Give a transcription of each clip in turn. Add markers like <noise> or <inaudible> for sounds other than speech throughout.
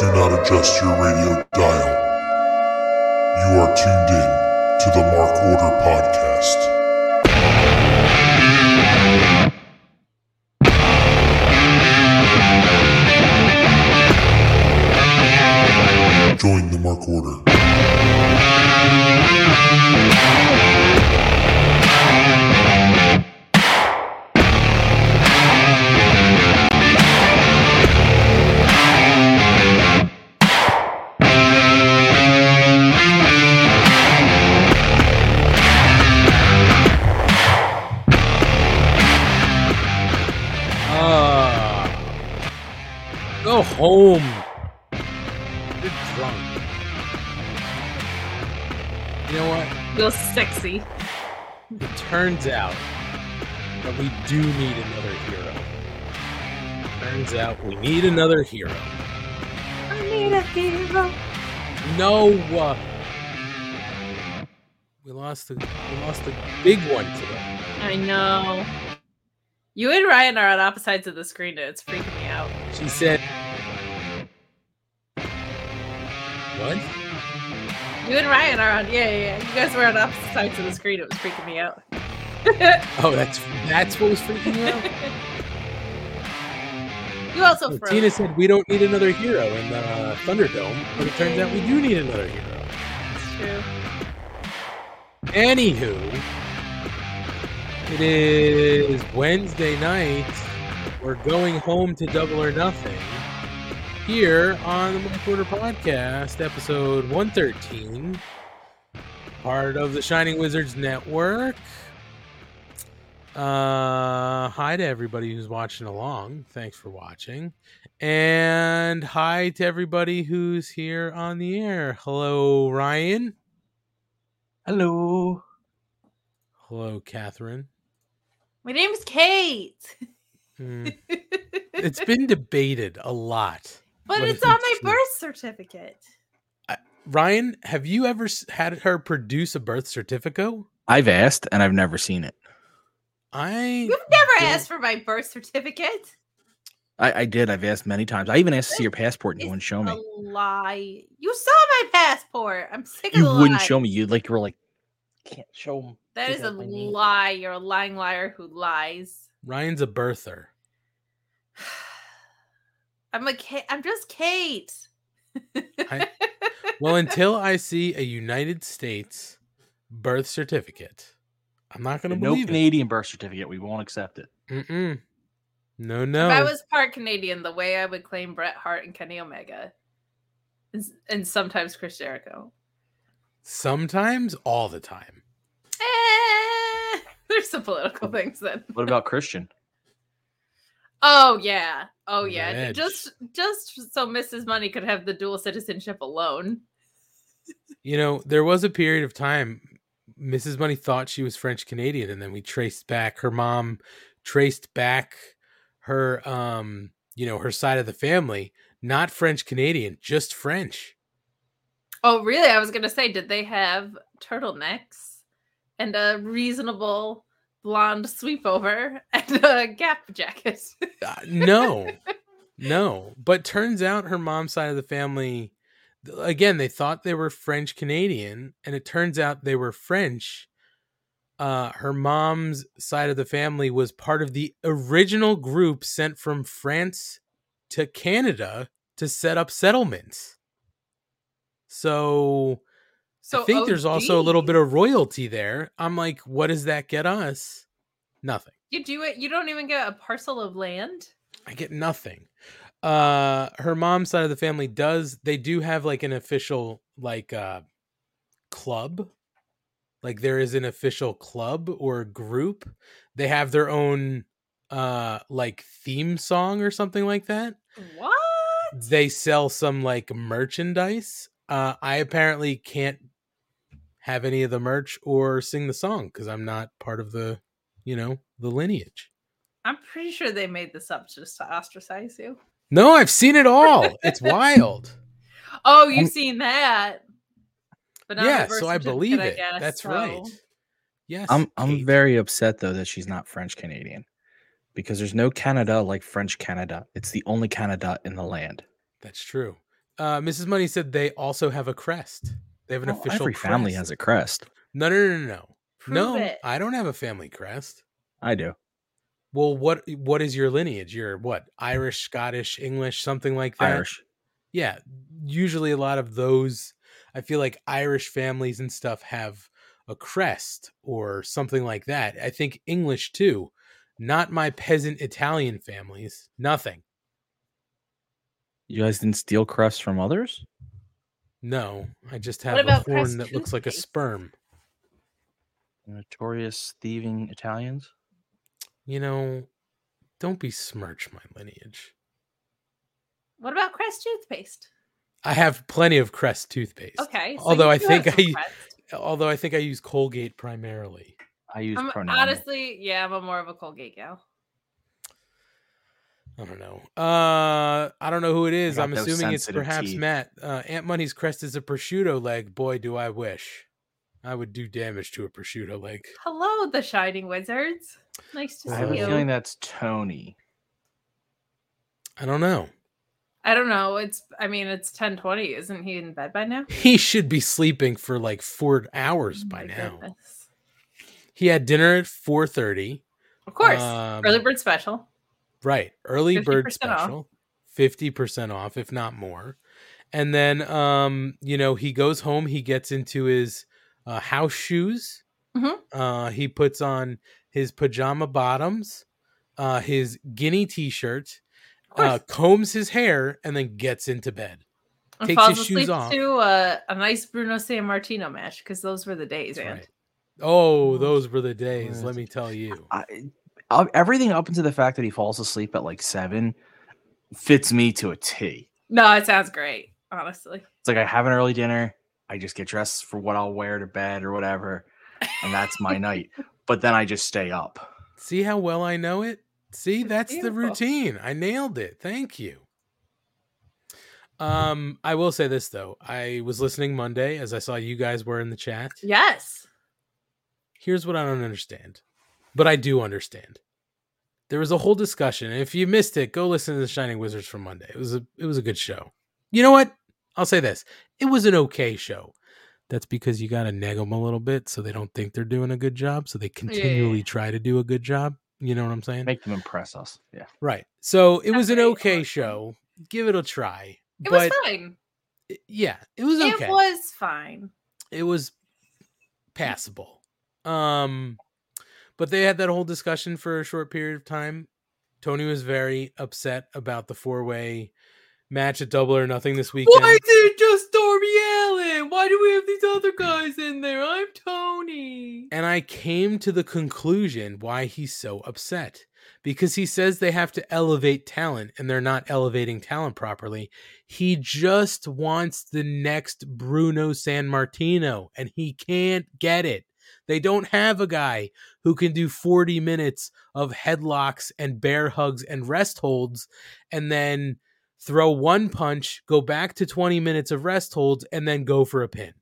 Do not adjust your radio dial. You are tuned in to the Mark Order Podcast. Join the Mark Order. We do need another hero. Turns out we need another hero. I need a hero. No, uh, we lost the we lost the big one today. I know. You and Ryan are on opposite sides of the screen and it's freaking me out. She said, "What? You and Ryan are on, yeah, yeah, yeah. You guys were on opposite sides of the screen. It was freaking me out. <laughs> Oh, that's that's what was freaking you out." <laughs> you also froze. Tina said we don't need another hero in the uh, Thunderdome, but it turns out we do need another hero. It's true. Anywho, it is Wednesday night. We're going home to Double or Nothing here on the Order Podcast, episode 113, part of the Shining Wizards Network. Uh, hi to everybody who's watching along. Thanks for watching. And hi to everybody who's here on the air. Hello, Ryan. Hello. Hello, Catherine. My name's Kate. Hmm. <laughs> It's been debated a lot. but it's on my true? birth certificate. Ryan, have you ever had her produce a birth certificate? I've asked and I've never seen it. I You've never don't- asked for my birth certificate. I, I did. I've asked many times. I even asked to see your passport and you wouldn't show me. A lie. You saw my passport. I'm sick You of the wouldn't lie. show me. You like you were like, can't show them. That is a lie. You're a lying liar who lies. Ryan's a birther. <sighs> I'm a Kate. I'm just Kate. I- <laughs> Well, until I see a United States birth certificate, I'm not going to believe No believe Canadian birth certificate. We won't accept it. it. Mm-mm. No, If no. I was part Canadian, the way I would claim Bret Hart and Kenny Omega, and, and sometimes Chris Jericho. Sometimes, all the time. Eh, <laughs> there's some political things then. What about <laughs> Christian? Oh yeah, oh yeah. Reg. Just just so Mrs. Money could have the dual citizenship alone. You know, there was a period of time Mrs. Money thought she was French Canadian, and then we traced back her mom traced back her um, you know, her side of the family, not French Canadian, just French. Oh really? I was gonna say, did they have turtlenecks and a reasonable blonde sweep over <laughs> and a Gap jacket? Uh, no. <laughs> no. But turns out her mom's side of the family again, they thought they were French Canadian, and it turns out they were French. Uh, her mom's side of the family was part of the original group sent from France to Canada to set up settlements. So, So I think there's also a little bit of royalty there. I'm like, what does that get us? Nothing. You do it. You don't even get a parcel of land. I get nothing. Uh her mom's side of the family does they do have like an official like uh club. Like there is an official club or group. They have their own uh like theme song or something like that. What? They sell some like merchandise. Uh I apparently can't have any of the merch or sing the song cuz I'm not part of the, you know, the lineage. I'm pretty sure they made this up just to ostracize you. No, I've seen it all. It's wild. <laughs> Oh, you've I'm- seen that. But not the yeah, so I certificate, believe I it. guess, That's so- right. Yes. I'm I'm Kate. very upset though that she's not French Canadian. Because there's no Canada like French Canada. It's the only Canada in the land. That's true. Uh, Mrs. Money said they also have a crest. They have an Well, official every family has a crest. No, no, no, no, no. Prove no, it. I don't have a family crest. I do. Well, what what is your lineage? You're what? Irish, Scottish, English, something like that. Irish. Yeah, usually a lot of those. I feel like Irish families and stuff have a crest or something like that. I think English too. Not my peasant Italian families. Nothing. You guys didn't steal crests from others? No, I just have a about horn Crest that looks like a sperm. Notorious thieving Italians? You know, don't besmirch my lineage. What about Crest toothpaste? I have plenty of Crest toothpaste. Okay. so Although I think I- Crest. Although I think I use Colgate primarily. I use I'm, pronoun. honestly, yeah, I'm a more of a Colgate gal. I don't know. Uh, I don't know who it is. I'm assuming it's perhaps teeth. Matt. Uh, Ant Money's crest is a prosciutto leg. Boy, do I wish. I would do damage to a prosciutto leg. Hello, the Shining Wizards. Nice to I see have a you. feeling that's Tony. I don't know. I don't know. It's I mean it's 10:20. Isn't he in bed by now? He should be sleeping for like four hours Oh by my now. goodness. He had dinner at 4:30. Of course. Um, Early bird special. Right. Early bird 50% off. special. 50% off, if not more. And then, um, you know, he goes home. He gets into his uh, house shoes. Mhm. Uh, he puts on his pajama bottoms, uh, his guinea t shirt, uh, combs his hair, and then gets into bed. and takes falls his shoes off. to uh, a nice Bruno Sammartino match because those were the days, That's and right. Oh, those were the days. Let me tell you. I, uh, everything up into the fact that he falls asleep at like seven fits me to a T. no, it sounds great. Honestly, It's like I have an early dinner. I just get dressed for what I'll wear to bed or whatever, and that's my <laughs> night. But then I just stay up. See how well I know it? See, It's that's the routine. I nailed it. Thank you. Um, I will say this though. I was listening Monday as I saw you guys were in the chat. yes. Here's what I don't understand. But I do understand. There was a whole discussion. and If you missed it, go listen to the Shining Wizards from Monday. It was a it was a good show. You know what? I'll say this. It was an okay show. That's because you got to nag them a little bit so they don't think they're doing a good job. So they continually Yeah. try to do a good job. You know what I'm saying? Make them impress us. Yeah. Right. So it was an okay emotion. show. Give it a try. It but was fine. it- yeah, it was okay. It was fine. it was passable. Um but they had that whole discussion for a short period of time. Tony was very upset about the four-way match at Double or Nothing this weekend. Why did it just Darby Allin? Why do we have these other guys in there? I'm Tony. And I came to the conclusion why he's so upset. Because he says they have to elevate talent and they're not elevating talent properly. He just wants the next Bruno Sammartino and he can't get it. They don't have a guy who can do 40 minutes of headlocks and bear hugs and rest holds and then throw one punch, go back to 20 minutes of rest holds, and then go for a pin.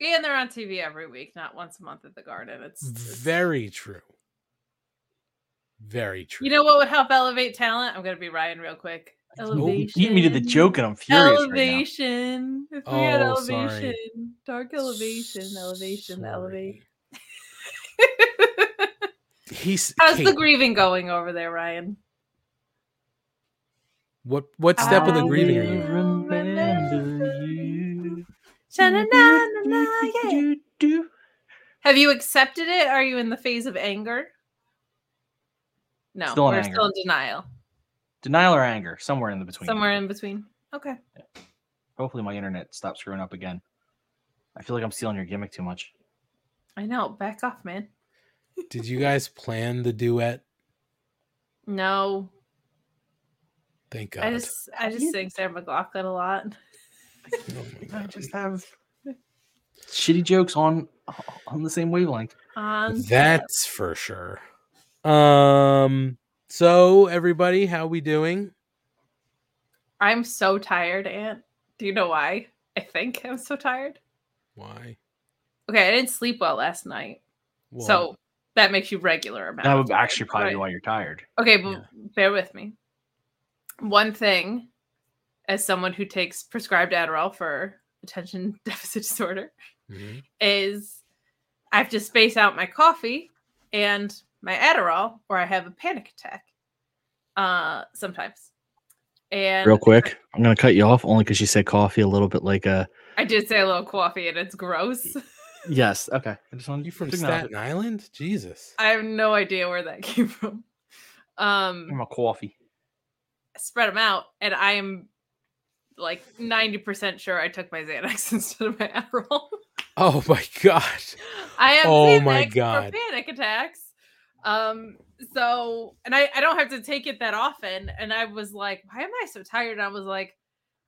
And they're on TV every week, not once a month at the Garden. It's, it's- Very true. Very true. You know what would help elevate talent? I'm gonna be Ryan real quick. Elevation. You beat me to the joke, and I'm furious. Right now. elevation. If we had Oh, sorry. elevation, dark elevation, elevation, elevate. <laughs> He's How's Kate, the grieving going over there, Ryan? What what step of the grieving are you? remember you. Yeah. Have you accepted it? Are you in the phase of anger? No, Still we're anger. still in denial. Denial or anger, somewhere in the between. Somewhere in between. Okay. Hopefully, my internet stops screwing up again. I feel like I'm stealing your gimmick too much. I know. Back off, man. Did you guys plan the duet? No. Thank God. I just I just sing Sarah McLachlan a lot. Oh I just have shitty jokes on on the same wavelength. On That's for sure. Um. So everybody, how we doing? I'm so tired, Ant. Do you know why? I think I'm so tired. Why? Okay, I didn't sleep well last night. Well, so that makes you regular amount. That would actually probably be why you're tired. Okay, but Yeah. bear with me. One thing as someone who takes prescribed Adderall for attention <laughs> deficit disorder Mhm. is I have to space out my coffee and my Adderall, or I have a panic attack. Uh, sometimes. And Real quick, I'm gonna cut you off only because you said coffee a little bit like a. I did say a little coffee, and it's gross. <laughs> Yes. Okay. I just wanted You from to acknowledge Staten Island? Jesus. I have no idea where that <laughs> came from. it. I'm Um, a coffee. Spread them out, and I am like ninety percent sure I took my Xanax <laughs> instead of my Adderall. Oh my god. <laughs> I have Oh my Xanax God. for panic attacks. Um, so and I I don't have to take it that often, and I was like, why am I so tired? And I was like,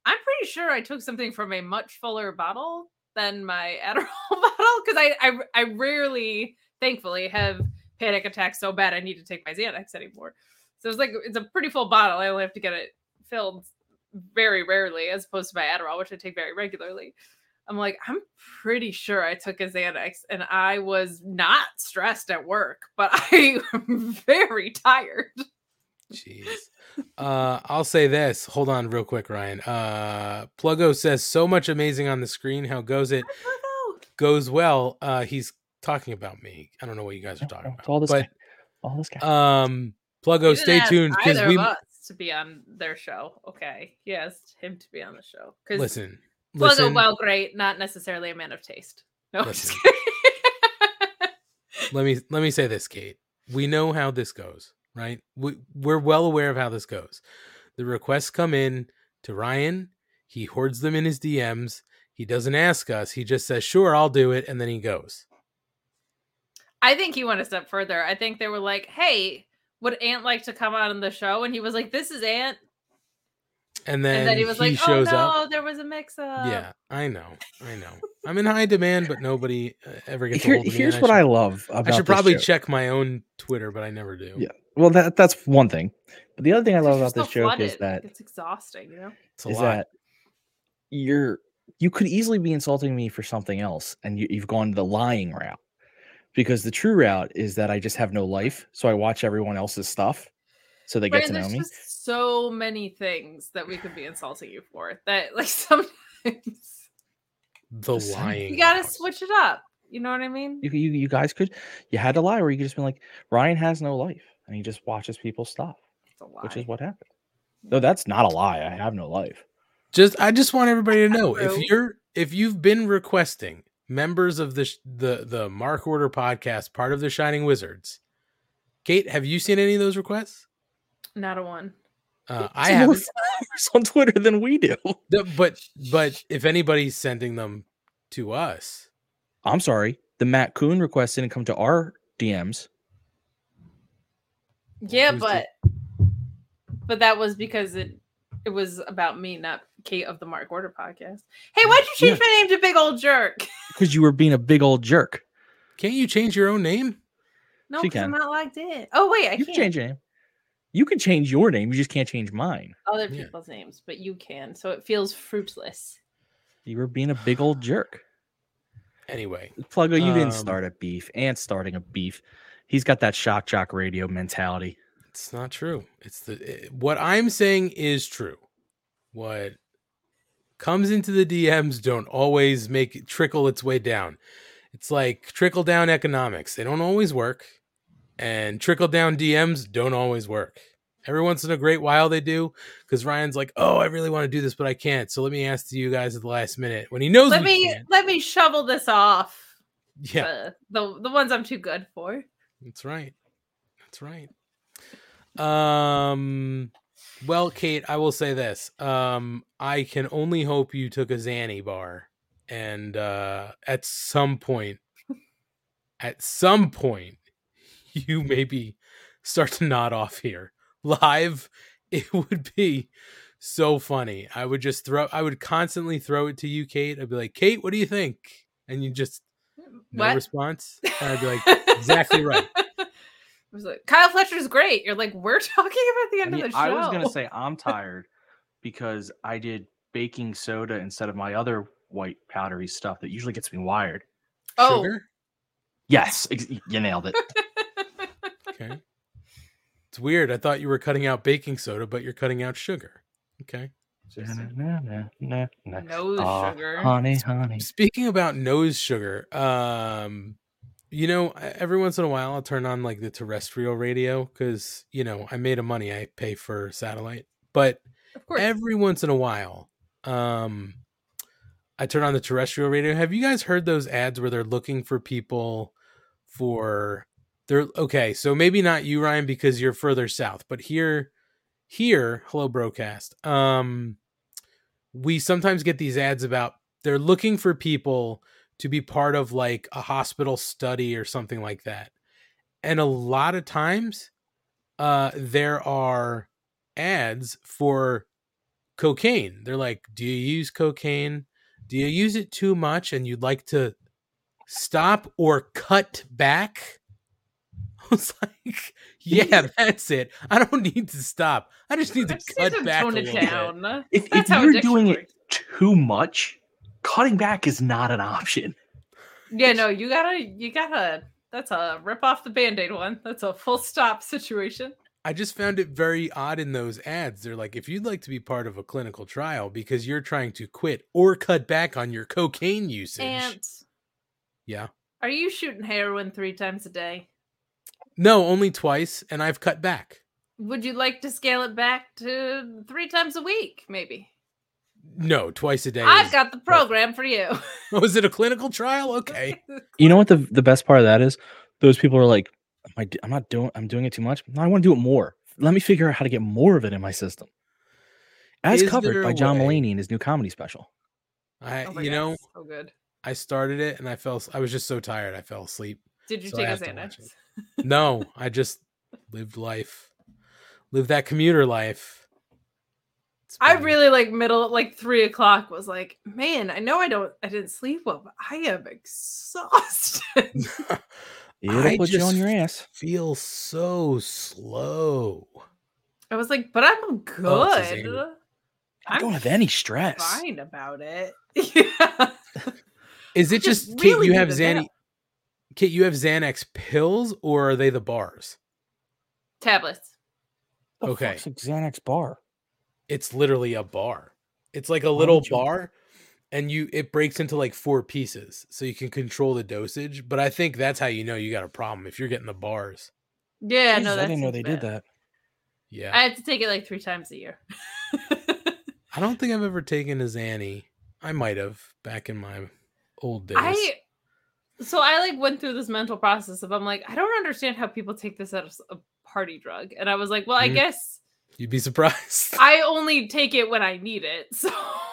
I'm pretty sure I took something from a much fuller bottle than my <laughs> Adderall bottle because I, I I rarely, thankfully, have panic attacks so bad I need to take my Xanax anymore. So it's like it's a pretty full bottle. I only have to get it filled very rarely, as opposed to my Adderall, which I take very regularly. I'm like, I'm pretty sure I took a Xanax and I was not stressed at work, but <laughs> I am very tired. Jeez. Uh, I'll say this. Hold on, real quick, Ryan. Uh, Pluggo says so much amazing on the screen. How goes it? Goes well. Uh, he's talking about me. I don't know what you guys are talking It's about. all this but guy. All this guy. um, Pluggo, stay tuned because we to be on their show. Okay, he asked him to be on the show because listen. Pluggo, Listen. well, great, not necessarily a man of taste. No, <laughs> let me let me say this, Kate. We know how this goes, right? We we're well aware of how this goes. The requests come in to Ryan. He hoards them in his DMs. He doesn't ask us. He just says, "Sure, I'll do it," and then he goes. I think he went a step further. I think they were like, "Hey, would Ant like to come on the show?" And he was like, "This is Ant," And then, and then he was like, "Oh no, up. there was a mix-up." Yeah, I know, I know. I'm in high demand, but nobody uh, ever gets Here, hold of me. here's and what I love about. I should this probably joke. check my own Twitter, but I never do. Yeah. Well, that that's one thing. But the other thing I love You're about so this joke is that it's exhausting. You know. It's a is lot. that you're you could easily be insulting me for something else, and you, you've gone the lying route. Because the true route is that I just have no life, so I watch everyone else's stuff, so they get to know there's me. just so many things that we could be insulting you for. That like <laughs> sometimes the Just lying. you gotta route. switch it up. You know what I mean? You, you you guys could you had to lie, where you could just be like Ryan has no life, and he just watches people's stuff, It's a lie. which is what happened. No, that's not a lie. I have no life. just i just want everybody to know if you're if you've been requesting members of the sh- the the mark order podcast part of the shining wizards kate have you seen any of those requests Not a one. uh, i Some more haven't <laughs> followers on Twitter than we do. The- but but if anybody's sending them to us I'm sorry. The Matt Coon request didn't come to our DMs. Yeah, who's the- but but that was because it it was about me, not Kate of the Mark Order podcast. Hey, why'd you change my name to Big Old Jerk? <laughs> because you were being a big old jerk. can't you change your own name No, She because I'm can. not logged in. Oh wait, I you can't can change your name. You can change your name. You just can't change mine. other Yeah. people's names, but you can, so it feels fruitless. You were being a big old jerk. anyway Pluggo, you Um, didn't start a beef. And starting a beef. He's got that shock jock radio mentality. it's not true it's the it- what i'm saying is true what comes into the dms don't always make it trickle its way down it's like trickle down economics they don't always work and trickle down dms don't always work every once in a great while they do because ryan's like oh i really want to do this but i can't so let me ask you guys at the last minute when he knows Let me can't. let me shovel this off. yeah uh, the the ones I'm too good for. That's right. That's right. Um well, Kate, I will say this. Um I can only hope you took a Xanny bar and uh at some point at some point you maybe start to nod off here. Live it would be so funny. I would just throw I would constantly throw it to you, Kate. I'd be like, "Kate, what do you think?" And you just no What? response. And I'd be like, <laughs> "Exactly right." I was like, Kyle Fletcher's great. You're like, we're <laughs> talking about the I, end mean, of the show. I was gonna say I'm tired because I did baking soda instead of my other white powdery stuff that usually gets me wired. Oh. Sugar? Yes, ex- you nailed it. <laughs> Okay. It's weird. I thought you were cutting out baking soda, but you're cutting out sugar. Okay. Nose Aw, sugar. honey, honey. Speaking about nose sugar, um, you know, every once in a while I'll turn on like the terrestrial radio because you know I made a money. I pay for satellite, but every once in a while, um, I turn on the terrestrial radio. Have you guys heard those ads where they're looking for people for they're okay, so maybe not you, Ryan, because you're further south, but here here, hello broadcast. Um we sometimes get these ads about they're looking for people to be part of like a hospital study or something like that. And a lot of times uh there are ads for cocaine. They're like, "Do you use cocaine? Do you use it too much and you'd like to stop or cut back?" <laughs> I was like, "Yeah, <laughs> that's it. I don't need to stop. I just need I to just cut need to back a tone it little bit." down. If, if you're addiction doing it too much, cutting back is not an option. Yeah, no, you gotta, you gotta. That's a rip off the band aid one. That's a full stop situation. I just found it very odd in those ads. They're like, if you'd like to be part of a clinical trial because you're trying to quit or cut back on your cocaine usage. And yeah. are you shooting heroin three times a day? No, only twice, and I've cut back. Would you like to scale it back to three times a week, maybe? No, twice a day. I've is- got the program for you. <laughs> Oh, was it a clinical trial? Okay. <laughs> You know what the the best part of that is? Those people are like, Am I, d- I'm not doing. I'm doing it too much. No, I want to do it more. Let me figure out how to get more of it in my system. As Is covered by John way- Mulaney in his new comedy special. I, Oh you God, know, so good. I started it and I fell. I was just so tired. I fell asleep. Did you so take a have Xanax? No, <laughs> I just lived life, lived that commuter life. It's I really like middle like three o'clock was like, man, I know I don't I didn't sleep well, but I am exhausted. <laughs> It'll I put you on your ass. feel so slow. I was like, but I'm Oh, it's a good. Xanax. I I'm don't have any stress. fine about it. <laughs> yeah. Is I it just just, Kate? You have a Xan. nap. Kate, you have Xanax pills, or are they the bars? Tablets. The Okay. fuck's a Xanax bar. It's literally a bar. It's like a little would bar, and you it breaks into like four pieces, so you can control the dosage. But I think that's how you know you got a problem if you're getting the bars. Yeah, Jesus, no, I didn't know seems they did that. Yeah, I had to take it like three times a year. <laughs> I don't think I've ever taken a Xanny. I might have back in my old days. I so I like went through this mental process of I'm like, I don't understand how people take this as a party drug. And I was like, well, I Mhm. guess You'd be surprised. I only take it when I need it. <laughs> So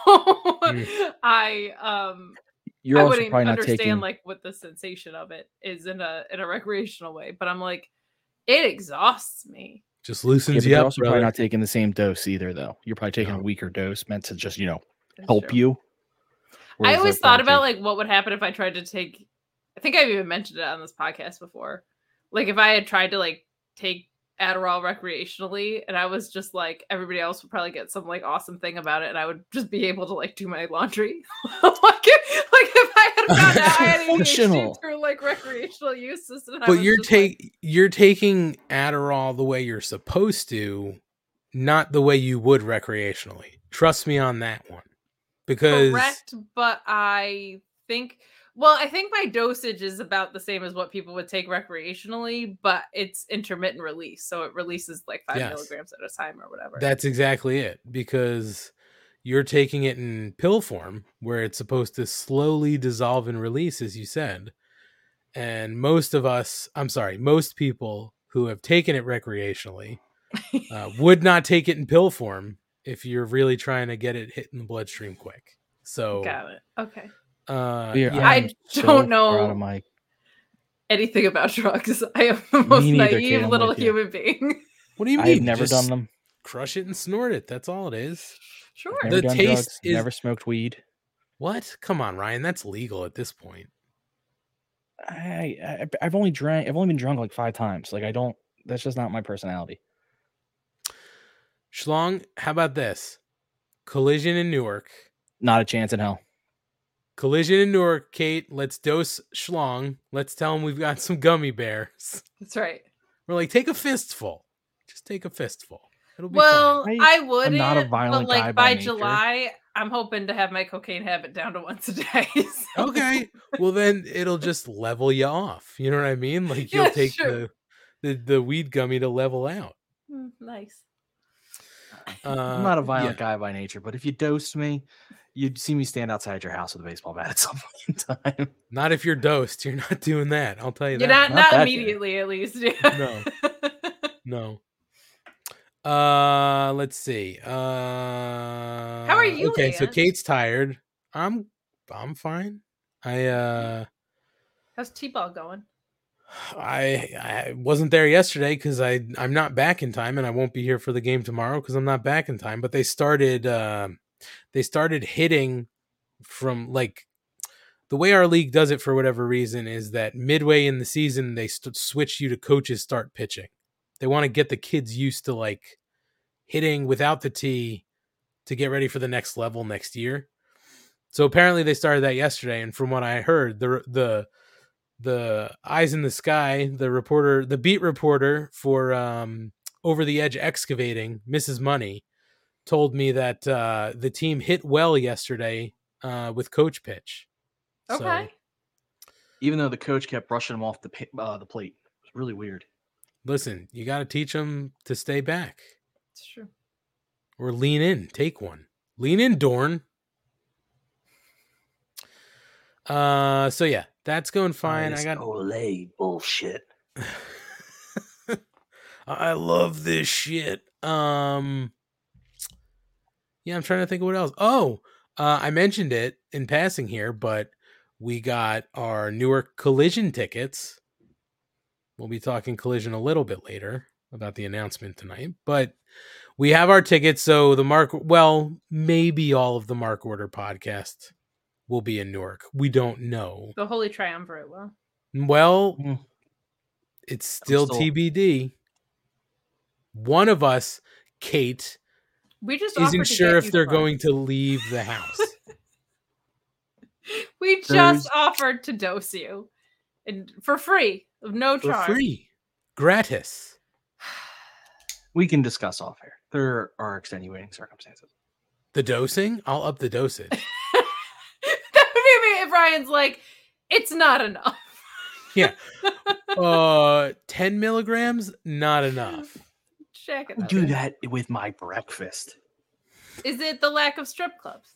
Mm. I um You're I also wouldn't probably not understand taking. like what the sensation of it is in a in a recreational way, but I'm like, it exhausts me. Just loosens but you you're up, also brother. probably not taking the same dose either, though. You're probably taking No. a weaker dose meant to just, you know, That's help true. you. I always thought about take- like what would happen if I tried to take I think I've even mentioned it on this podcast before. Like if I had tried to like take Adderall recreationally and I was just like everybody else would probably get some like awesome thing about it and I would just be able to like do my laundry. <laughs> like, if, like if I had found out I had ADHD Functional. through like recreational uses but you're just, like, you're taking Adderall the way you're supposed to, not the way you would recreationally. Trust me on that one. Because correct, but I think well, I think my dosage is about the same as what people would take recreationally, but it's intermittent release, so it releases like five Yes. milligrams at a time or whatever. that's exactly it. Because you're taking it in pill form where it's supposed to slowly dissolve and release, as you said. And most of us, I'm sorry, most people who have taken it recreationally uh, <laughs> would not take it in pill form if you're really trying to get it hit in the bloodstream quick. So, Got it. Okay. Uh, yeah, I I'm don't far out know my anything about drugs. <laughs> I am the most neither, naive I'm little human being. <laughs> what do you mean? I've never Just done them. Crush it and snort it. That's all it is. Sure. Never The done taste drugs. is- Never smoked weed. What? Come on, Ryan. That's legal at this point. I, I I've only drank. I've only been drunk like five times. Like I don't. That's just not my personality. Schlong, how about this? Collision in Newark. Not a chance in hell. Collision in Newark, Kate. Let's dose Schlong. Let's tell him we've got some gummy bears. That's right. We're like, take a fistful. Just take a fistful. It'll be Well, fine. I would. not a violent but like guy by, by. July, I'm hoping to have my cocaine habit down to once a day. <laughs> so- okay. Well, then it'll just level you off. You know what I mean? Like you'll Yeah, take sure. the, the the weed gummy to level out. Mm, nice. Uh, I'm not a yeah. violent guy by nature, but if you dosed me, you'd see me stand outside your house with a baseball bat at <laughs> some point in time. Not if you're dosed. You're not doing that. I'll tell you You're that. not Not not, that bad. immediately at least. Yeah. No. <laughs> No. Uh, let's see. Uh, How are you, Okay, so Kate's tired. I'm I'm fine. I uh How's T-ball going? I I wasn't there yesterday because I I'm not back in time and I won't be here for the game tomorrow because I'm not back in time. But they started uh, they started hitting from like the way our league does it for whatever reason is that midway in the season they st- switch you to coaches start pitching. They want to get the kids used to like hitting without the tee to get ready for the next level next year. So apparently they started that yesterday, and from what I heard, the the the eyes in the sky, the reporter, the beat reporter for um, Over the Edge Excavating, Mrs. Money, told me that uh, the team hit well yesterday uh, with coach pitch. So, Okay. Even though the coach kept brushing him off the uh, the plate, it was really weird. listen, you got to teach them to stay back It's true. or lean in. Take one. Lean in, Dorn. Uh, so yeah, that's going fine. I got Olay bullshit. <laughs> I love this shit. Um Yeah, I'm trying to think of what else. Oh, uh I mentioned it in passing here, but we got our Newark collision tickets. We'll be talking collision a little bit later about the announcement tonight, but we have our tickets so the mark well, maybe all of the Mark Order podcast will be in Newark. We don't know. The Holy Triumvirate will. Well, Mm. it's still, still- TBD. One of us, Kate, We just isn't sure if they're fun. going to leave the house. <laughs> We just There's- offered to dose you, and for free, of no for charge. free, gratis. <sighs> We can discuss off air. There are extenuating circumstances. The dosing, I'll up the dosage. <laughs> that would be me if Ryan's like, it's not enough. Yeah. Uh, ten milligrams, not enough. <laughs> Check it I do that with my breakfast. Is it the lack of strip clubs?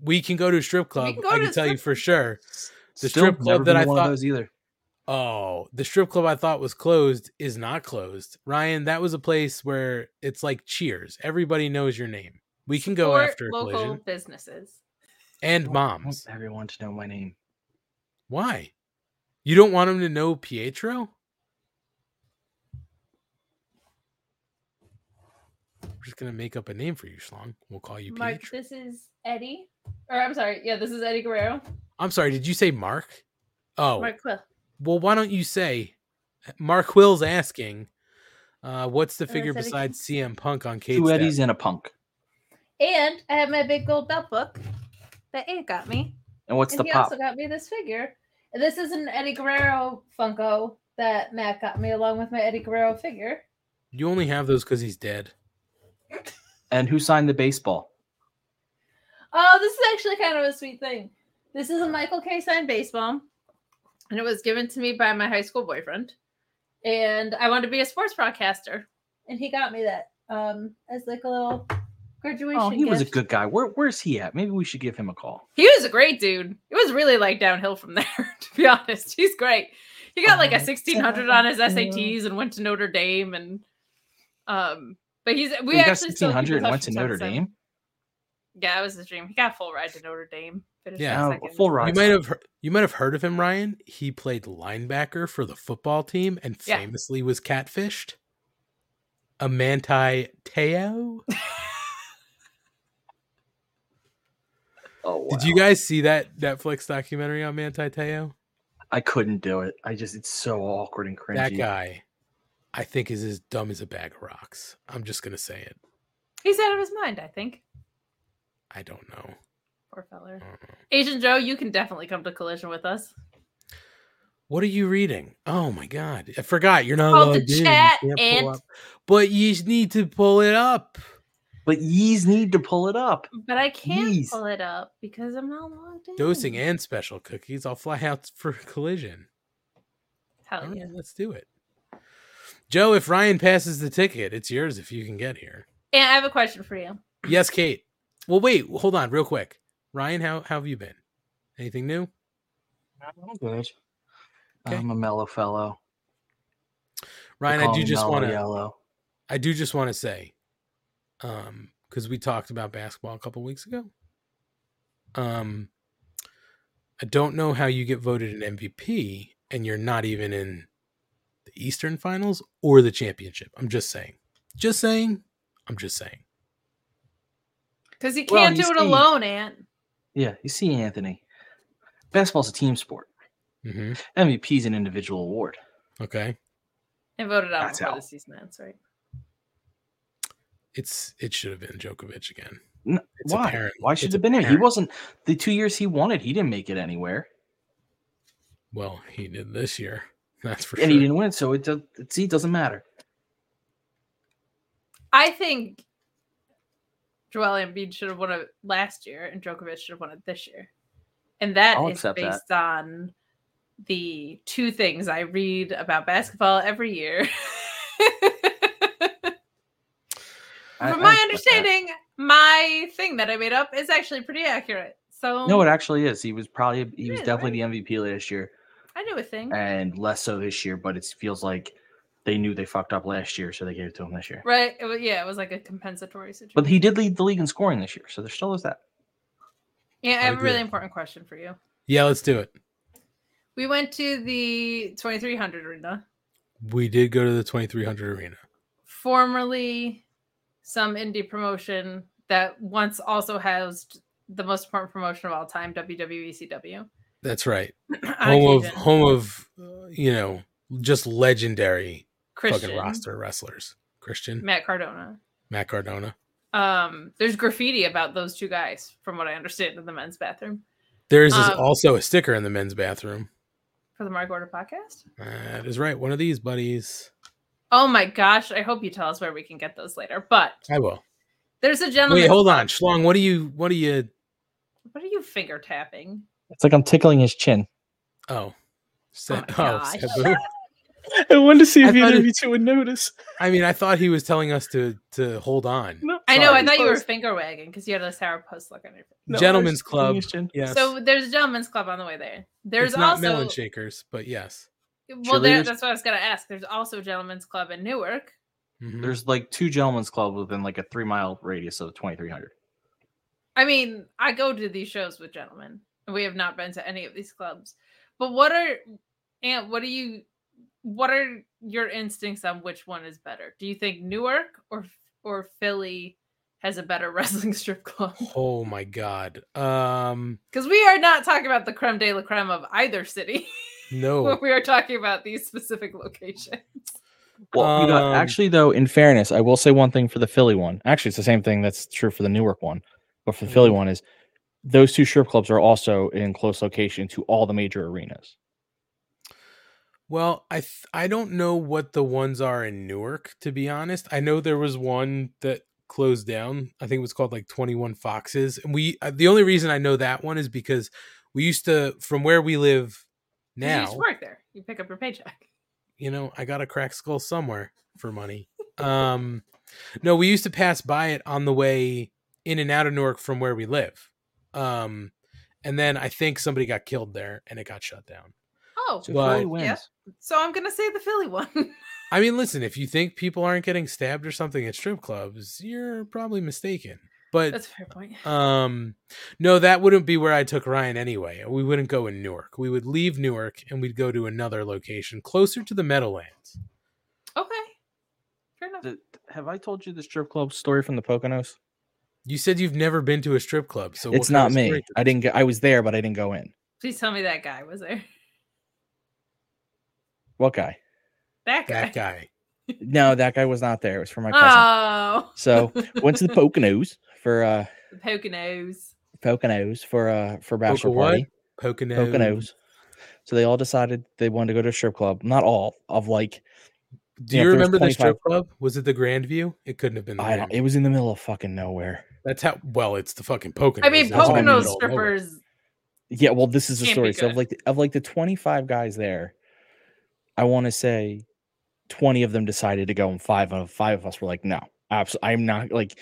We can go to a strip club. can I can tell you for sure. The Still strip club that I thought- of those either. Oh, the strip club I thought was closed is not closed. Ryan, that was a place where it's like Cheers. Everybody knows your name. We can go Support after local collision businesses. and I want moms. everyone to know my name. Why? You don't want them to know Pietro? We're just gonna make up a name for you, Schlong. We'll call you Mark, Pietro. this is Eddie. Or I'm sorry, yeah, this is Eddie Guerrero. I'm sorry. Did you say Mark? Oh, Mark Quill. well. Why don't you say Mark Quill's asking? Uh, what's the Uh, figure Eddie- besides CM Punk on Kate's Two Eddies desk? and a punk. And I have my big gold belt book that Ant got me. And what's and the he pop? also got me this figure. And This is an Eddie Guerrero Funko that Matt got me along with my Eddie Guerrero figure. You only have those because he's dead. And who signed the baseball? Oh, this is actually kind of a sweet thing. This is a Michael Kay signed baseball, and it was given to me by my high school boyfriend. And I wanted to be a sports broadcaster, and he got me that um as like a little graduation. Oh, he was a good guy. Where, where's he at? Maybe we should give him a call. He was a great dude. It was really like downhill from <laughs> there, to be honest. He's great. He got like a Oh, 1600 on his. SATs and went to Notre Dame and um but he's we he got actually still keep 1600 and went to Notre time. Dame. Yeah, it was his dream. He got a full ride to Notre Dame. finished Yeah. Oh, second. full ride. You might have heard, you might have heard of him, Ryan. He played linebacker for the football team and Yeah. famously was catfished. A Manti Te'o. Oh, Did you guys see that Netflix documentary on Manti Te'o? I couldn't do it. I just it's so awkward and cringy. That guy, I think, is as dumb as a bag of rocks. I'm just gonna say it. He's out of his mind, I think. I don't know. Poor feller. Uh, Asian Joe, you can definitely come to collision with us. What are you reading? Oh my god, I forgot. You're not Called the logged. You chat, can't pull and- up. But you need to pull it up. But yees need to pull it up. But I can't Yeez. pull it up because I'm not logged in. Dosing and special cookies. I'll fly out for collision. Hell yeah. right, let's do it. Joe, if Ryan passes the ticket, it's yours if you can get here. And I have a question for you. Yes, Kate. Well, wait, hold on, real quick. Ryan, how, how have you been? Anything new? I'm good. Okay. I'm a mellow fellow. Ryan, I do just want to. I do just want to say, um, because we talked about basketball a couple weeks ago. Um, I don't know how you get voted an MVP and you're not even in the Eastern Finals or the championship. I'm just saying. Just saying. I'm just saying. Because you Well, can't you do it see- alone, Ant. Yeah, you see, Anthony. Basketball's a team sport. hmm MVP is an individual award. Okay. I voted out That's before how- the season ends, right? It's it should have been Jokic again. N- It's Why? apparent. Why should It's it have been him? He wasn't the two years he wanted. He didn't make it anywhere, Well, he did this year. <laughs> That's for and sure. he didn't win. So it does. See, it doesn't matter. I think Joel Embiid should have won it last year, and Jokic should have won it this year. And that I'll is accept that. based on the two things I read about basketball every year. <laughs> I- From I my accept that. understanding, my thing that I made up is actually pretty accurate. So No, it actually is. He was probably he was is, definitely the MVP last year, I knew a thing. and less so this year. But it feels like they knew they fucked up last year, so they gave it to him this year. Right. It was, yeah, it was like a compensatory situation. But he did lead the league in scoring this year, so there still is that. yeah, I I have a really important question for you. Yeah, let's do it. We went to the 2300 arena, We did go to the 2300 arena. formerly some indie promotion that once also housed the most important promotion of all time, WWE CW. That's right. <clears throat> Home of home of uh, you know just legendary Christian, fucking roster wrestlers. Christian, Matt Cardona. Matt Cardona. Um, there's graffiti about those two guys, from what I understand, in the men's bathroom There's Um, also a sticker in the men's bathroom. for the Mark Order podcast. That is right. One of these buddies. Oh my gosh! I hope you tell us where we can get those later. But I will. there's a gentleman. Wait, hold on, Schlong. What do you? What are you? What are you finger tapping? It's like I'm tickling his chin. Oh, Sa- my oh. Sabu. <laughs> I wanted to see if either of you two would notice. I mean, I thought he was telling us to to hold on. I know. I thought you were finger wagging because you had a sourpuss look on your face. Gentlemen's Club. Yes. So there's a gentlemen's club on the way there. There's it's not also melon shakers, but yes. well, there, that's what I was gonna ask. There's also a gentlemen's club in Newark. Mhm. There's like two gentlemen's club within like a three mile radius of 2300. I mean, I go to these shows with gentlemen, and we have not been to any of these clubs. But what are and what do you what are your instincts on which one is better? Do you think Newark or or Philly has a better <laughs> wrestling strip club? Oh my god. Um Because we are not talking about the creme de la creme of either city. no. <laughs> when we are talking about these specific locations. Well, you know, Um, actually, though, in fairness, I will say one thing for the Philly one. Actually, it's the same thing that's true for the Newark one, but for the Philly Mhm. one is those two strip clubs are also in close location to all the major arenas. Well, I th- I don't know what the ones are in Newark to be honest. I know there was one that closed down. I think it was called like 21 Foxes. And we uh, the only reason I know that one is because we used to from where we live 'Cause You now. used to work there. You pick up your paycheck. you know, I got a crack skull somewhere for money. Um, no, we used to pass by it on the way in and out of Newark from where we live. Um, and then I think somebody got killed there and it got shut down. Oh, So But- Philly wins. Yeah. so I'm gonna say the Philly one. I mean, listen, if you think people aren't getting stabbed or something at strip clubs, you're probably mistaken. But That's a fair point. um, no, that wouldn't be where I took Ryan anyway. We wouldn't go in Newark. We would leave Newark and we'd go to another location closer to the Meadowlands. Okay, fair enough. The- have I told you the strip club story from the Poconos? You said you've never been to a strip club, so it's not me. I didn't. Get, I was there, but I didn't go in. Please tell me that guy was there. What guy? That guy. That guy. <laughs> No, that guy was not there. It was for my cousin. Oh, So went to the <laughs> Poconos for uh the Poconos. Poconos for uh for bachelor what? party. Poconos. Poconos. So they all decided they wanted to go to a strip club. Not all of like Do Yeah, you if there's remember the strip club? Was it the Grandview? It couldn't have been. The I don't. It was in the middle of fucking nowhere. That's how. Well, it's the fucking Poconos. I mean, That's all Pocono middle of nowhere. strippers. Yeah, well, this is the story. So of like the, of like the 25 guys there, I want to say 20 of them decided to go, and five of five of us were like, no, absolutely, I'm not like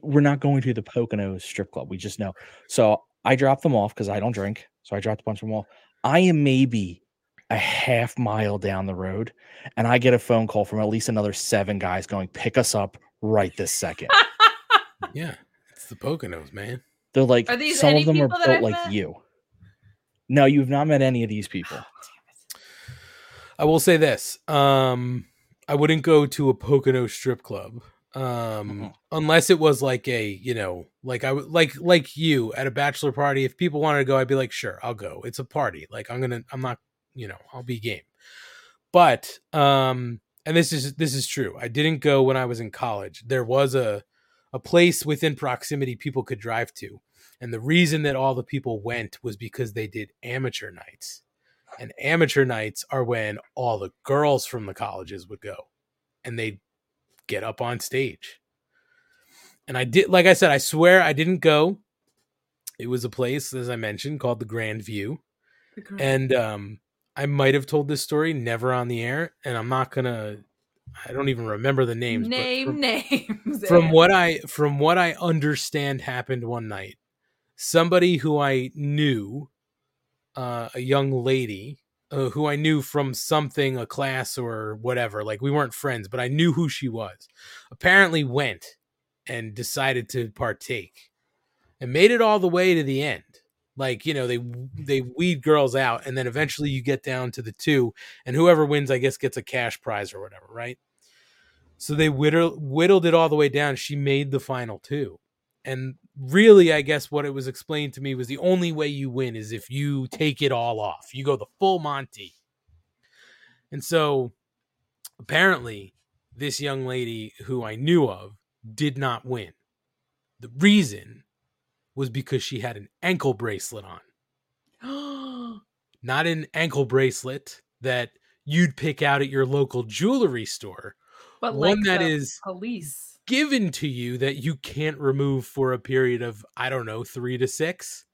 we're not going to the Poconos strip club. We just know. So I dropped them off because I don't drink. So I dropped a bunch of them off. I am maybe a half mile down the road, and I get a phone call from at least another seven guys going, pick us up right this second. Yeah, it's the Poconos, man. They're like, Are these some of them are built like met? you. No, you've not met any of these people. I will say this. Um, I wouldn't go to a Pocono strip club. Um, Mhm. unless it was like a, you know, like I would like like you at a bachelor party. If people wanted to go, I'd be like, sure, I'll go. It's a party. Like I'm gonna, I'm not, you know, I'll be game. But um, and this is this is true. I didn't go when I was in college. There was a a place within proximity people could drive to, and the reason that all the people went was because they did amateur nights and amateur nights are when all the girls from the colleges would go and they'd get up on stage and i did like i said i swear i didn't go it was a place as i mentioned called the grand view and um i might have told this story never on the air and i'm not gonna i don't even remember the names but Name from- names. <laughs> from what I from what I understand happened one night, somebody who I knew, uh, a young lady uh, who I knew from something, a class or whatever. Like we weren't friends, but I knew who she was. Apparently, went and decided to partake, and made it all the way to the end. Like you know, they mm. they weed girls out, and then eventually you get down to the two, and whoever wins, I guess, gets a cash prize or whatever, right? So they whittled, whittled it all the way down. She made the final two. And really, I guess what it was explained to me was the only way you win is if you take it all off. You go the full Monty. And so apparently, this young lady who I knew of did not win. The reason was because she had an ankle bracelet on, <gasps> not an ankle bracelet that you'd pick out at your local jewelry store but one like that is police. given to you that you can't remove for a period of I don't know three to six.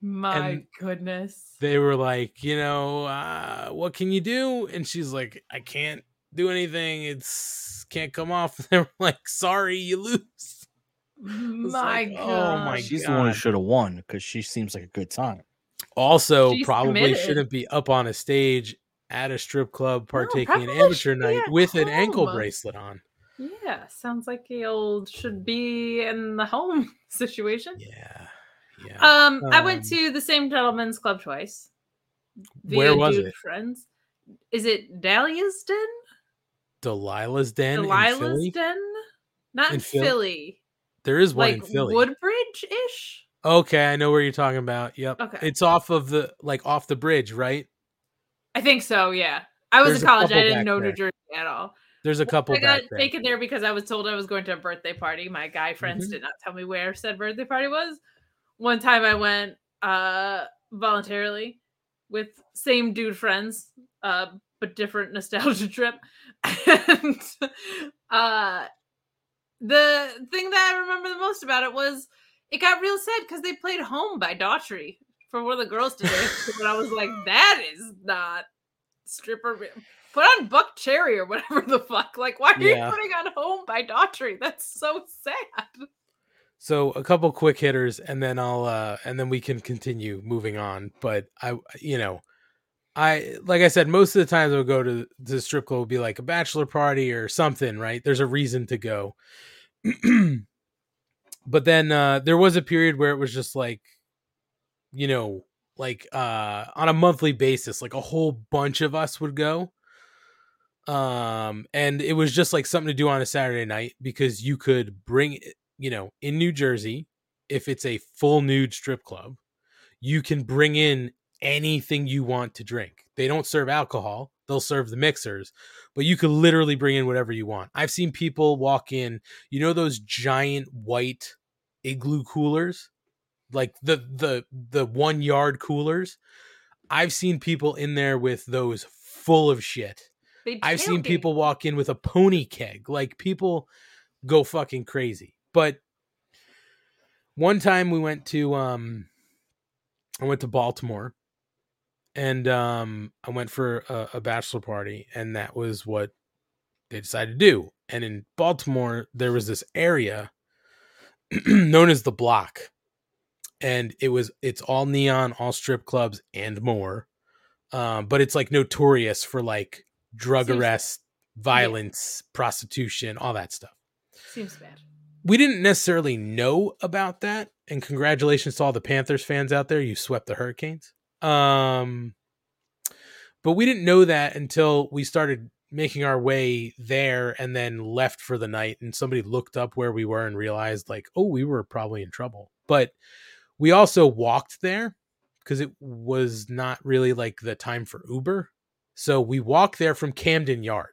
My and goodness. They were like, you know, uh, what can you do? And she's like, I can't do anything. It's can't come off. <laughs> They were like, sorry, you lose. My like, god. oh my She's the one who should have won because she seems like a good time. Also, She's probably committed. shouldn't be up on a stage at a strip club partaking in probably amateur night at with an ankle bracelet on. Yeah, sounds like a old should be in the home <laughs> situation. Yeah. Yeah. Um, I went Um, to the same gentleman's club twice. Where was it? Friends. Is it Dahlia's Den? Delilah's Den in Delilah's Philly. Den? Not in, In Phil- Philly. There is one Like in Philly. Woodbridge ish. Okay, I know where you're talking about. Yep. Okay. It's off of the like off the bridge, right? I think so. Yeah. I was There's in college. I didn't know New. Jersey at all. There's a couple I got there. taken there because I was told I was going to a birthday party. My guy friends Mhm. did not tell me where said birthday party was. One time I went uh voluntarily with same dude friends, uh, but different nostalgia <laughs> trip. And uh the thing that I remember the most about it was it got real sad because they played Home by Daughtry for one of the girls today. and I was like, <laughs> that is not stripper. Put on Buckcherry or whatever the fuck. Like, why are Yeah. you putting on Home by Daughtry? That's so sad. So a couple quick hitters, and then I'll uh and then we can continue moving on. But I, you know, I like I said, most of the times I'll go to the strip club will be like a bachelor party or something, right? There's a reason to go. <clears throat> but then uh there was a period where it was just like, you know, like uh on a monthly basis, like a whole bunch of us would go. Um, and it was just like something to do on a Saturday night because you could bring you know, in New Jersey, if it's a full nude strip club, you can bring in anything you want to drink. They don't serve alcohol, they'll serve the mixers, but you could literally bring in whatever you want. I've seen people walk in, you know those giant white igloo coolers? Like the the the 1 yard coolers? I've seen people in there with those full of shit. I've seen people walk in with a pony keg. Like people go fucking crazy. But one time we went to um I went to Baltimore and um I went for a, a bachelor party and that was what they decided to do. And in Baltimore there was this area <clears throat> known as the block. And it was it's all neon, all strip clubs and more. Um, but it's like notorious for like drug Seems- arrests, violence, prostitution, all that stuff. Seems bad. We didn't necessarily know about that, and congratulations to all the Panthers fans out there. You swept the Hurricanes. Um, but we didn't know that until we started making our way there and then left for the night and somebody looked up where we were and realized like oh we were probably in trouble. But we also walked there because it was not really like the time for uber. So we walked there from camden yard.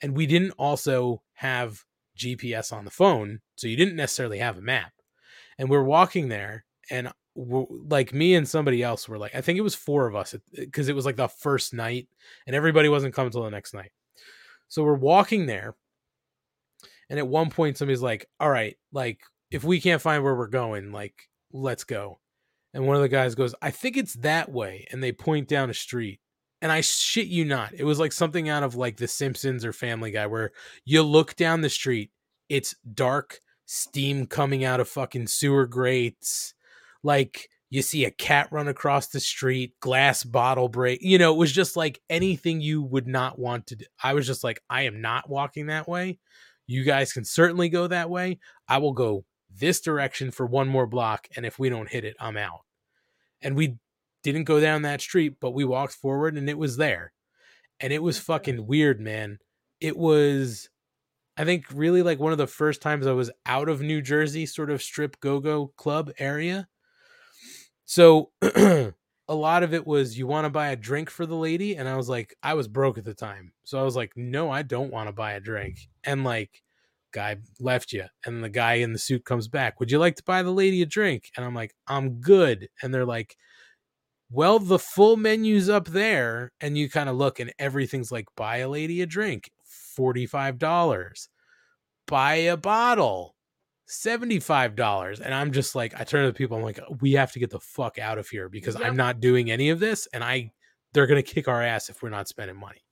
And we didn't also have gps on the phone so you didn't necessarily have a map. And we're walking there and we're, like me and somebody else were like i think it was four of us because it was like the first night and everybody wasn't coming till the next night. So we're walking there and at one point somebody's like all right like if we can't find where we're going like let's go. And one of the guys goes i think it's that way and they point down a street and i shit you not it was like something out of like the simpsons or family guy where you look down the street it's dark steam coming out of fucking sewer grates like you see a cat run across the street glass bottle break you know it was just like anything you would not want to do. I was just like i am not walking that way. You guys can certainly go that way. I will go this direction for one more block and if we don't hit it i'm out. And we didn't go down that street but we walked forward and it was there. And it was fucking weird man. It was i think really like one of the first times i was out of new jersey sort of strip go-go club area so <clears throat> a lot of it was you want to buy a drink for the lady and I was like I was broke at the time. So I was like no, I don't want to buy a drink. And like guy left you and the guy in the suit comes back. Would you like to buy the lady a drink? And I'm like I'm good. And they're like well, the full menu's up there and you kind of look and everything's like buy a lady a drink, $45. Buy a bottle, $75 and i'm just like i turn to the people i'm like we have to get the fuck out of here because Yep. i'm not doing any of this and i they're gonna kick our ass if we're not spending money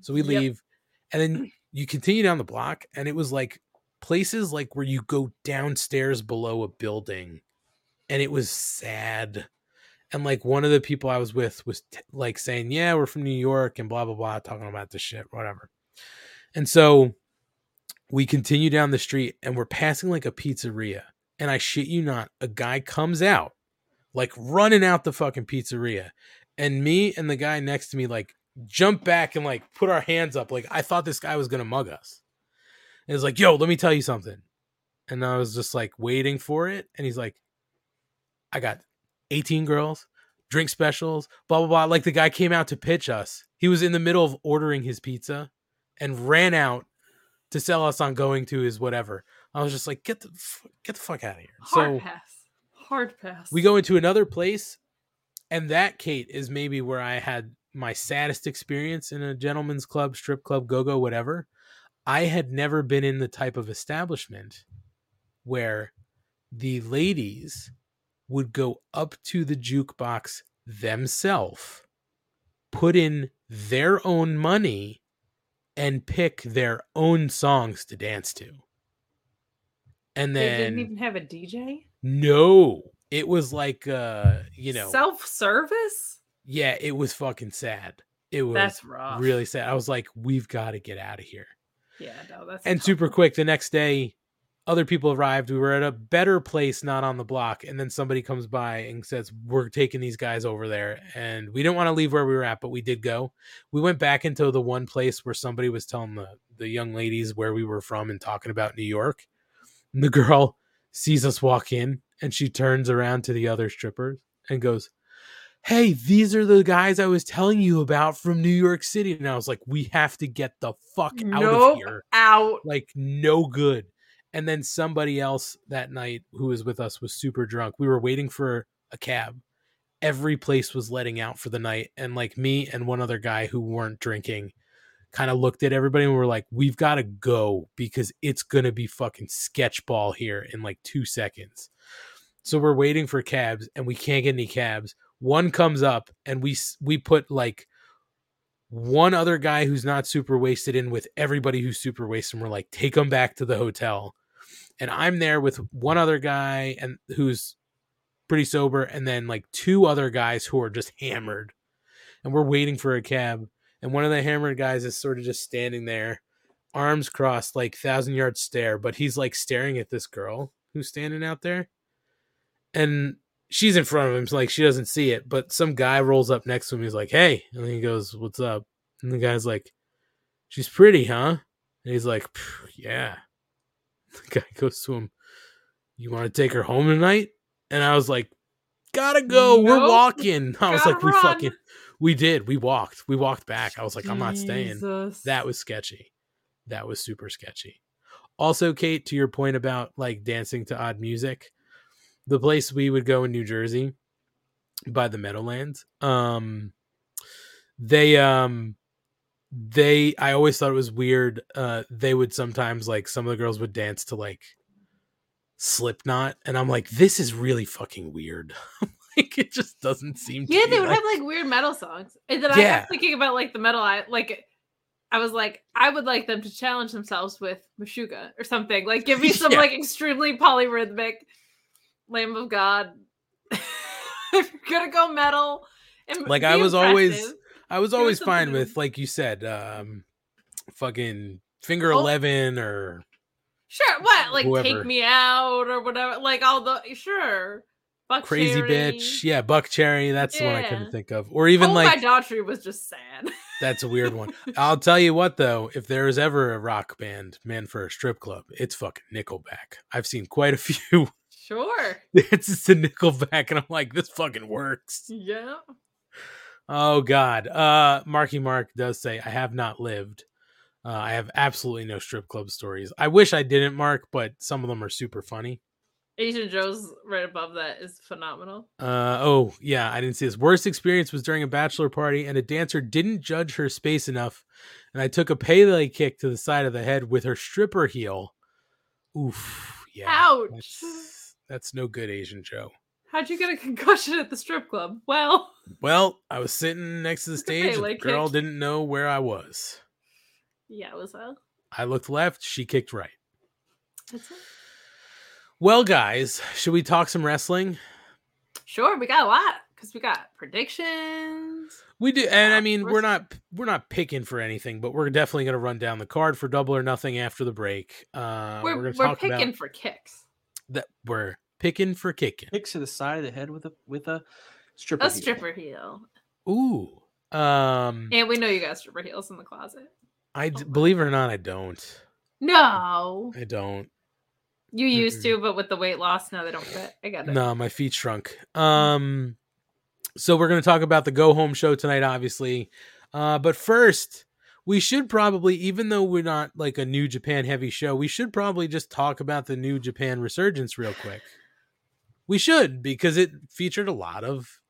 so we Yep. leave and then you continue down the block and it was like places like where you go downstairs below a building and it was sad and like one of the people i was with was t- like saying yeah we're from new york and blah blah blah talking about this shit whatever and so we continue down the street and we're passing like a pizzeria. And I shit you not, a guy comes out, like running out the fucking pizzeria. And me and the guy next to me, like, jump back and like put our hands up. Like, I thought this guy was gonna mug us. And it's like, yo, let me tell you something. And I was just like waiting for it. And he's like, I got 18 girls, drink specials, blah, blah, blah. Like the guy came out to pitch us. He was in the middle of ordering his pizza and ran out to sell us on going to his whatever. I was just like, get the f- get the fuck out of here. Hard so pass. Hard pass. we go into another place, and that Kate is maybe where I had my saddest experience in a gentleman's club, strip club, go go, whatever. I had never been in the type of establishment where the ladies would go up to the jukebox themselves, put in their own money, and pick their own songs to dance to. And They then didn't even have a DJ. no, it was like uh, you know, self service. yeah, it was fucking sad. It was That's rough. really sad. I was like, we've got to get out of here. Yeah, no, that's And tough super quick, the next day, other people arrived. We were at a better place, not on the block, and then somebody comes by and says, "We're taking these guys over there." And we didn't want to leave where we were at, but we did go. We went back into the one place where somebody was telling the the young ladies where we were from and talking about New York. And the girl sees us walk in, and she turns around to the other strippers and goes, hey, these are the guys I was telling you about from New York City. And I was like, we have to get the fuck out Nope. of here. out. Like, no good. And then somebody else that night who was with us was super drunk. We were waiting for a cab. every place was letting out for the night and like me and one other guy who weren't drinking kind of looked at everybody and were like we've got to go because it's to be fucking sketchball here in like 2 seconds. So we're waiting for cabs and we can't get any cabs. One comes up and we we put like one other guy who's not super wasted in with everybody who's super wasted and we're like take them back to the hotel. And I'm there with one other guy and who's pretty sober and then like two other guys who are just hammered. And we're waiting for a cab and one of the hammered guys is sort of just standing there arms crossed like thousand yard stare but he's like staring at this girl who's standing out there. And she's in front of him so like she doesn't see it but some guy rolls up next to him he's like hey and he goes what's up? And the guy's like she's pretty huh? And he's like yeah <laughs> the guy goes to him you want to take her home tonight and i was like gotta go we're walking <laughs> i was Gotta like we run. fucking we did we walked we walked back i was like i'm not staying Jesus. that was sketchy. That was super sketchy. Also, Kate, to your point about like dancing to odd music, the place we would go in New Jersey by the Meadowlands, um, they um they I always thought it was weird. Uh they would sometimes like some of the girls would dance to like Slipknot, and I'm like, this is really fucking weird. <laughs> like it just doesn't seem to Yeah, they would like- have like weird metal songs. And then I Yeah. was thinking about like the metal I like I was like, I would like them to challenge themselves with Meshuggah or something. Like give me <laughs> some Yeah. like extremely polyrhythmic Lamb of God. <laughs> if you're gonna go metal and Like, I was always-. I was always fine with, like you said, um, fucking finger Oh. eleven or Sure, what? Like whoever. take me out or whatever. Like all the sure. Buck crazy Cherry. bitch. Yeah, Buckcherry. That's the one I couldn't think of. Or even oh, like my Daughtry was just sad. that's a weird one. <laughs> I'll tell you what though, if there is ever a rock band man for a strip club, it's fucking Nickelback. I've seen quite a <laughs> few. sure. it's just a Nickelback, and I'm like, this fucking works. Yeah. Oh God. Uh Marky Mark does say, I have not lived. Uh, I have absolutely no strip club stories. I wish I didn't, Mark, but some of them are super funny. Asian Joe's right above that is phenomenal. Uh oh, yeah, I didn't see this. Worst experience was during a bachelor party and a dancer didn't judge her space enough, and I took a Pele kick to the side of the head with her stripper heel. Oof, yeah. Ouch. That's, that's no good, Asian Joe. How'd you get a concussion at the strip club? Well, <laughs> Well, I was sitting next to the stage. and The girl kick. didn't know where I was. yeah, it was a. I looked left, she kicked right. That's it. Well, guys, should we talk some wrestling? Sure, we got a lot because we got predictions. We do, and I mean, we're not we're not picking for anything, but we're definitely going to run down the card for Double or Nothing after the break. Uh, we're we're we're, going to talk picking for kicks. that. We're picking for kicking. Kicks to the side of the head with a with a stripper. A heel. stripper heel. Ooh, um, And we know you got stripper heels in the closet. I d- oh believe it or not, I don't. No, I don't. you used Mm-mm. to, but with the weight loss, now they don't fit. I got it. No, my feet shrunk. Um, so we're going to talk about the go home show tonight, obviously. Uh, but first, we should probably, even though we're not like a New Japan heavy show, we should probably just talk about the New Japan resurgence real quick. We should because it featured a lot of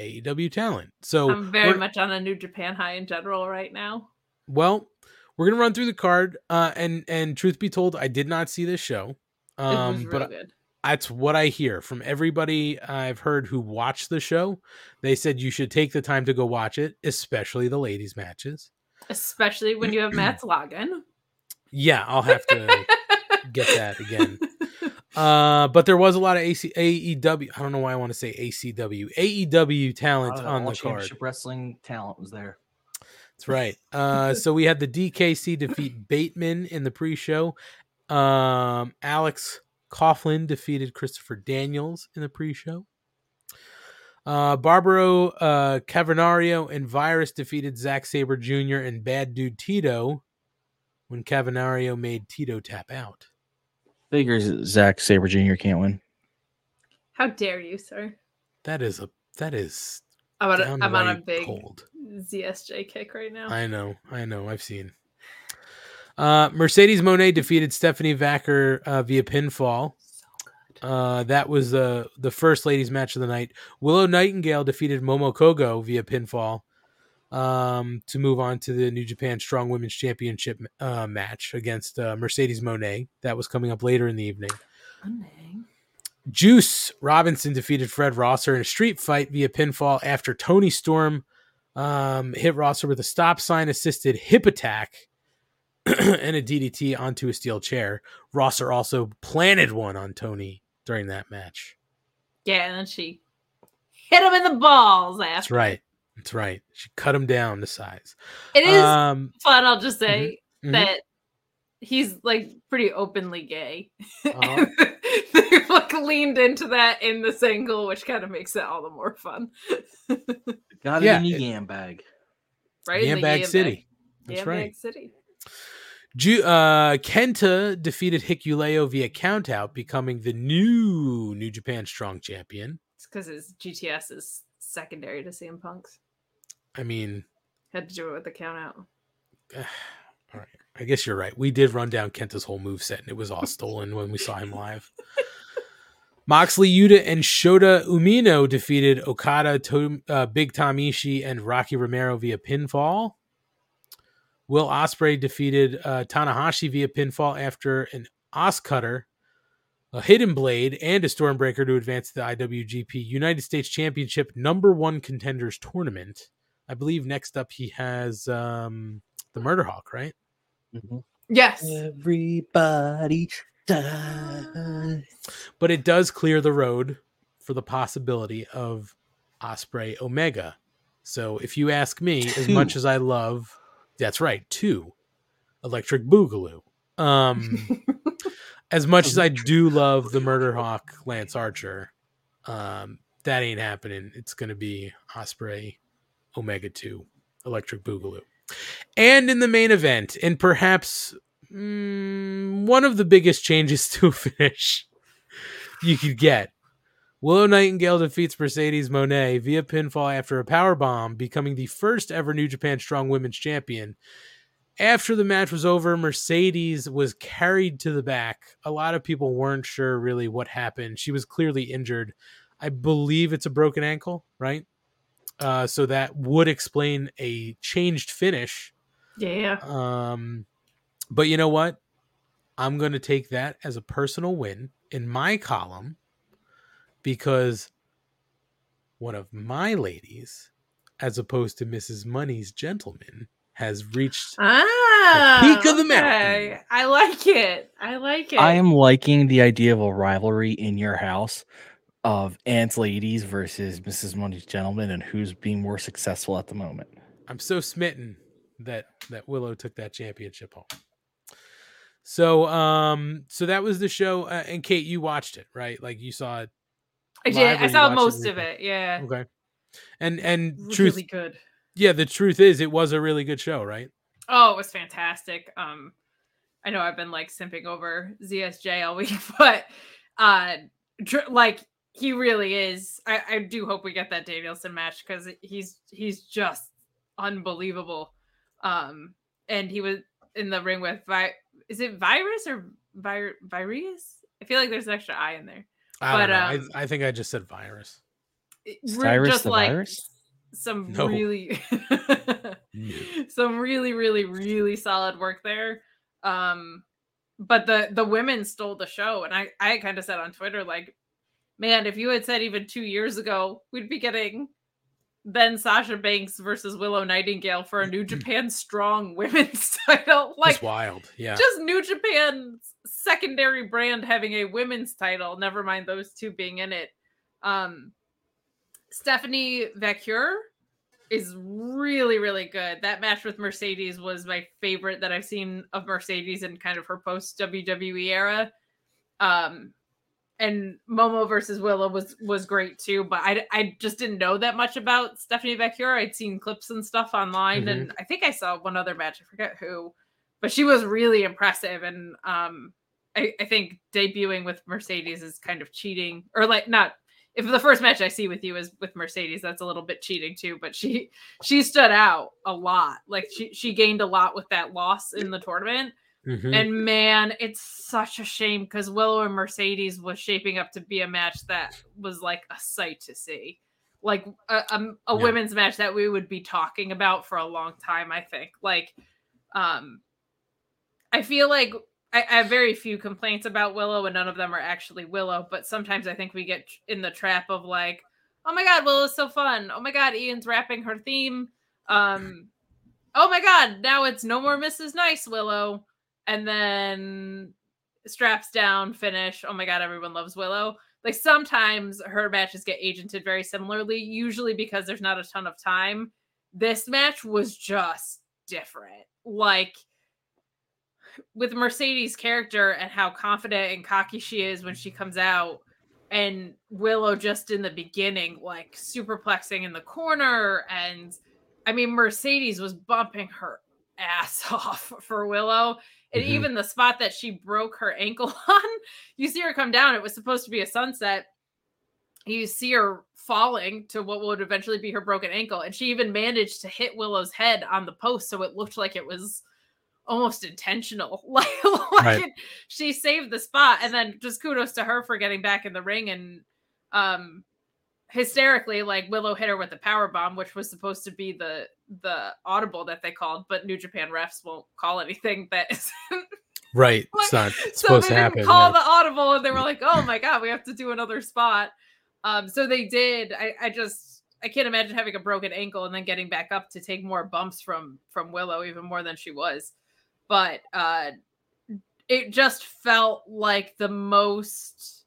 AEW talent. So I'm very much on a New Japan high in general right now. well. We're gonna run through the card, uh, and and truth be told, I did not see this show, um, but good. that's what I hear from everybody I've heard who watched the show. They said you should take the time to go watch it, especially the ladies' matches. Especially when you have Matt's <clears throat> login. Yeah, I'll have to <laughs> get that again. Uh, but there was a lot of AC, AEW. I don't know why I want to say ACW. AEW talent on the card. Championship Wrestling talent was there. That's right. Uh, so we had the DKC defeat <laughs> Bateman in the pre-show. Um, Alex Coughlin defeated Christopher Daniels in the pre-show. Uh, Barbaro uh, Cavernario and Virus defeated Zack Sabre Jr. and Bad Dude Tito when Cavernario made Tito tap out. Figures Zack Sabre Jr. can't win. How dare you, sir? That is a that is I'm on a, I'm on a big cold. ZSJ kick right now. I know, I know, I've seen. Uh, Mercedes Moné defeated Stephanie Vaquer uh, via pinfall. so good. Uh, that was the the first ladies match of the night. Willow Nightingale defeated Momo Kohgo via pinfall um, to move on to the New Japan Strong Women's Championship uh, match against uh, Mercedes Moné. That was coming up later in the evening. Juice Robinson defeated Fred Rosser in a street fight via pinfall after Toni Storm um, hit Rosser with a stop sign assisted hip attack <clears throat> and a DDT onto a steel chair. Rosser also planted one on Tony during that match. Yeah, and then she hit him in the balls after. That's right. That's right. She cut him down to size. It is Um, fun, I'll just say mhm. that he's like pretty openly gay. Uh-huh. <laughs> They've like leaned into that in the single, which kind of makes it all the more fun. <laughs> Got Yeah, it in the yam bag. Right? in the Yambag Yam City. Bag- That's Yam right. Bag City. Ju- uh, Kenta defeated Hikuleo via countout, becoming the new New Japan Strong Champion. It's because his GTS is secondary to CM Punk's. I mean, Had to do it with the count out. <sighs> all right. I guess you're right. We did run down Kenta's whole move set, and it was all <laughs> stolen when we saw him live. Moxley, Yuta, and Shota Umino defeated Okada, uh, Big Tom Ishii, and Rocky Romero via pinfall. Will Ospreay defeated uh, Tanahashi via pinfall after an Os Cutter, a Hidden Blade, and a Stormbreaker to advance to the IWGP United States Championship Number One Contenders Tournament. I believe next up he has um, the Murder Hawk, right? Yes. Everybody die. but it does clear the road for the possibility of Ospreay Omega. So if you ask me, as much as I love, that's right, two Electric Boogaloo. Um, <laughs> as much as I do love the Murder Hawk Lance Archer, um, that ain't happening. It's going to be Ospreay Omega two Electric Boogaloo, and in the main event, and perhaps mm, one of the biggest changes <laughs> to finish you could get. Willow Nightingale defeats Mercedes Moné via pinfall after a power bomb, becoming the first ever New Japan Strong Women's Champion. After the match was over, Mercedes was carried to the back. A lot of people weren't sure really what happened. She was clearly injured. I believe it's a broken ankle, right? Uh, so that would explain a changed finish. Yeah. Um, but you know what? I'm going to take that as a personal win in my column because one of my ladies, as opposed to Mrs. Money's gentleman, has reached. Ah, peak of the okay. mountain. I like it. I like it. I am liking the idea of a rivalry in your house of Aunt's ladies versus Mrs. Money's gentleman and who's being more successful at the moment. I'm so smitten that that Willow took that championship home. So, um, so that was the show. Uh, and Kate, you watched it, right? Like you saw it. I did. I saw watched it most of it. Yeah. Okay. And and Really truth, good. yeah, the truth is, it was a really good show, right? Oh, it was fantastic. Um, I know I've been like simping over ZSJ all week, <laughs> but uh, dr- like he really is. I, I do hope we get that Danielson match because he's he's just unbelievable. Um, and he was in the ring with Vi- is it virus or vir- virus? I feel like there's an extra I in there. I But, um, I, I think I just said virus. It- Cyrus just the like virus? some No. really <laughs> some really really really solid work there um but the the women stole the show and i i kind of said on twitter like man if you had said even two years ago we'd be getting then sasha banks versus willow nightingale for a new japan strong <laughs> women's title like Just wild. Yeah. just New Japan's secondary brand having a women's title, never mind those two being in it. Um Stephanie Vaquer is really, really good. That match with Mercedes was my favorite that I've seen of Mercedes in kind of her post WWE era. Um and Momo versus Willow was was great too, but I, I just didn't know that much about Stephanie Vaquer. I'd seen clips and stuff online, and I think I saw one other match. I forget who, but she was really impressive. And um, I, I think debuting with Mercedes is kind of cheating, or like not. If the first match I see with you is with Mercedes, that's a little bit cheating too. But she she stood out a lot. Like she she gained a lot with that loss in the tournament. Mhm. And man, it's such a shame because Willow and Mercedes was shaping up to be a match that was like a sight to see. Like a, a, a Yeah. women's match that we would be talking about for a long time, I think. Like, um, I feel like I, I have very few complaints about Willow, and none of them are actually Willow. But sometimes I think we get in the trap of like, oh my god, Willow's so fun. Oh my god, Ian's rapping her theme. Um, oh my god, now it's no more Mrs. Nice Willow, and then straps down, finish. Oh my god, everyone loves Willow. Like sometimes her matches get agented very similarly, usually because there's not a ton of time. This match was just different. Like with Mercedes' character and how confident and cocky she is when she comes out, and Willow just in the beginning, like superplexing in the corner. And I mean, Mercedes was bumping her ass <laughs> off for Willow. And Mhm. even the spot that she broke her ankle <laughs> on, you see her come down. It was supposed to be a sunset. You see her falling to what would eventually be her broken ankle. And she even managed to hit Willow's head on the post. So it looked like it was almost intentional. Like, <laughs> like Right. it- she saved the spot. And then just kudos to her for getting back in the ring and um hysterically like Willow hit her with the power bomb, which was supposed to be the the audible that they called, but New Japan refs won't call anything that <laughs> is Right. Like, It's not so supposed they to didn't happen. call yeah. the audible and they were like, oh my god, we have to do another spot. Um, so they did. I, I just I can't imagine having a broken ankle and then getting back up to take more bumps from from Willow, even more than she was. But uh it just felt like the most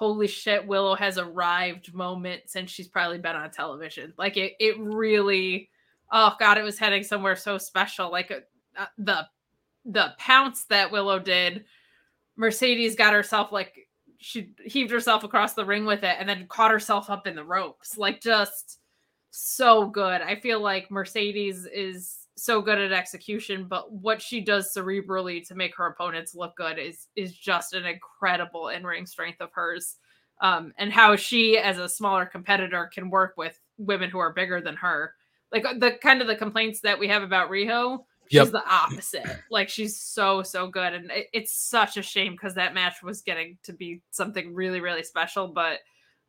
holy shit willow has arrived moment since she's probably been on television. Like it it really oh god it was heading somewhere so special. Like uh, the the pounce that willow did mercedes got herself like she heaved herself across the ring with it and then caught herself up in the ropes. Like just so good. I feel like mercedes is so good at execution but what she does cerebrally to make her opponents look good is is just an incredible in-ring strength of hers. Um and how she as a smaller competitor can work with women who are bigger than her. Like uh, the kind of the complaints that we have about riho she's Yep. the opposite. Like she's so so good. And it, it's such a shame because that match was getting to be something really really special but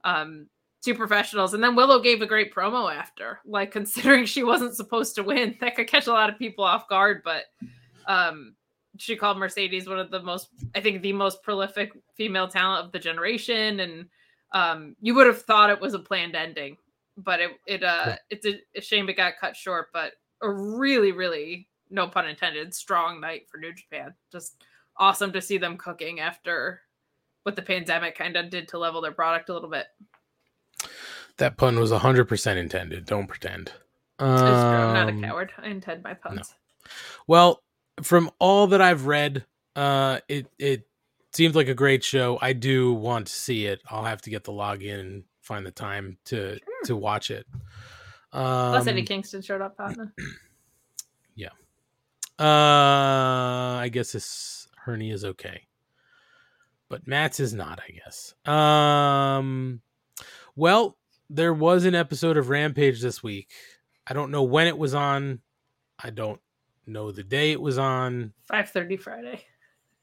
um two professionals and then willow gave a great promo after like <laughs> considering she wasn't supposed to win. That could catch a lot of people off guard but um she called mercedes one of the most i think the most prolific female talent of the generation and um you would have thought it was a planned ending but it it uh it's a, a shame it got cut short but a really really no pun intended strong night for new japan. Just awesome to see them cooking after what the pandemic kind of did to level their product a little bit That pun was 100% intended. Don't pretend. True. I'm not a Um, coward. I intend my puns. Well, from all that I've read, uh, it it seemed like a great show. I do want to see it. I'll have to get the login and find the time to to watch it. Um, Plus, Eddie Kingston showed up, partner. <clears throat> uh, I guess this hernia is okay, but Matt's is not. I guess. Um, well, there was an episode of Rampage this week. I don't know when it was on. I don't know the day it was on. 5:30 Friday.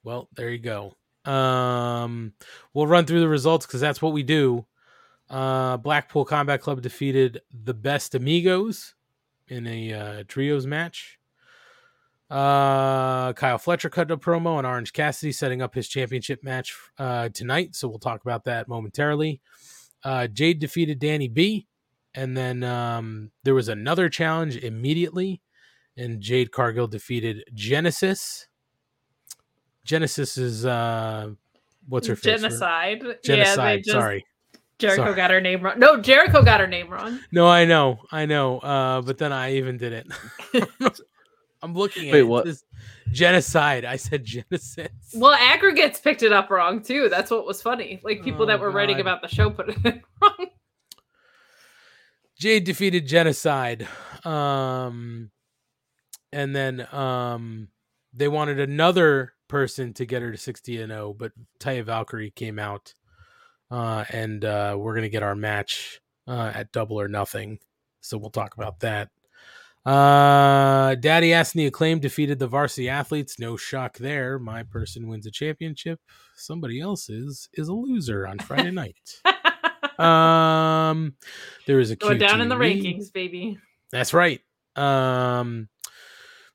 Well, there you go. Um, we'll run through the results because that's what we do. Uh, Blackpool Combat Club defeated the Best Amigos in a uh, trios match. Uh, Kyle Fletcher cut a promo on Orange Cassidy setting up his championship match uh, tonight, so we'll talk about that momentarily. Uh, Jade defeated Danny B, and then um, there was another challenge immediately, and Jade Cargill defeated Genesis. Genesis is uh what's her face? Genocide. Genocide. Yeah, just, Sorry. Jericho Sorry. got her name wrong. No, Jericho got her name wrong. No, I know, I know. Uh, but then I even did it. <laughs> I'm looking at Wait, it. what? It says genocide. I said Genesis. Well, aggregates picked it up wrong too. That's what was funny. Like people Oh, that were writing about the show put it <laughs> wrong. Jade defeated genocide. Um, and then um, they wanted another person to get her to 60 and 0, but Taya Valkyrie came out. Uh, and uh, we're gonna get our match uh, at Double or Nothing, so we'll talk about that. Uh, Daddy asked the acclaim defeated the varsity athletes. No shock there. My person wins a championship. Somebody else's is a loser on Friday night. <laughs> Um, there is a Going down in the rankings, baby. That's right. Um,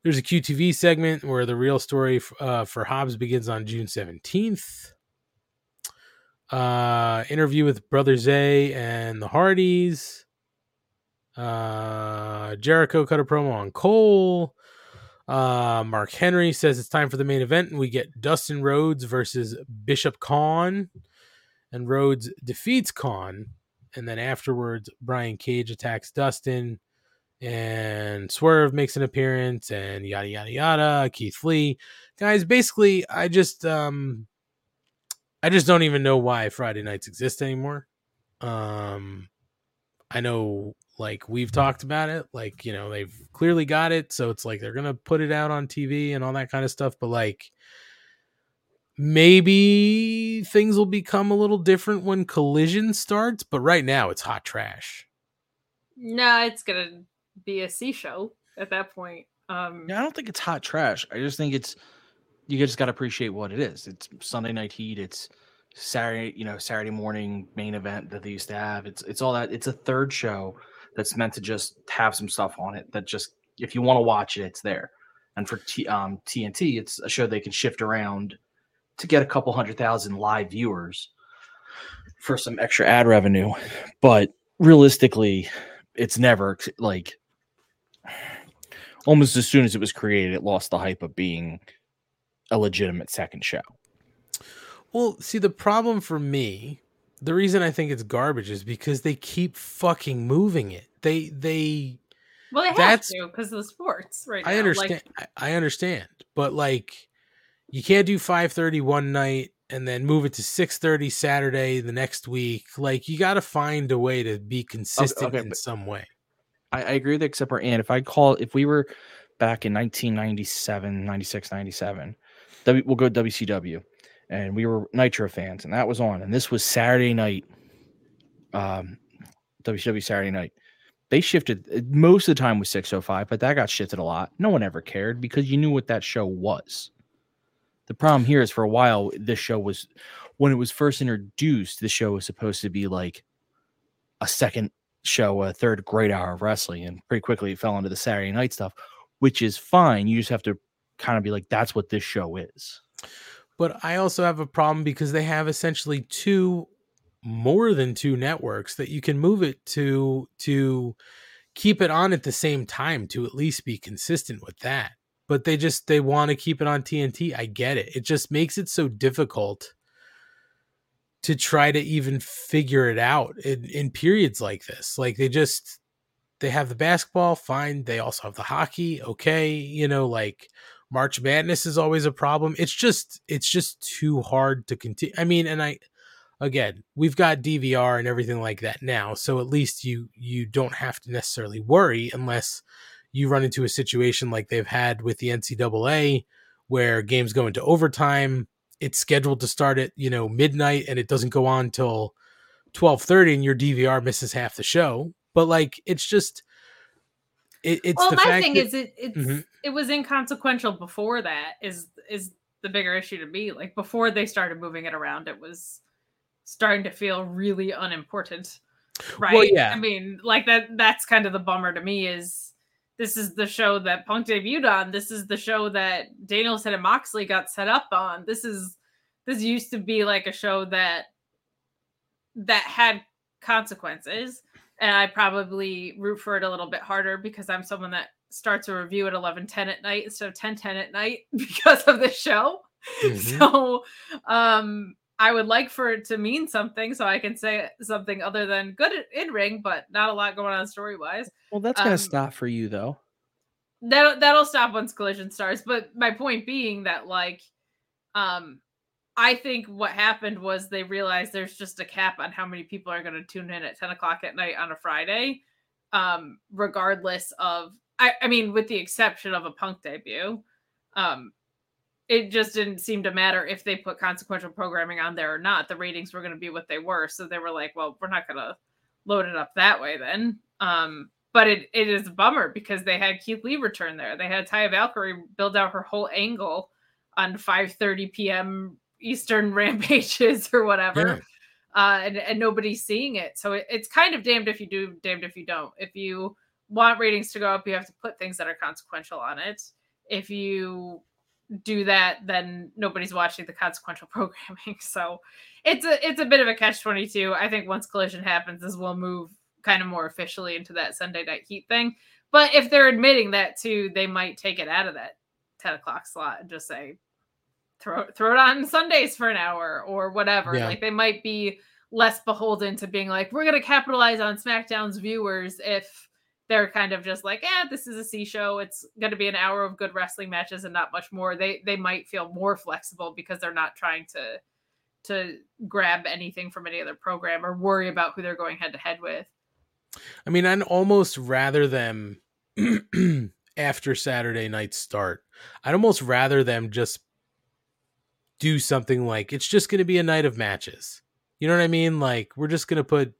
there's a QTV segment where the real story uh, for Hobbs begins on June 17th. Uh, interview with Brother Zay and the Hardys. Uh, Jericho cut a promo on Cole. Uh, Mark Henry says it's time for the main event, and we get Dustin Rhodes versus Bishop Kaun. And Rhodes defeats Kaun. And then afterwards, Brian Cage attacks Dustin and Swerve makes an appearance and yada yada yada. Keith Lee, guys, basically, I just um, I just don't even know why Friday nights exist anymore. Um, I know like we've talked about it, like you know they've clearly got it, so it's like they're gonna put it out on TV and all that kind of stuff, but like maybe things will become a little different when collision starts but right now it's hot trash No, it's gonna be a C show at that point. Um, Yeah, I don't think it's hot trash. I just think it's you just got to appreciate what it is. It's Sunday Night Heat. It's Saturday, you know, Saturday morning main event that they used to have. It's it's all that. It's a third show that's meant to just have some stuff on it that just if you want to watch it, it's there. And for T, um, TNT, it's a show they can shift around to get a couple hundred thousand live viewers for some extra ad revenue. But realistically, it's never like almost as soon as it was created, it lost the hype of being a legitimate second show. Well, see, the problem for me, the reason I think it's garbage is because they keep fucking moving it. They they well, they have that's- to because of the sports right I now. understand Like, I, I understand, but like you can't do 5:30 one night and then move it to 6:30 Saturday the next week. Like you got to find a way to be consistent okay, in some way. I, I agree with that, except for and if I call if we were back in 1997, 96, 97, w, we'll go WCW, and we were Nitro fans, and that was on, and this was Saturday night, um, WCW Saturday night. They shifted uh, most of the time was 605, but that got shifted a lot. No one ever cared because you knew what that show was. The problem here is for a while, this show was when it was first introduced, the show was supposed to be like a second show, a third great hour of wrestling, and pretty quickly it fell into the Saturday night stuff, which is fine. You just have to kind of be like, that's what this show is. But I also have a problem because they have essentially two more than two networks that you can move it to to keep it on at the same time to at least be consistent with that. But they just they want to keep it on TNT. I get it. It just makes it so difficult to try to even figure it out in, in periods like this. Like they just they have the basketball, fine. They also have the hockey, okay. You know, like March Madness is always a problem. It's just it's just too hard to continue. I mean, and I again, we've got DVR and everything like that now, so at least you you don't have to necessarily worry unless you run into a situation like they've had with the NCAA where games go into overtime. It's scheduled to start at you know midnight and it doesn't go on till twelve thirty, and your DVR misses half the show. But like, it's just it, it's well, my thing that- is, it it's Mhm. it was inconsequential before that. Is is the bigger issue to me? Like before they started moving it around, it was starting to feel really unimportant. Right? yeah. I mean, like that. That's kind of the bummer to me. Is this is the show that Punk debuted on? This is the show that Danielson and Moxley got set up on. This is this used to be like a show that that had consequences and I probably root for it a little bit harder because I'm someone that starts a review at 11 10 at night instead of 10 10 at night <laughs> because of the show. Mhm. So um I would like for it to mean something so I can say something other than good in ring, but not a lot going on story wise. Well, that's to Um, stop for you, though. That that'll stop once collision starts. But my point being that like um I think what happened was they realized there's just a cap on how many people are going to tune in at 10 o'clock at night on a Friday, um, regardless of, I, I mean, with the exception of a punk debut. Um, it just didn't seem to matter if they put consequential programming on there or not. The ratings were going to be what they were. So they were like, well, we're not going to load it up that way then. Um, but it, it is a bummer because they had Keith Lee return there. They had Taya Valkyrie build out her whole angle on 5:30 p.m. Eastern <laughs> rampages or whatever. Yeah. Uh, and, and nobody's seeing it. So it, it's kind of damned if you do, damned if you don't. If you want ratings to go up, you have to put things that are consequential on it. If you do that, then nobody's watching the consequential <laughs> programming. So it's a it's a bit of a catch twenty two. I think once collision happens, this will move kind of more officially into that Sunday night heat thing. But if they're admitting that too, they might take it out of that ten o'clock slot and just say throw throw it on Sundays for an hour or whatever. Yeah. Like they might be less beholden to being like, we're gonna capitalize on SmackDown's viewers if they're kind of just like, eh, this is a C show. It's gonna be an hour of good wrestling matches and not much more. They they might feel more flexible because they're not trying to to grab anything from any other program or worry about who they're going head to head with. I mean, I'd almost rather them <clears throat> after Saturday night start. I'd almost rather them just do something like it's just going to be a night of matches. You know what I mean? Like we're just going to put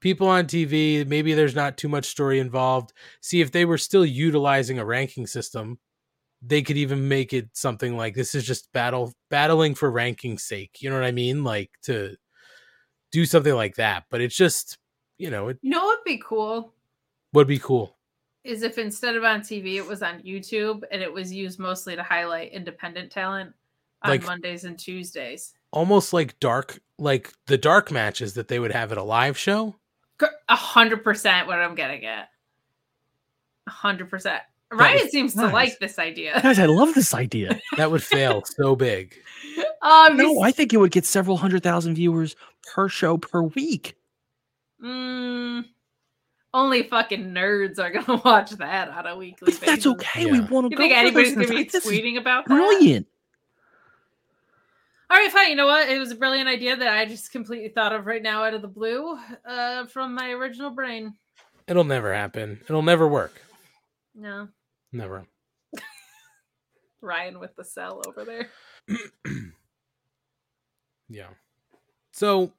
people on TV. Maybe there's not too much story involved. See if they were still utilizing a ranking system, they could even make it something like this is just battle battling for ranking's sake. You know what I mean? Like to do something like that. But it's just you know it You know what would be cool would be cool. is if instead of on TV, it was on YouTube and it was used mostly to highlight independent talent on Like- Mondays and Tuesdays. almost like dark like the dark matches that they would have at a live show A hundred percent what I'm getting at. A hundred percent. Ryan seems to like this idea. Guys, I love this idea. <laughs> that would fail so big Um, No, I think it would get several hundred thousand viewers per show per week. Mm, only fucking nerds are <laughs> gonna watch that on a weekly But basis. that's okay. We want to You go. think anybody's gonna be This tweeting about that? Brilliant. All right, fine. You know what? It was a brilliant idea that I just completely thought of right now out of the blue, uh, from my original brain. it'll never happen it'll never work No, never <laughs> Ryan with the cell over there. <clears throat> yeah so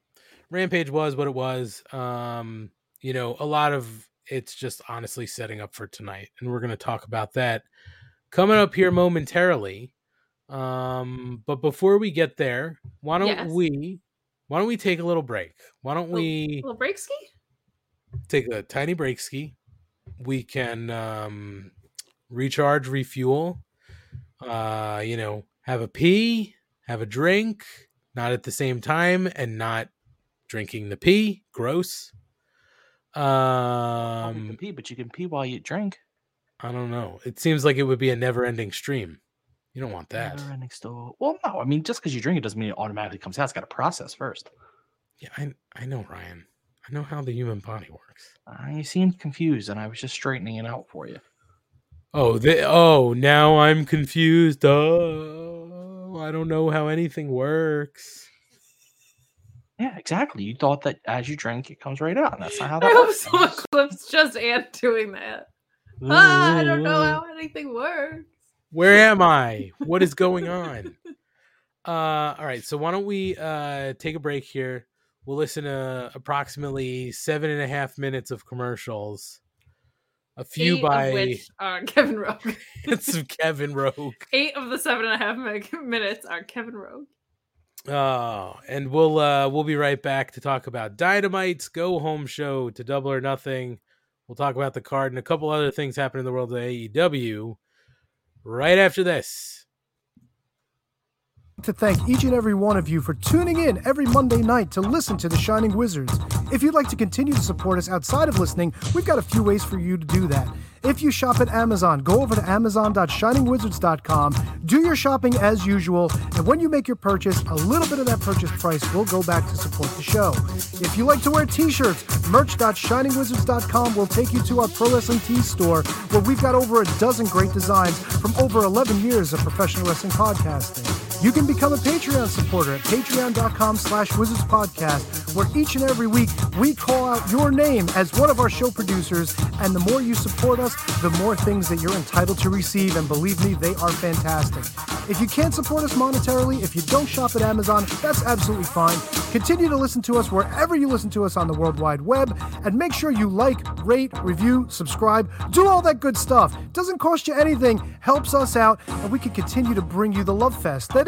rampage was what it was um you know a lot of it's just honestly setting up for tonight and we're going to talk about that coming up here momentarily um but before we get there why don't Yes. we why don't we take a little break why don't Little- we Little break ski. take a tiny break ski. We can um, recharge, refuel. Uh, you know, have a pee, have a drink, not at the same time, and not drinking the pee. Gross. Um, Um, pee, but you can pee while you drink. I don't know. It seems like it would be a never-ending stream. You don't want that. Never ending. Well, no. I mean, just because you drink it doesn't mean it automatically comes out. It's got to process first. Yeah, I I know, Ryan. I know how the human body works. Uh, you seemed confused, and I was just straightening it out for you. Oh, they, oh, now I'm confused. Oh, I don't know how anything works. Yeah, exactly. You thought that as you drink, it comes right out, and that's not how <laughs> I that hope works. someone <laughs> clips just Ant doing that. Ah, I don't know how anything works. Where <laughs> am I? What is going on? Uh, all right. So why don't we uh take a break here? We'll listen to approximately seven and a half minutes of commercials. A few Eight by which are Kevin Rogue. <laughs> it's Kevin Rogue. Eight of the seven and a half minutes are Kevin Rogue. Oh, and we'll uh we'll be right back to talk about Dynamite's Go Home show to Double or Nothing. We'll talk about the card and a couple other things happening in the world of AEW right after this. To thank each and every one of you for tuning in every Monday night to listen to The Shining Wizards. If you'd like to continue to support us outside of listening, we've got a few ways for you to do that. If you shop at Amazon, go over to amazon.shiningwizards.com, do your shopping as usual, and when you make your purchase, a little bit of that purchase price will go back to support the show. If you like to wear t-shirts, merch.shiningwizards.com will take you to our Pro Wrestling Tees store where we've got over a dozen great designs from over 11 years of professional wrestling podcasting. You can become a Patreon supporter at patreon.com slash wizards podcast, where each and every week we call out your name as one of our show producers. And the more you support us, the more things that you're entitled to receive. And believe me, they are fantastic. If you can't support us monetarily, if you don't shop at Amazon, that's absolutely fine. Continue to listen to us wherever you listen to us on the World Wide Web, and make sure you like, rate, review, subscribe, do all that good stuff. Doesn't cost you anything, helps us out, and we can continue to bring you the love fest that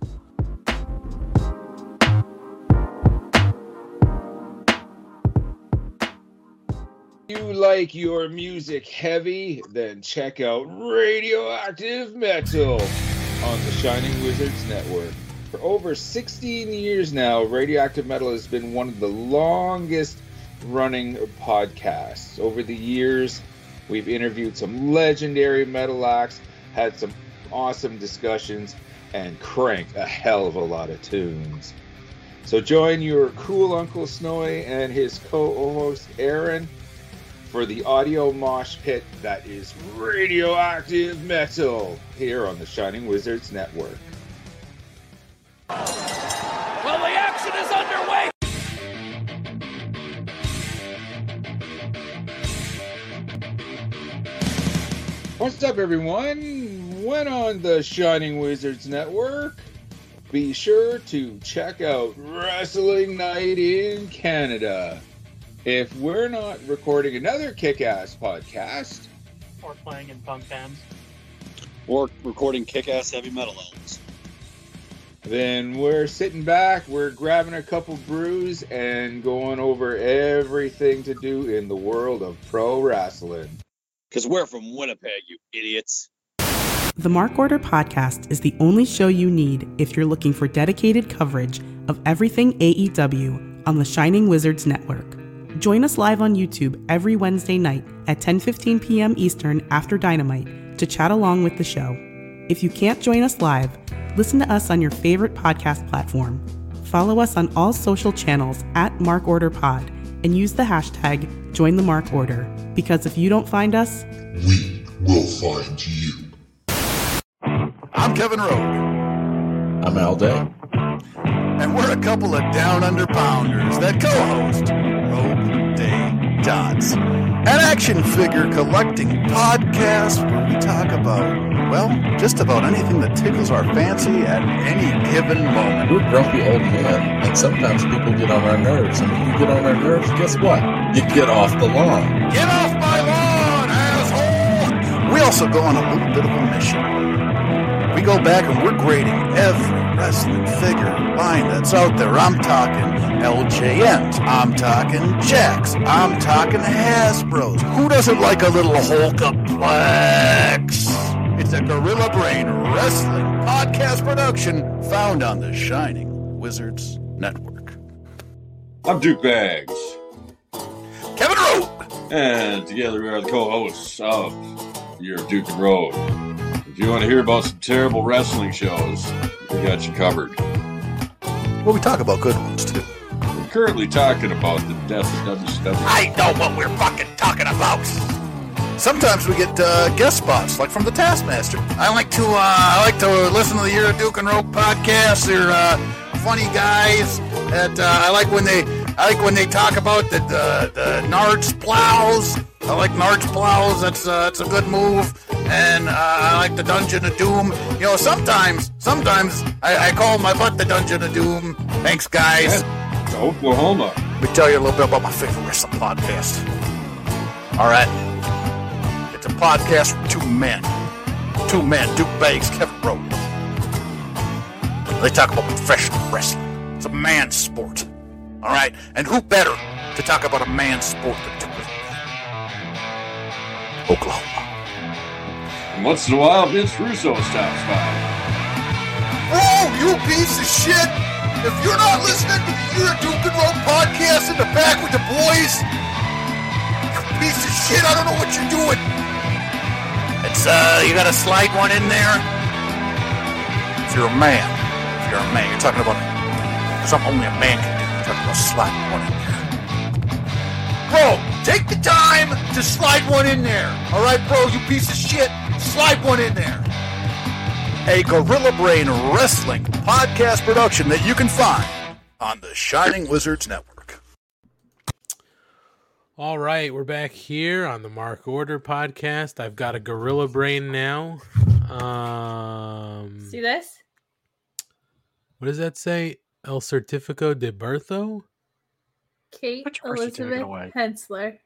You like your music heavy, then check out Radioactive Metal on the Shining Wizards Network. For over 16 years now, Radioactive Metal has been one of the longest running podcasts. Over the years, we've interviewed some legendary metal acts, had some awesome discussions, and cranked a hell of a lot of tunes. So join your cool Uncle Snowy and his co-host Aaron for the audio mosh pit that is radioactive metal here on the Shining Wizards Network. Well, the action is underway. What's up, everyone? When on the Shining Wizards Network, be sure to check out Wrestling Night in Canada. If we're not recording another kick ass podcast, Or playing in punk bands. Or recording kick ass heavy metal albums. then we're sitting back, we're grabbing a couple brews, and going over everything to do in the world of pro wrestling. Because we're from Winnipeg, you idiots. The Mark Order Podcast is the only show you need if you're looking for dedicated coverage of everything AEW on the Shining Wizards Network. Join us live on YouTube every Wednesday night at 10:15 p.m. Eastern after Dynamite to chat along with the show. If you can't join us live, listen to us on your favorite podcast platform. Follow us on all social channels at Mark Order Pod and use the hashtag Join the Mark Order because if you don't find us, We will find you. I'm Kevin Rowe. I'm Al Day. And we're a couple of down under pounders that co host Rogue Day Dots, an action figure collecting podcast where we talk about, well, just about anything that tickles our fancy at any given moment. We're grumpy old men, and sometimes people get on our nerves. And when you get on our nerves, guess what? You get off the lawn. Get off my lawn, asshole! We also go on a little bit of a mission. We go back and we're grading every wrestling figure line that's out there. I'm talking LJNs. I'm talking Jakks. I'm talking Hasbros. Who doesn't like a little Hulkaplex? It's a Gorilla Brain Wrestling podcast production found on the Shining Wizards Network. I'm Duke Bags. Kevin Rowe. And together we are the co-hosts of Your Duke and Road. If you want to hear about some terrible wrestling shows, we got you covered. Well, we talk about good ones too. We're currently talking about the death of WCW. I know what we're fucking talking about. Sometimes we get uh, guest spots, like from the Taskmaster. I like to uh, I like to listen to the Year of Duke and Rope podcast. They're uh, funny guys. That uh, I like when they I like when they talk about the the, the Nards plows. I like Nards plows. That's uh, that's a good move. And uh, I like the Dungeon of Doom. You know, sometimes sometimes I, I call my butt the Dungeon of Doom. Thanks, guys. Oklahoma. Let me tell you a little bit about my favorite wrestling podcast. All right. It's a podcast from two men. Two men, Duke Bags, Kevin Rowe. They talk about professional wrestling. It's a man's sport. All right? And who better to talk about a man's sport than Duke Oklahoma. And once in a while, Vince Russo stops by. Whoa, you piece of shit! If you're not listening to the Year of Duke and Rope podcast in the back with the boys, you piece of shit, I don't know what you're doing. It's, uh, you gotta slide one in there. If you're a man, if you're a man, you're talking about something only a man can do. You're talking about sliding one in there. Bro, take the time to slide one in there. All right, bro, you piece of shit, slide one in there a Gorilla Brain Wrestling podcast production that you can find on the Shining Wizards Network. All right, we're back here on the Mark Order podcast. I've got a gorilla brain now. Um, See this? what does that say? El Certifico de Bertho? Kate Elizabeth. Hensler.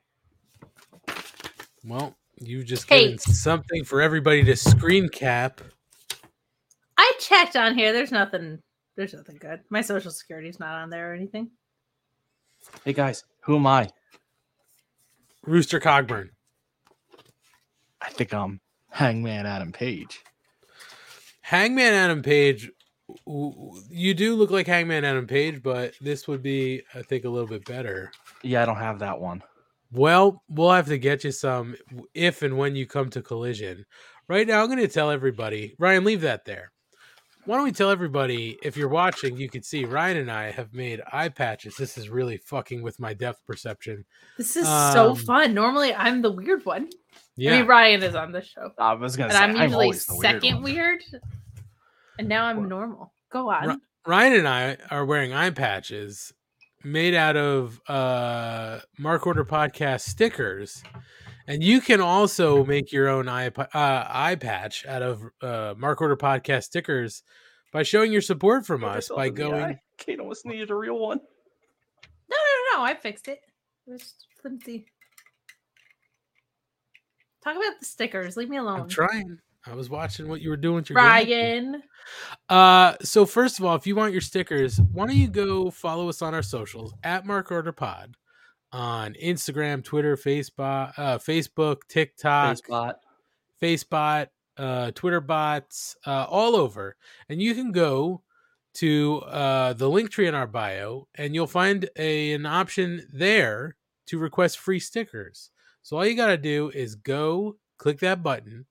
Well, you've just Kate. given something for everybody to screen cap. I checked on here. There's nothing. There's nothing good. My social security's not on there or anything. Hey guys, who am I? Rooster Cogburn. I think I'm Hangman Adam Page. Hangman Adam Page, w- w- you do look like Hangman Adam Page, but this would be, I think, a little bit better. Yeah, I don't have that one. Well, we'll have to get you some if and when you come to Collision. Right now, I'm going to tell everybody. Ryan, leave that there. Why don't we tell everybody if you're watching, you can see Ryan and I have made eye patches. This is really fucking with my depth perception. This is so Um, fun. Normally, I'm the weird one. I Yeah. mean, Ryan is on the show. I was gonna and say I'm I'm usually always the weird second weird, and now I'm normal. Go on. Ri- Ryan and I are wearing eye patches made out of uh, Mark Order podcast stickers, and you can also make your own eye uh, eye patch out of uh, Mark Order podcast stickers by showing your support from us by going. Kate almost needed a real one. No, no, no. I fixed it. Just flimsy. Talk about the stickers. Leave me alone. I'm trying. I was watching what you were doing with your graphic. Ryan. Uh, so first of all, if you want your stickers, why don't you go follow us on our socials at Mark Order Pod on Instagram, Twitter, Facebook, uh, Facebook, TikTok, Facebot. Facebot, uh, Twitter bots, uh, all over, and you can go to uh, the link tree in our bio, and you'll find a, an option there to request free stickers. So all you got to do is go click that button,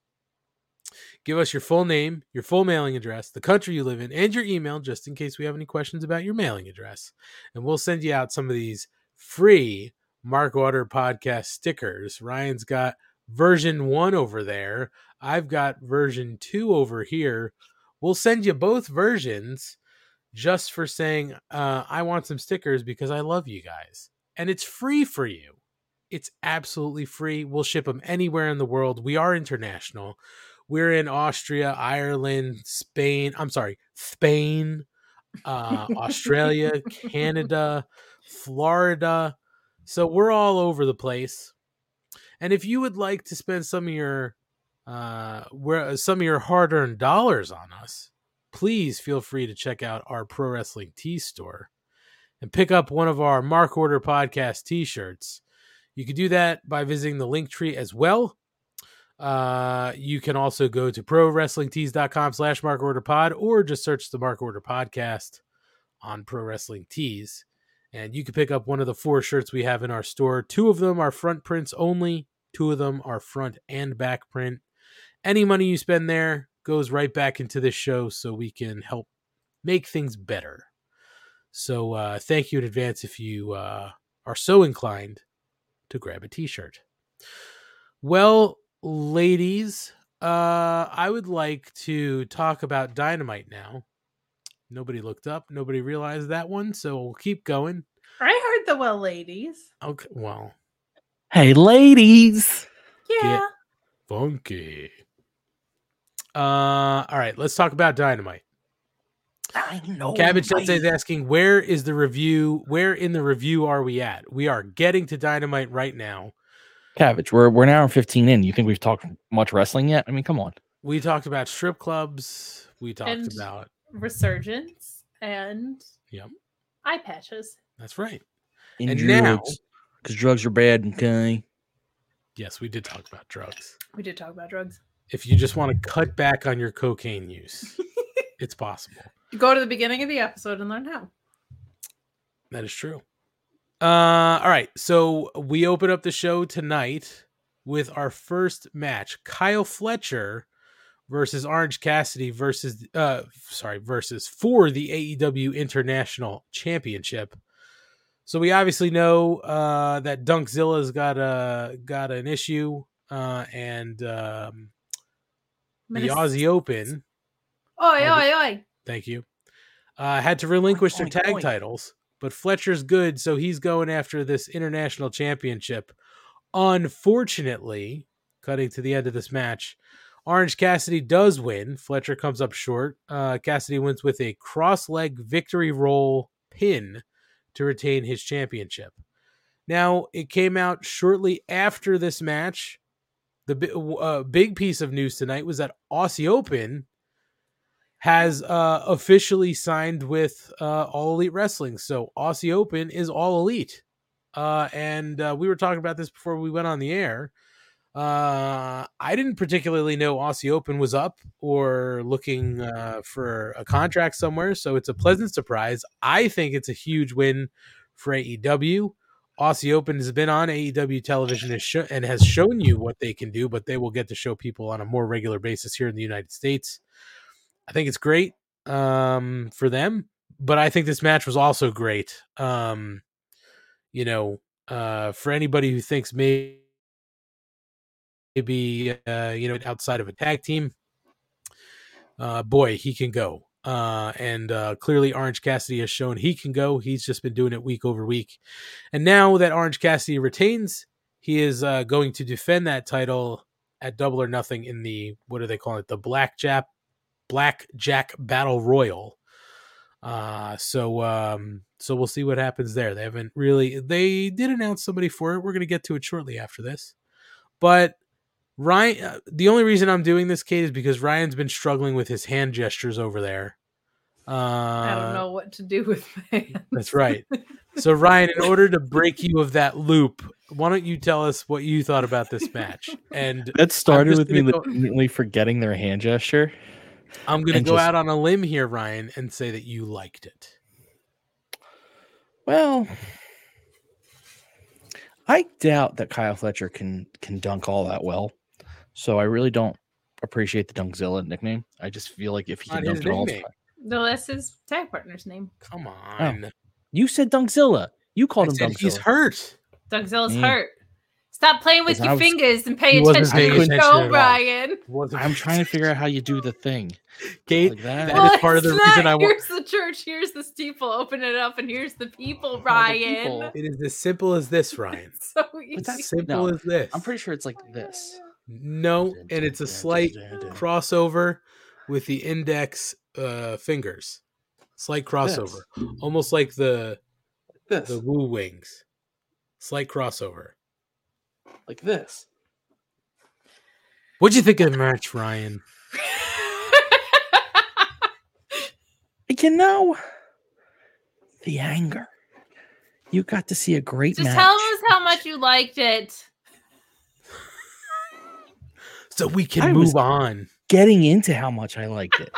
give us your full name, your full mailing address, the country you live in, and your email, just in case we have any questions about your mailing address. And we'll send you out some of these free Mark Order podcast stickers. Ryan's got version one over there. I've got version two over here. We'll send you both versions just for saying, uh, I want some stickers because I love you guys. And it's free for you. It's absolutely free. We'll ship them anywhere in the world. We are international. We're in Austria, Ireland, Spain. I'm sorry, Spain, uh, Australia, Canada, Florida. So we're all over the place. And if you would like to spend some of your uh where some of your hard-earned dollars on us, please feel free to check out our Pro Wrestling Tee store and pick up one of our Mark Order Podcast t shirts. You can do that by visiting the link tree as well. Uh, you can also go to pro wrestlingtees.com slash mark order pod or just search the Mark Order Podcast on Pro Wrestling Tees. And you can pick up one of the four shirts we have in our store. Two of them are front prints only, two of them are front and back print. Any money you spend there goes right back into this show so we can help make things better. So uh, thank you in advance if you uh, are so inclined to grab a t shirt. Well, ladies, uh, I would like to talk about Dynamite now. Nobody looked up. Nobody realized that one, so we'll keep going. I heard the well, ladies. Okay, well, Hey, ladies. Yeah. get funky. Uh, all right, let's talk about Dynamite. I know. Cabbage right? Sensei is asking, where is the review? Where in the review are we at? We are getting to Dynamite right now. Cabbage, we're we're an hour and fifteen in. You think we've talked much wrestling yet? I mean, come on. We talked about strip clubs. We talked And- about Resurgence and Yep. eye patches. that's right. And, And now- because drugs are bad. Okay. Yes, we did talk about drugs. We did talk about drugs. If you just want to cut back on your cocaine use, <laughs> it's possible. Go to the beginning of the episode and learn how. That is true. Uh, all right. So we open up the show tonight with our first match: Kyle Fletcher versus Orange Cassidy versus uh, sorry, versus for the AEW International Championship. So we obviously know uh, that Dunkzilla's got a got an issue, uh, and um, the Aussie Open. Oi, Oh, oi, oi. Thank you. Uh, had to relinquish their tag oink. titles, but Fletcher's good, so he's going after this international championship. Unfortunately, cutting to the end of this match, Orange Cassidy does win. Fletcher comes up short. Uh, Cassidy wins with a cross leg victory roll pin to retain his championship. Now, it came out shortly after this match. The uh, big piece of news tonight was that Aussie Open has uh, officially signed with uh, All Elite Wrestling. So Aussie Open is All Elite. Uh, and uh, we were talking about this before we went on the air. Uh, I didn't particularly know Aussie Open was up or looking uh, for a contract somewhere. So it's a pleasant surprise. I think it's a huge win for AEW. Aussie Open has been on AEW television and and has shown you what they can do, but they will get to show people on a more regular basis here in the United States. I think it's great um, for them, but I think this match was also great. Um, you know, uh, for anybody who thinks maybe, uh, you know, outside of a tag team, uh, boy, he can go. Uh, and uh, clearly, Orange Cassidy has shown he can go. He's just been doing it week over week. And now that Orange Cassidy retains, he is uh, going to defend that title at Double or Nothing in the what do they call it? The Black Blackjack Blackjack Battle Royal. Uh, so um, so we'll see what happens there. They haven't really. They did announce somebody for it. We're going to get to it shortly after this. But Ryan, uh, the only reason I'm doing this, Kate, is because Ryan's been struggling with his hand gestures over there. Uh, I don't know what to do with <laughs> my That's right. So Ryan, in order to break you of that loop, why don't you tell us what you thought about this match? And That started with me go- legitimately forgetting their hand gesture. I'm going to go just- out on a limb here, Ryan, and say that you liked it. Well, I doubt that Kyle Fletcher can can dunk all that well. So I really don't appreciate the Dunkzilla nickname. I just feel like if he can Not his dunk it all, nickname. No, that's his tag partner's name. Come on. you said Dunkzilla. You called I him said Dunkzilla. he's hurt. Dunkzilla's Mm. hurt. Stop playing with your was- fingers and pay attention paying to the attention at show. Brian. I'm trying to figure out how you do the thing. <laughs> Kate, Like that. that is part of the it's reason I want. Here's the church. Here's the steeple. Open it up, and here's the people, <laughs> Brian. It is as simple as this, <laughs> Ryan. So But easy. that's Simple no, as this. I'm pretty sure it's like this. No, and it's a slight crossover with the index uh, fingers. Slight crossover, almost like the This. the woo wings. Slight crossover. Like this. What'd you think of the match, Ryan? <laughs> You know, the anger. You got to see a great Just match. tell us how much you liked it. <laughs> So we can I move was- on. getting into how much I liked it.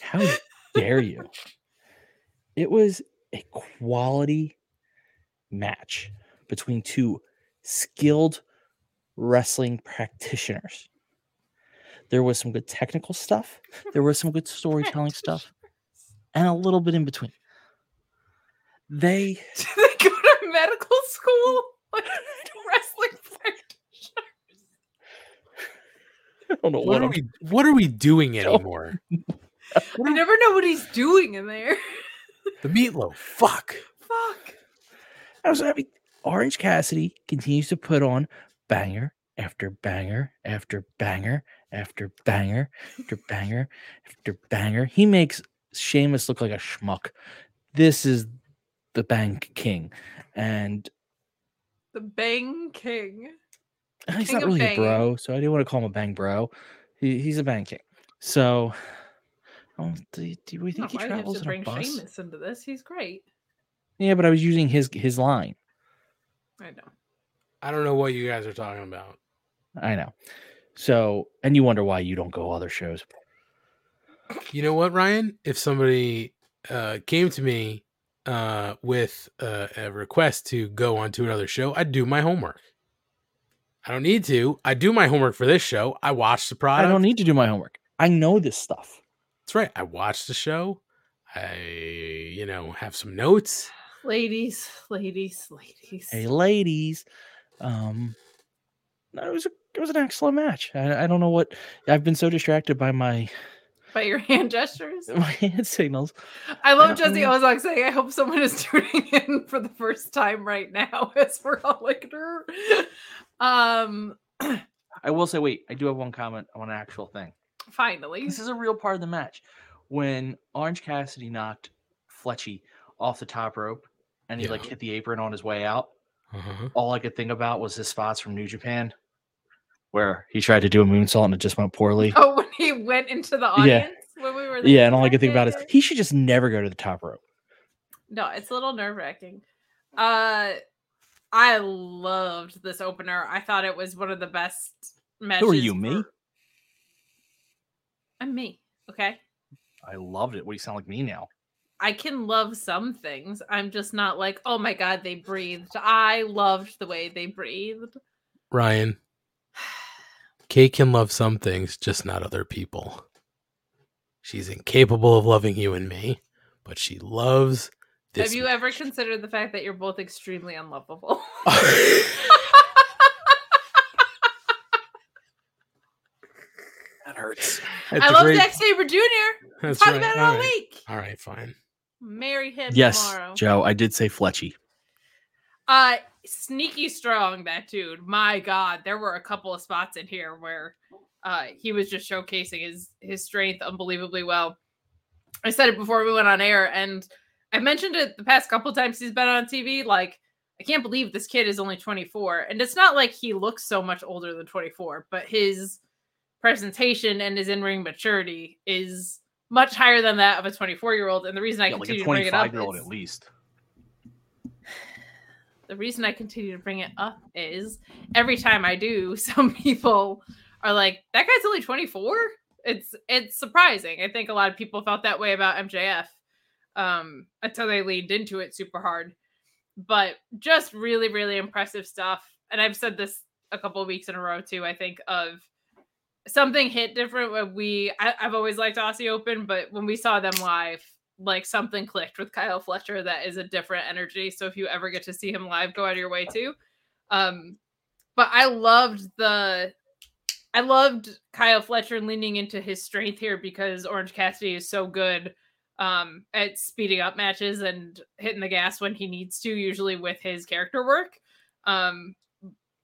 how <laughs> dare you? It was a quality match between two skilled wrestling practitioners. There was some good technical stuff, there was some good <laughs> storytelling stuff, and a little bit in between. They <laughs> Do they go to medical school? <laughs> Like wrestling practitioners. I don't know What, what, are I'm we? What are we doing anymore? I never know what he's doing in there. The meatloaf. Fuck. Fuck. I was I mean, Orange Cassidy continues to put on banger after banger after banger after banger after <laughs> banger after banger. He makes Sheamus look like a schmuck. This is the Bang King, and The Bang King. he's King not really a bro, so I didn't want to call him a Bang Bro. He, he's a Bang King. So, oh, do, do we think he why do you have travels to in a bring bus? Sheamus into this. He's great. Yeah, but I was using his his line. I know. I don't know what you guys are talking about. I know. So, and you wonder why you don't go other shows. You know what, Ryan? If somebody uh, came to me uh, with uh, a request to go onto another show, I'd do my homework. I don't need to. I do my homework for this show. I watch the product. I don't need to do my homework. I know this stuff. That's right. I watch the show. I, you know, have some notes. Ladies, ladies, ladies. Hey, ladies. Um, no, it was a, it was an excellent match. I, I don't know what I've been so distracted by my <laughs> By your hand gestures. <laughs> my hand signals. I love don't Jesse know. Ozok saying, I hope someone is <laughs> tuning in for the first time right now as we're all like, "Durr." um, <clears throat> I will say, wait, I do have one comment on an actual thing. finally. This is a real part of the match. When Orange Cassidy knocked Fletchy off the top rope and he like hit the apron on his way out, Uh-huh. all I could think about was his spots from New Japan, where he tried to do a moonsault and it just went poorly. Oh, <laughs> when he went into the audience when we were there? yeah, and all I could think about is he should just never go to the top rope. No, it's a little nerve wracking. Uh, I loved this opener. I thought it was one of the best matches. Who are you, me? I'm me. Okay. I loved it. What do you sound like me now? I can love some things. I'm just not like, oh my god, they breathed. I loved the way they breathed. Ryan, Kate can love some things, just not other people. She's incapable of loving you and me, but she loves this. Have you ever considered the fact that you're both extremely unlovable? <laughs> That hurts. That's I a love great- Zack Sabre Jr. That's Talk right. about it All all right. week. All right, fine. Marry him Yes, tomorrow. Joe, I did say Fletchy. Uh sneaky strong that dude. My god, there were a couple of spots in here where uh he was just showcasing his his strength unbelievably well. I said it before we went on air and I mentioned it the past couple times he's been on TV like I can't believe this kid is only 24 and it's not like he looks so much older than 24, but his presentation and his in-ring maturity is much higher than that of a 24-year-old and the reason I Yeah, like continue to bring it up 25 year old is- at least. <sighs> the reason I continue to bring it up is every time I do, <laughs> some people are like, "That guy's only 24." It's it's surprising. I think a lot of people felt that way about MJF um, until they leaned into it super hard. But just really, really impressive stuff. And I've said this a couple of weeks in a row too. I think of something hit different when we. I, I've always liked Aussie Open, but when we saw them live, like something clicked with Kyle Fletcher that is a different energy. So if you ever get to see him live, go out of your way too. Um, but I loved the I loved Kyle Fletcher leaning into his strength here because Orange Cassidy is so good um at speeding up matches and hitting the gas when he needs to, usually with his character work. Um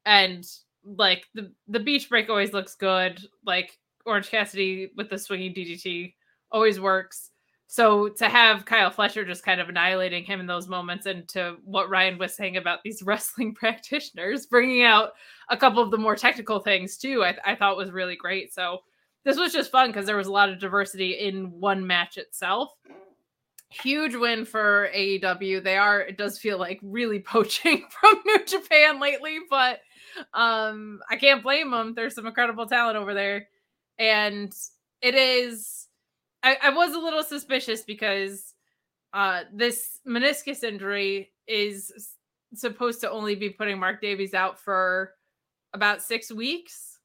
and like the the beach break always looks good. Like Orange Cassidy with the swinging DDT always works. So to have Kyle Fletcher just kind of annihilating him in those moments, and to what Ryan was saying about these <laughs> wrestling practitioners bringing out a couple of the more technical things too, I, I thought was really great. So this was just fun because there was a lot of diversity in one match itself. huge win for AEW. They are it does feel like really <laughs> poaching <laughs> from New Japan lately, but um I can't blame them. There's some incredible talent over there. And it is I, I was a little suspicious because uh this meniscus injury is supposed to only be putting Mark Davis out for about six weeks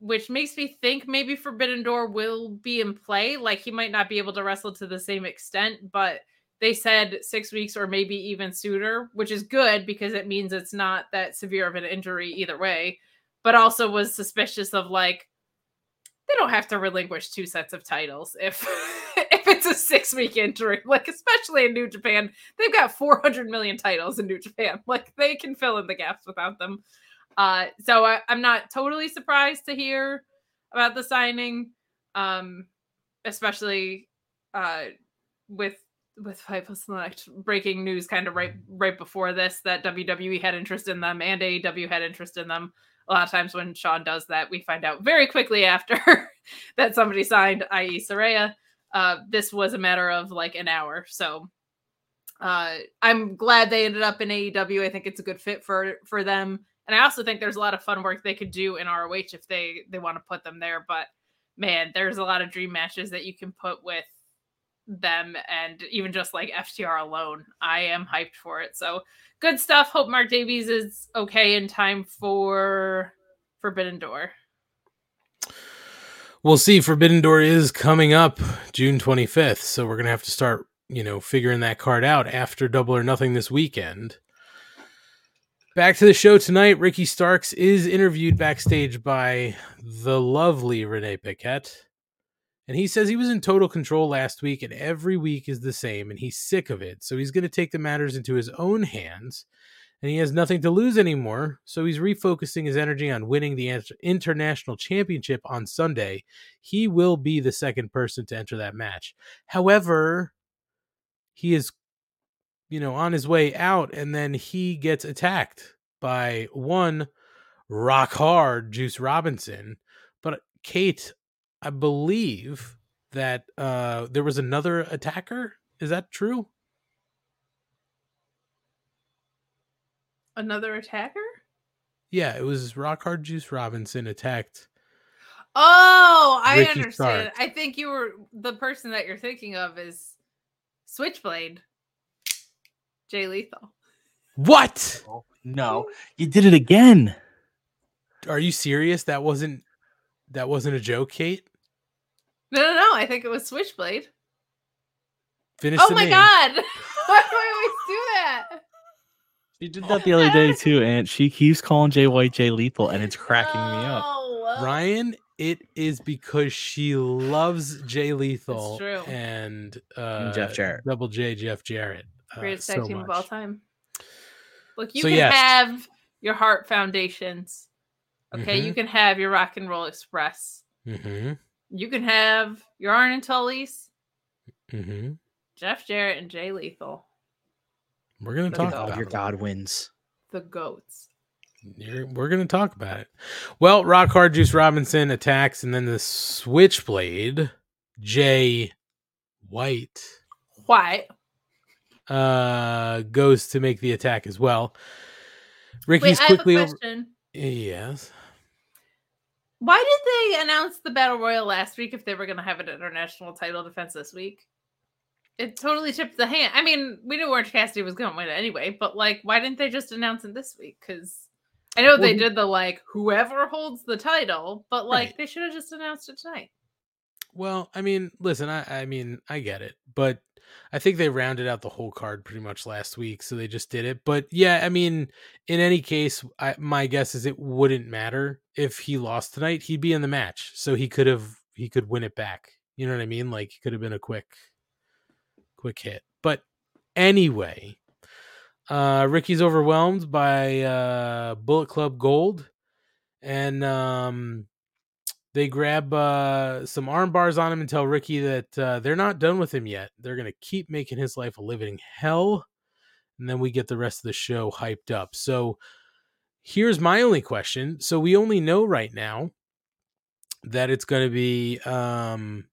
which makes me think maybe Forbidden Door will be in play. Like he might not be able to wrestle to the same extent, but they said six weeks or maybe even sooner, which is good because it means it's not that severe of an injury either way. But also was suspicious of like they don't have to relinquish two sets of titles if <laughs> if it's a six week injury. Like especially in New Japan, they've got 400 million titles in New Japan. <laughs> Like they can fill in the gaps without them. Uh, so I, I'm not totally surprised to hear about the signing, um, especially uh, with with Fightful Select breaking news kind of right right before this that WWE had interest in them and AEW had interest in them. A lot of times when Sean does that, we find out very quickly after <laughs> that somebody signed, i.e., Saraya. Uh, this was a matter of like an hour, so uh, I'm glad they ended up in AEW. I think it's a good fit for for them, and I also think there's a lot of fun work they could do in ROH if they they want to put them there. But man, there's a lot of dream matches that you can put with them, and even just like FTR alone, I am hyped for it. So good stuff. Hope Mark Davis is okay in time for Forbidden Door. We'll see. Forbidden Door is coming up June 25th, so we're gonna have to start, you know, figuring that card out after Double or Nothing this weekend. Back to the show tonight. Ricky Starks is interviewed backstage by the lovely Renee Paquette. And he says he was in total control last week, and every week is the same, and he's sick of it. So he's going to take the matters into his own hands, and he has nothing to lose anymore. So he's refocusing his energy on winning the international championship on Sunday. He will be the second person to enter that match. However, he is, you know, on his way out, and then he gets attacked by one rock hard Juice Robinson. But Kate, I believe that uh there was another attacker. Is that true? Another attacker? Yeah, it was Rock Hard Juice Robinson attacked. Oh, I Ricky understand. Stark. I think you were the person that you're thinking of is Switchblade. Jay Lethal. What? No, you did it again. Are you serious? That wasn't that wasn't a joke, Kate? No, no, no. I think it was Switchblade. Finish oh my name. god! <laughs> Why do I always do that? She did that the other day too, and she keeps calling Jay White Jay Lethal, and it's cracking me up. Ryan, it is because she loves Jay Lethal true. and uh, Jeff Jarrett. Double J Jeff Jarrett. uh, Greatest so tag team of all time. Look, you So, can yes. have your heart foundations. Okay, you Mhm. can have your rock and roll express. Mm-hmm. You can have your Arn and Tully's, Mm-hmm. Jeff Jarrett, and Jay Lethal, We're gonna The talk goat. about Your. Godwins. the goats. You're- we're gonna talk about it. Well, Rock Hard Juice Robinson attacks, and then the Switchblade Jay White White uh goes to make the attack as well. Wait, Ricky's I have a quickly over. Yes. Why did they announce the battle royal last week if they were going to have an international title defense this week? It totally tipped the hand. I mean, we knew Orange Cassidy was going to win it anyway, but like, why didn't they just announce it this week? Because I know they did the like whoever holds the title, but like Right. they should have just announced it tonight. Well, I mean, listen, I, I mean, I get it, but I think they rounded out the whole card pretty much last week, so they just did it. But yeah, I mean, in any case, I, my guess is it wouldn't matter if he lost tonight. He'd be in the match, so he could have he could win it back. You know what I mean? Like, it could have been a quick, quick hit. But anyway, uh, Ricky's overwhelmed by uh, Bullet Club Gold, and um, they grab uh, some arm bars on him and tell Ricky that uh, they're not done with him yet. They're going to keep making his life a living hell. And then we get the rest of the show hyped up. So here's my only question. So we only know right now that it's going to be um,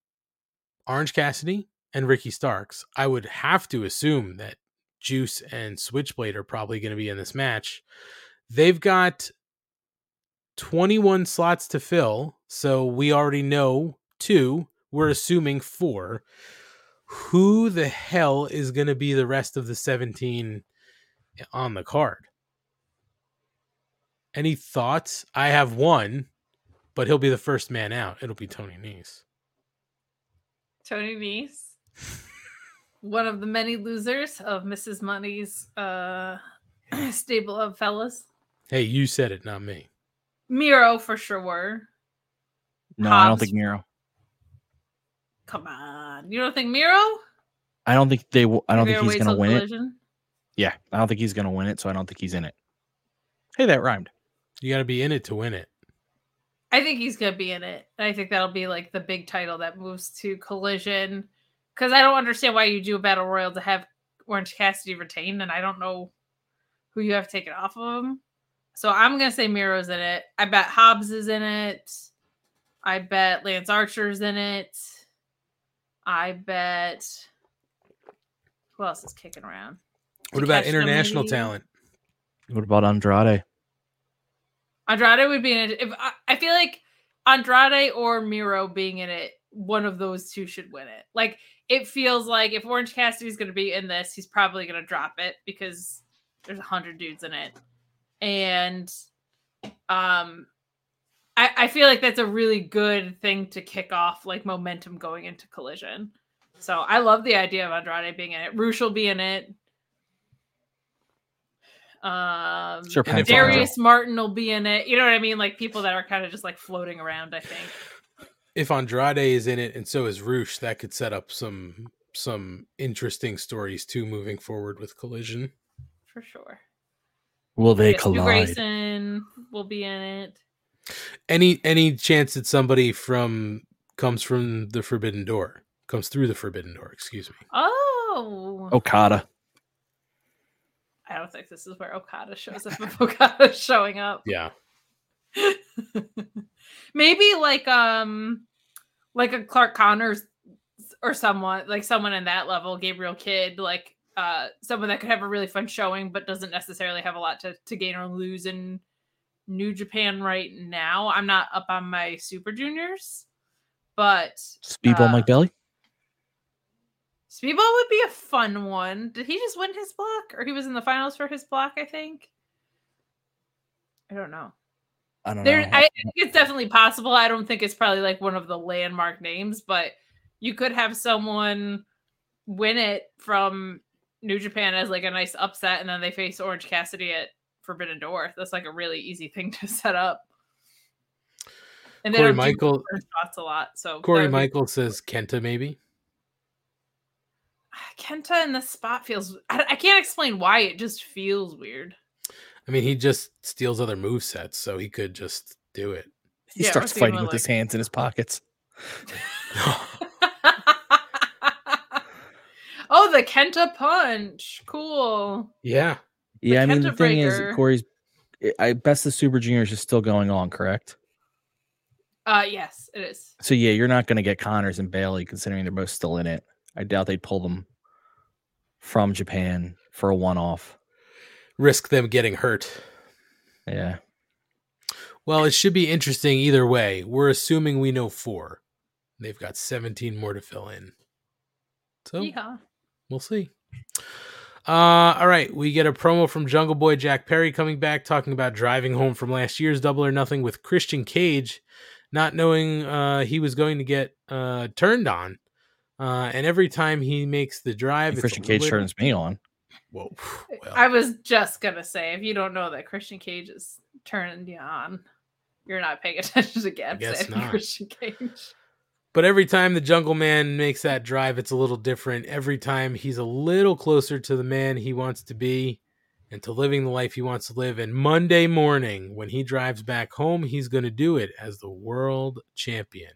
Orange Cassidy and Ricky Starks, I would have to assume that Juice and Switchblade are probably going to be in this match. They've got 21 slots to fill, so we already know two. We're assuming four. Who the hell is going to be the rest of the 17 on the card? Any thoughts? I have one, but he'll be the first man out. It'll be Tony Nese. Tony Nese, one of the many losers of Mrs. Money's uh, <clears throat> stable of fellas. Hey, you said it, not me. Miro for sure. No, I don't think Miro. Come on, you don't think Miro? I don't think they will. I don't Miro think he's going to till win it. Yeah, I don't think he's going to win it, so I don't think he's in it. Hey, that rhymed. You got to be in it to win it. I think he's gonna be in it. I think that'll be like the big title that moves to Collision. Because I don't understand why you do a battle royal to have Orange Cassidy retained, and I don't know who you have taken off of him. So I'm gonna say Miro's in it. I bet Hobbs is in it. I bet Lance Archer's in it. I bet who else is kicking around? What about international maybe? talent? What about Andrade? Andrade would be in it. If I, I feel like Andrade or Miro being in it, one of those two should win it. Like it feels like if Orange Cassidy's going to be in this, he's probably going to drop it because there's a hundred dudes in it, and um, I, I feel like that's a really good thing to kick off like momentum going into Collision. So I love the idea of Andrade being in it. Rush will be in it. Um, Serpent Fire. Darius Martin will be in it. You know what I mean? Like people that are kind of just like floating around. I think. If Andrade is in it and so is Rush, that could set up some some interesting stories too moving forward with Collision. for sure. Will they collide? Grayson will be in it. Any any chance that somebody from comes from the Forbidden Door comes through the Forbidden Door? Excuse me. Oh, Okada. I don't think this is where Okada shows up. If Okada's showing up, Yeah. <laughs> maybe like um, like a Clark Connors or someone like someone in that level, Gabriel Kidd, like uh, someone that could have a really fun showing, but doesn't necessarily have a lot to to gain or lose in New Japan right now. I'm not up on my Super Juniors, but Speedball uh, Mike Bailey. Speedball would be a fun one. Did he just win his block, or he was in the finals for his block? I think. I don't know. I don't There, know. I, I think it's definitely possible. I don't think it's probably like one of the landmark names, but you could have someone win it from New Japan as like a nice upset, and then they face Orange Cassidy at Forbidden Door. That's like a really easy thing <laughs> to set up. And they Corey Michael- first shots a lot, so Corey that would be- Michael says Kenta maybe. Ah, Kenta in this spot feels. I, I can't explain why. It just feels weird. I mean, he just steals other move sets, so he could just do it. He Yeah, starts what's he gonna fighting with look his hands in his pockets. <laughs> <laughs> Oh, the Kenta punch. Cool. Yeah. Yeah, I mean the Kenta thing is. Corey's. I best the Super Juniors is still going on, correct? Uh yes, it is. So yeah, you're not going to get Connors and Bailey, considering they're both still in it. I doubt they'd pull them from Japan for a one-off. Risk them getting hurt. Yeah, Well, it should be interesting either way. We're assuming we know four. They've got 17 more to fill in. So Yeehaw. we'll see. Uh, all right, we get a promo from Jungle Boy Jack Perry coming back, talking about driving home from last year's Double or Nothing with Christian Cage, not knowing uh, he was going to get uh, turned on. Uh, and every time he makes the drive, it's Christian Cage little- turns me on. Whoa! <sighs> I was just gonna say, if you don't know that Christian Cage is turning you on, you're not paying <laughs> attention to Gab guess not. Christian Cage. But every time the Jungle Man makes that drive, it's a little different. Every time he's a little closer to the man he wants to be and to living the life he wants to live. And Monday morning, when he drives back home, he's going to do it as the world champion.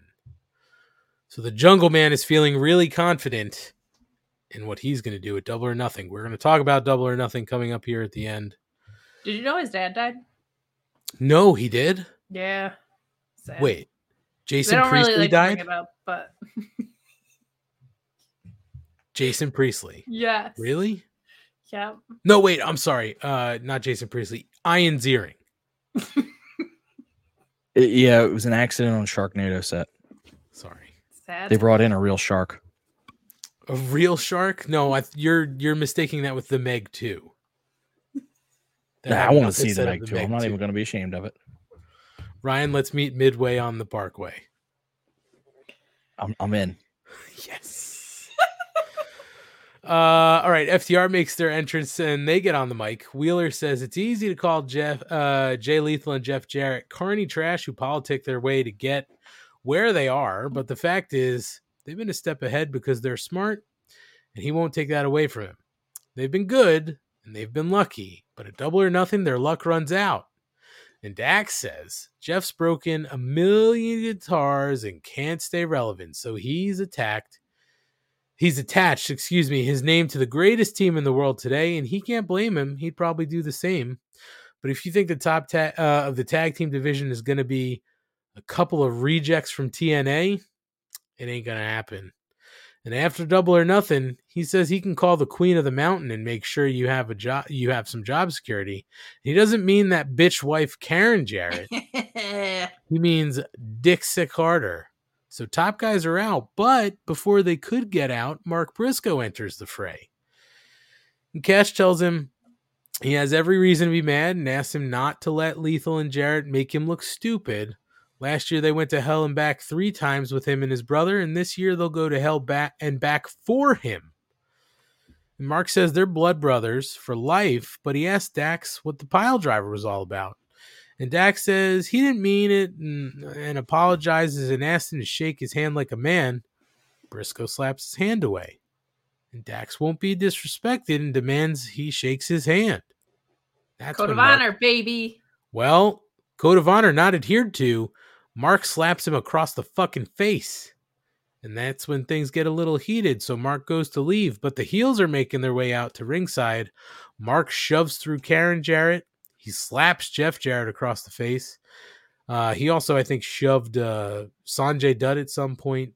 So the Jungle Man is feeling really confident in what he's going to do at Double or Nothing. We're going to talk about Double or Nothing coming up here at the end. Did you know his dad died? No, he did. Yeah. Sad. Wait, Jason don't Priestley really like died. it up, but <laughs> Jason Priestley. Yes. Really? Yeah. No, wait. I'm sorry. Uh, not Jason Priestley. Ian Ziering. It- yeah, it was an accident on Sharknado set. Sorry. Sad. They brought in a real shark. A real shark? No, I, you're you're mistaking that with the Meg too. That Nah, I happened want off to see the of Meg too. I'm not 2. even going to be ashamed of it. Ryan, let's meet midway on the Parkway. I'm, I'm in. <laughs> Yes. <laughs> uh, all right. FTR makes their entrance and they get on the mic. Wheeler says it's easy to call Jeff, uh, Jay Lethal and Jeff Jarrett carny trash who politic their way to get where they are. But the fact is, they've been a step ahead because they're smart, and he won't take that away from him. They've been good and they've been lucky, but at double or nothing, their luck runs out. And Dax says Jeff's broken a million guitars and can't stay relevant, so he's attacked. He's attached, excuse me, his name to the greatest team in the world today, and he can't blame him. He'd probably do the same. But if you think the top ta- uh, of the tag team division is going to be a couple of rejects from TNA, it ain't going to happen. And after double or nothing, he says he can call the queen of the mountain and make sure you have a job, you have some job security. He doesn't mean that bitch wife Karen Jarrett. <laughs> he means Dixie Carter. So top guys are out, but before they could get out, Mark Briscoe enters the fray. And Cash tells him he has every reason to be mad and asks him not to let Lethal and Jarrett make him look stupid. Last year they went to hell and back three times with him and his brother, and this year they'll go to hell back and back for him. And Mark says they're blood brothers for life, but he asks Dax what the pile driver was all about. And Dax says he didn't mean it and, and apologizes and asks him to shake his hand like a man. Briscoe slaps his hand away. And Dax won't be disrespected and demands he shakes his hand. That's Code of Mark- honor, baby. well, code of honor not adhered to. Mark slaps him across the fucking face. And that's when things get a little heated. So Mark goes to leave, but the heels are making their way out to ringside. Mark shoves through Karen Jarrett. He slaps Jeff Jarrett across the face. Uh, he also, I think, shoved uh, Sanjay Dutt at some point.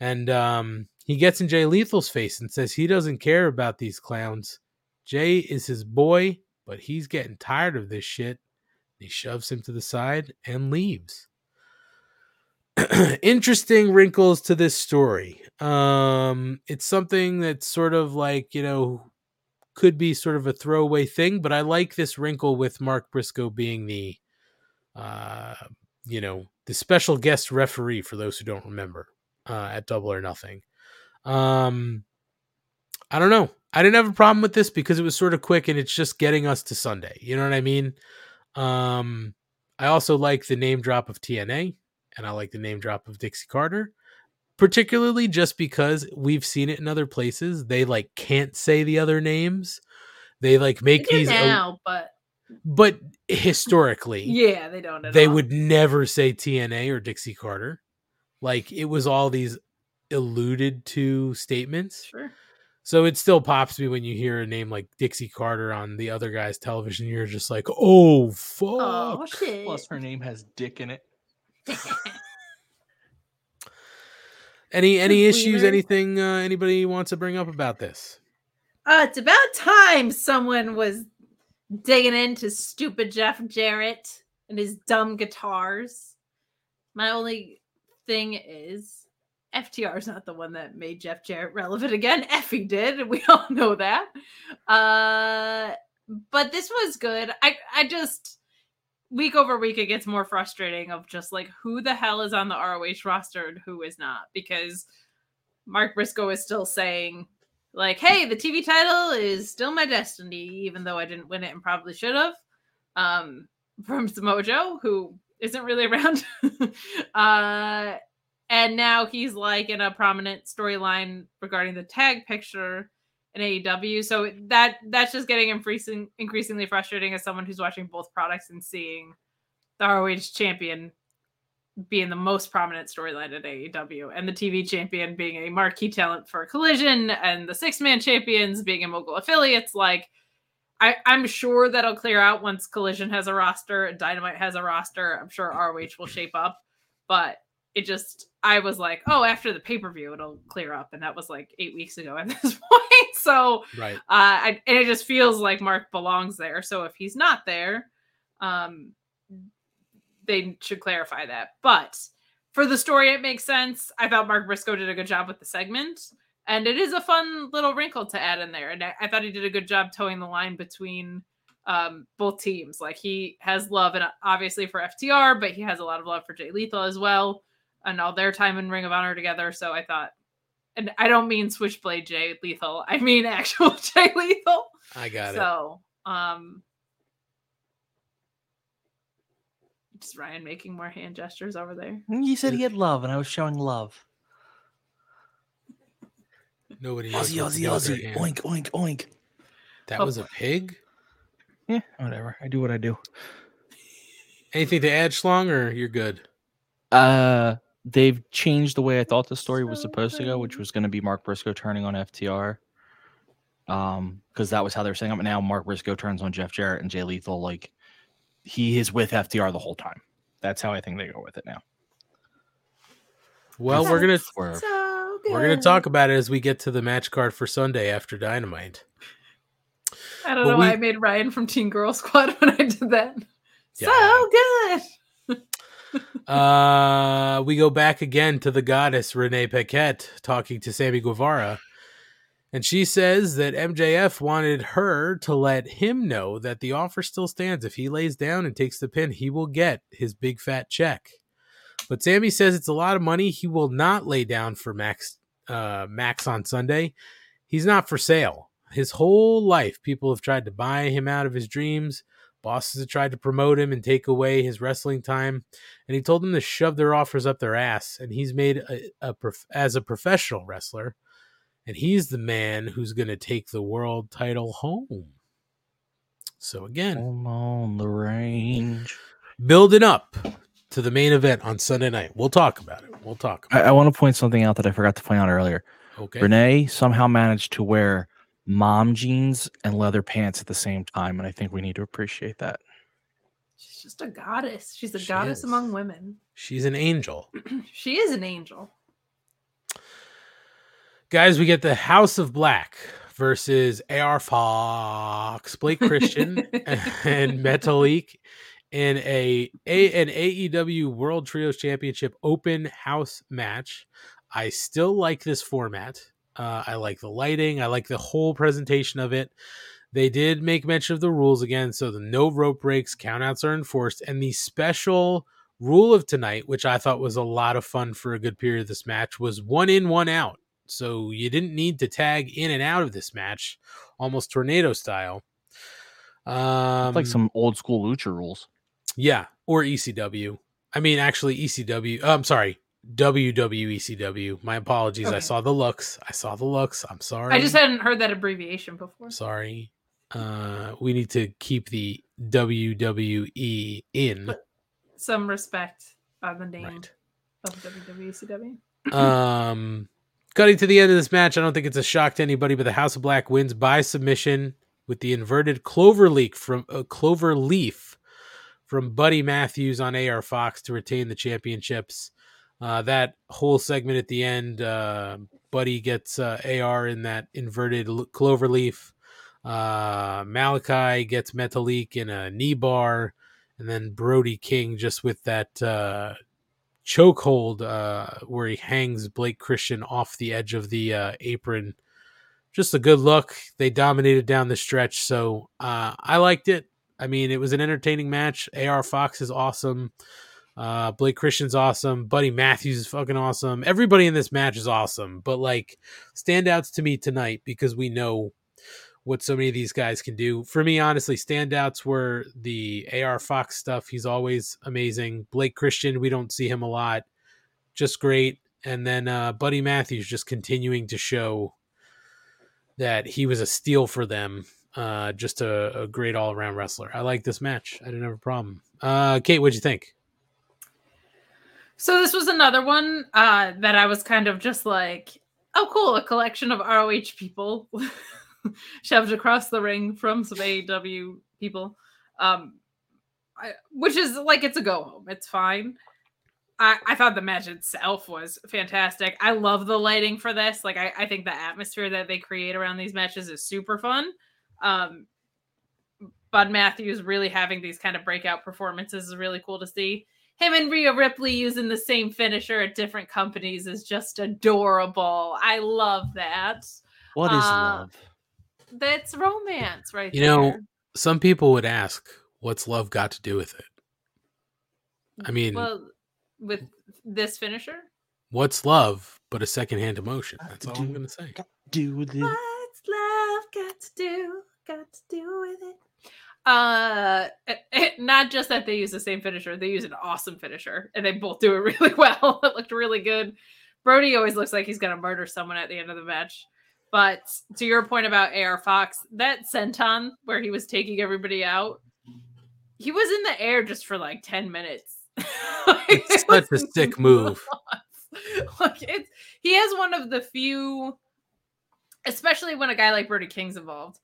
And um, he gets in Jay Lethal's face and says he doesn't care about these clowns. Jay is his boy, but he's getting tired of this shit. He shoves him to the side and leaves. <clears throat> Interesting wrinkles to this story. Um, it's something that's sort of like, you know, could be sort of a throwaway thing, but I like this wrinkle with Mark Briscoe being the, uh, you know, the special guest referee for those who don't remember uh, at Double or Nothing. Um, I don't know. I didn't have a problem with this because it was sort of quick and it's just getting us to Sunday. You know what I mean? Um, I also like the name drop of TNA and I like the name drop of Dixie Carter, particularly just because we've seen it in other places. They like can't say the other names. They like make They these, now, but but historically, yeah, they don't. At they all. would never say TNA or Dixie Carter. Like it was all these alluded to statements. Sure. So it still pops me when you hear a name like Dixie Carter on the other guy's television. You're just like, oh, oh fuck. Oh shit. Plus, her name has Dick in it. <laughs> Any any issues? weird. Anything uh, anybody wants to bring up about this? Uh, it's about time someone was digging into stupid Jeff Jarrett and his dumb guitars. My only thing is FTR is not the one that made Jeff Jarrett relevant again. <laughs> Effie did, we all know that. Uh, but this was good. I I just week over week it gets more frustrating of just like who the hell is on the ROH roster and who is not because Mark Briscoe is still saying like, hey, the TV title is still my destiny, even though I didn't win it and probably should have. Um, from Samoa Joe, who isn't really <laughs> around. uh, and now he's like in a prominent storyline regarding the tag picture in AEW. So that that's just getting increasing increasingly frustrating as someone who's watching both products and seeing the ROH champion being the most prominent storyline at AEW, and the TV champion being a marquee talent for Collision, and the six man champions being in mogul affiliates. Like, I, I'm sure that'll clear out once Collision has a roster Dynamite has a roster. I'm sure ROH will shape up, but it just I was like, oh, after the pay per view, it'll clear up, and that was like eight weeks ago at <laughs> this point. So, Right. uh, I, and it just feels like Mark belongs there. So if he's not there, um, they should clarify that. But for the story, it makes sense. I thought Mark Briscoe did a good job with the segment, and it is a fun little wrinkle to add in there. And I, I thought he did a good job towing the line between um, both teams. Like he has love, and obviously for FTR, but he has a lot of love for Jay Lethal as well, and all their time in Ring of Honor together. So I thought, and I don't mean Switchblade Jay Lethal, I mean <laughs> actual Jay Lethal. I got it. So, um, just Ryan making more hand gestures over there. You said he had love, and I was showing love. Nobody knows Aussie, what Aussie, do with their Aussie. Oink, oink, oink. That Oh. was a pig. Yeah, whatever. I do what I do. Anything to add, Schlong, or you're good? Uh, they've changed the way I thought the story was supposed to go, which was going to be Mark Briscoe turning on FTR. Um, because that was how they were saying it. But now Mark Briscoe turns on Jeff Jarrett and Jay Lethal. Like he is with FTR the whole time. That's how I think they go with it now. Well, we're gonna Swerve. we're gonna talk about it as we get to the match card for Sunday after Dynamite. I don't But know why I made Ryan from Teen Girl Squad <laughs> when I did that. Yeah. So good. Uh, we go back again to the goddess Renee Paquette talking to Sammy Guevara. And she says that MJF wanted her to let him know that the offer still stands. If he lays down and takes the pin, he will get his big fat check. But Sammy says it's a lot of money. He will not lay down for Max uh, Max on Sunday. He's not for sale. His whole life, people have tried to buy him out of his dreams. Bosses have tried to promote him and take away his wrestling time and he told them to shove their offers up their ass. And he's made a, a prof- as a professional wrestler, and he's the man who's going to take the world title home. So again, Home on the range. building up to the main event on Sunday night. We'll talk about it. We'll talk. I, I want to point something out that I forgot to point out earlier. Okay. Renee somehow managed to wear mom jeans and leather pants at the same time, and I think we need to appreciate that. She's just a goddess. She's a She goddess is. among women. She's an angel. <clears throat> she is an angel. Guys, we get the House of Black versus AR Fox, Blake Christian, <laughs> and Metalik in a, a an AEW World Trios Championship open house match. I still like this format. Uh, I like the lighting. I like the whole presentation of it. They did make mention of the rules again, so the no rope breaks, countouts are enforced, and the special rule of tonight, which I thought was a lot of fun for a good period of this match, was one in, one out. So you didn't need to tag in and out of this match, almost tornado style. Um, like some old school lucha rules. yeah, or ECW. I mean, actually, ECW. Oh, I'm sorry, WWECW. My apologies. I saw the looks. I saw the looks. I'm sorry. I just hadn't heard that abbreviation before. sorry. Uh, we need to keep the WWE in. Some respect on the name of WWECW. <laughs> <laughs> um, cutting to the end of this match, I don't think it's a shock to anybody, but the House of Black wins by submission with the inverted clover leaf from uh, clover leaf from Buddy Matthews on AR Fox to retain the championships. Uh, that whole segment at the end, uh, Buddy gets uh, AR in that inverted l- clover leaf. Uh, Malachi gets Metalik in a knee bar, and then Brody King just with that uh, chokehold uh, where he hangs Blake Christian off the edge of the uh, apron. Just a good look. They dominated down the stretch, so uh, I liked it. I mean, it was an entertaining match. AR Fox is awesome. Uh, Blake Christian's awesome. Buddy Matthews is fucking awesome. Everybody in this match is awesome. But like standouts to me tonight because we know what so many of these guys can do. For me, honestly, standouts were the AR Fox stuff. He's always amazing. Blake Christian, we don't see him a lot. Just great. And then uh, Buddy Matthews just continuing to show that he was a steal for them. Uh, just a, a great all around wrestler. I like this match. I didn't have a problem. Uh, Kate, what'd you think? So this was another one uh, that I was kind of just like, oh, cool, a collection of ROH people <laughs> shoved across the ring from some AEW people, um, I, which is like it's a go home. It's fine. I, I thought the match itself was fantastic. I love the lighting for this. Like I, I think the atmosphere that they create around these matches is super fun. Um Bud Matthews really having these kind of breakout performances is really cool to see. Him and Rhea Ripley using the same finisher at different companies is just adorable. I love that. What is Uh, love? That's romance, right You there. know, some people would ask, "What's love got to do with it?" I mean, well, with this finisher, what's love but a secondhand emotion? That's all I'm going to say. Do with it. what's love got to do? Got to do with it. Uh, it- <laughs> it- not just that they use the same finisher, they use an awesome finisher, and they both do it <laughs> really well. it looked really good. Brody always looks like he's gonna murder someone at the end of the match. But to your point about AR Fox, that senton where he was taking everybody out, he was in the air just for like 10 minutes. <laughs> It's such a sick move. like it's he has one of the few especially when a guy like Brody King's involved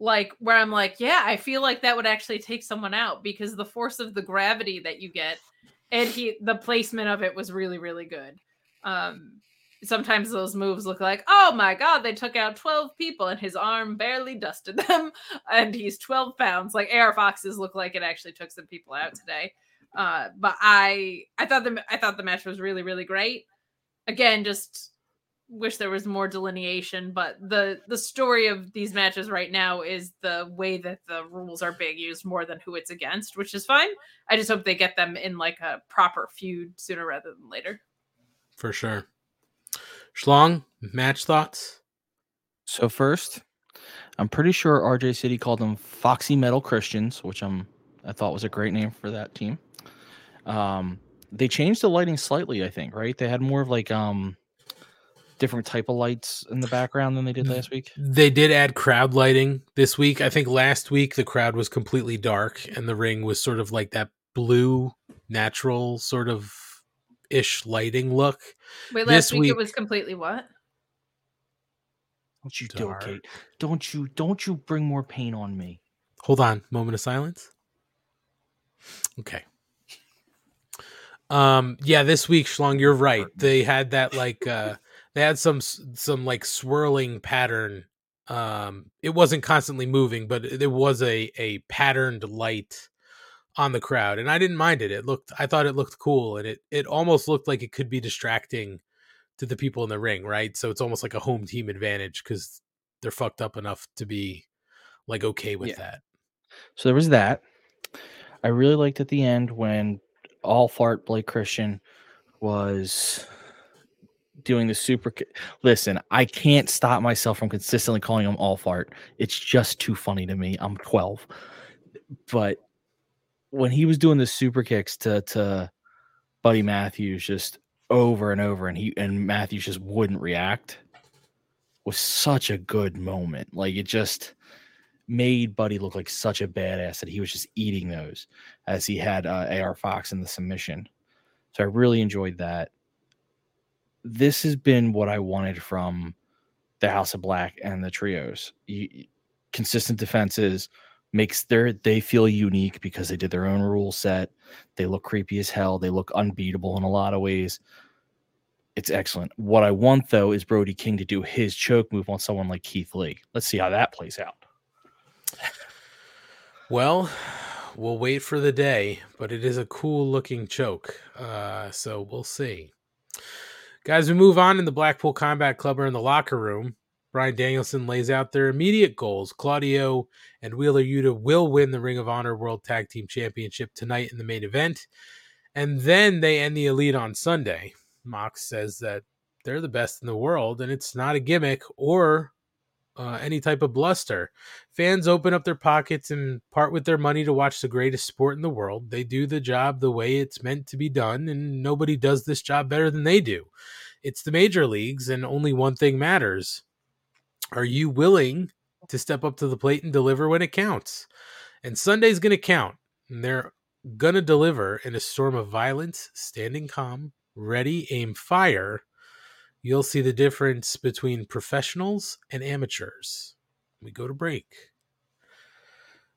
like where I'm like yeah I feel like that would actually take someone out because the force of the gravity that you get and he the placement of it was really really good. Um sometimes those moves look like oh my god they took out 12 people and his arm barely dusted them <laughs> and he's 12 pounds. Like AR Foxes look like it actually took some people out today. Uh but I I thought the I thought the match was really really great. Again just wish there was more delineation but the the story of these matches right now is the way that the rules are being used more than who it's against which is fine i just hope they get them in like a proper feud sooner rather than later For sure. Schlong, match thoughts? So first, I'm pretty sure RJ City called them Foxy Metal Christians, which I'm I thought was a great name for that team. Um, they changed the lighting slightly, I think, right? They had more of like um different type of lights in the background than they did last week. They did add crowd lighting this week. I think last week the crowd was completely dark and the ring was sort of like that blue, natural sort of ish lighting look. wait This last week, it was completely what Don't you do it, Kate. Don't you don't you bring more pain on me. Hold on, moment of silence. Okay. Um yeah, this week Schlong, you're right. They had that like uh they had some some like swirling pattern. Um it wasn't constantly moving, but there was a a patterned light on the crowd and I didn't mind it. It looked I thought it looked cool and it it almost looked like it could be distracting to the people in the ring, right? So it's almost like a home team advantage cuz they're fucked up enough to be like okay with Yeah. that. So there was that. I really liked at the end when all fart Blake Christian was doing the super. Listen, I can't stop myself from consistently calling him all fart. It's just too funny to me. I'm 12, but when he was doing the super kicks to to Buddy Matthews just over and over, and he and Matthews just wouldn't react, was such a good moment. Like it just made Buddy look like such a badass that he was just eating those as he had uh, AR Fox in the submission. So I really enjoyed that. This has been what I wanted from the House of Black and the trios. You, consistent defenses makes their they feel unique because they did their own rule set. They look creepy as hell. They look unbeatable in a lot of ways. It's excellent. What I want though is Brody King to do his choke move on someone like Keith Lee. Let's see how that plays out. Well, we'll wait for the day, but it is a cool looking choke. Uh, so we'll see. Guys, we move on in the Blackpool Combat Club are in the locker room. Bryan Danielson lays out their immediate goals. Claudio and Wheeler Yuta will win the Ring of Honor World Tag Team Championship tonight in the main event. And then they end the elite on Sunday. Mox says that they're the best in the world and it's not a gimmick or uh, any type of bluster. Fans open up their pockets and part with their money to watch the greatest sport in the world. They do the job the way it's meant to be done, and nobody does this job better than they do. It's the major leagues, and only one thing matters. Are you willing to step up to the plate and deliver when it counts? And Sunday's going to count, and they're going to deliver in a storm of violence, standing calm, ready, aim, fire. You'll see the difference between professionals and amateurs. We go to break.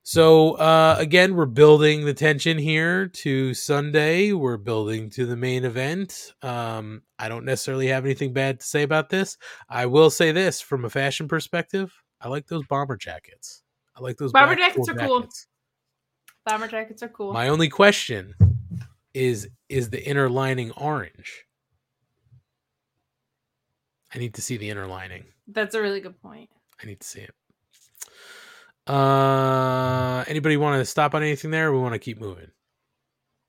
So uh, again, we're building the tension here to Sunday. We're building to the main event. Um, I don't necessarily have anything bad to say about this. I will say this from a fashion perspective. I like those bomber jackets. I like those Bomber jackets are cool. Bomber jackets are cool. My only question is is the inner lining orange? I need to see the inner lining. That's a really good point. I need to see it. Uh anybody want to stop on anything there or we want to keep moving?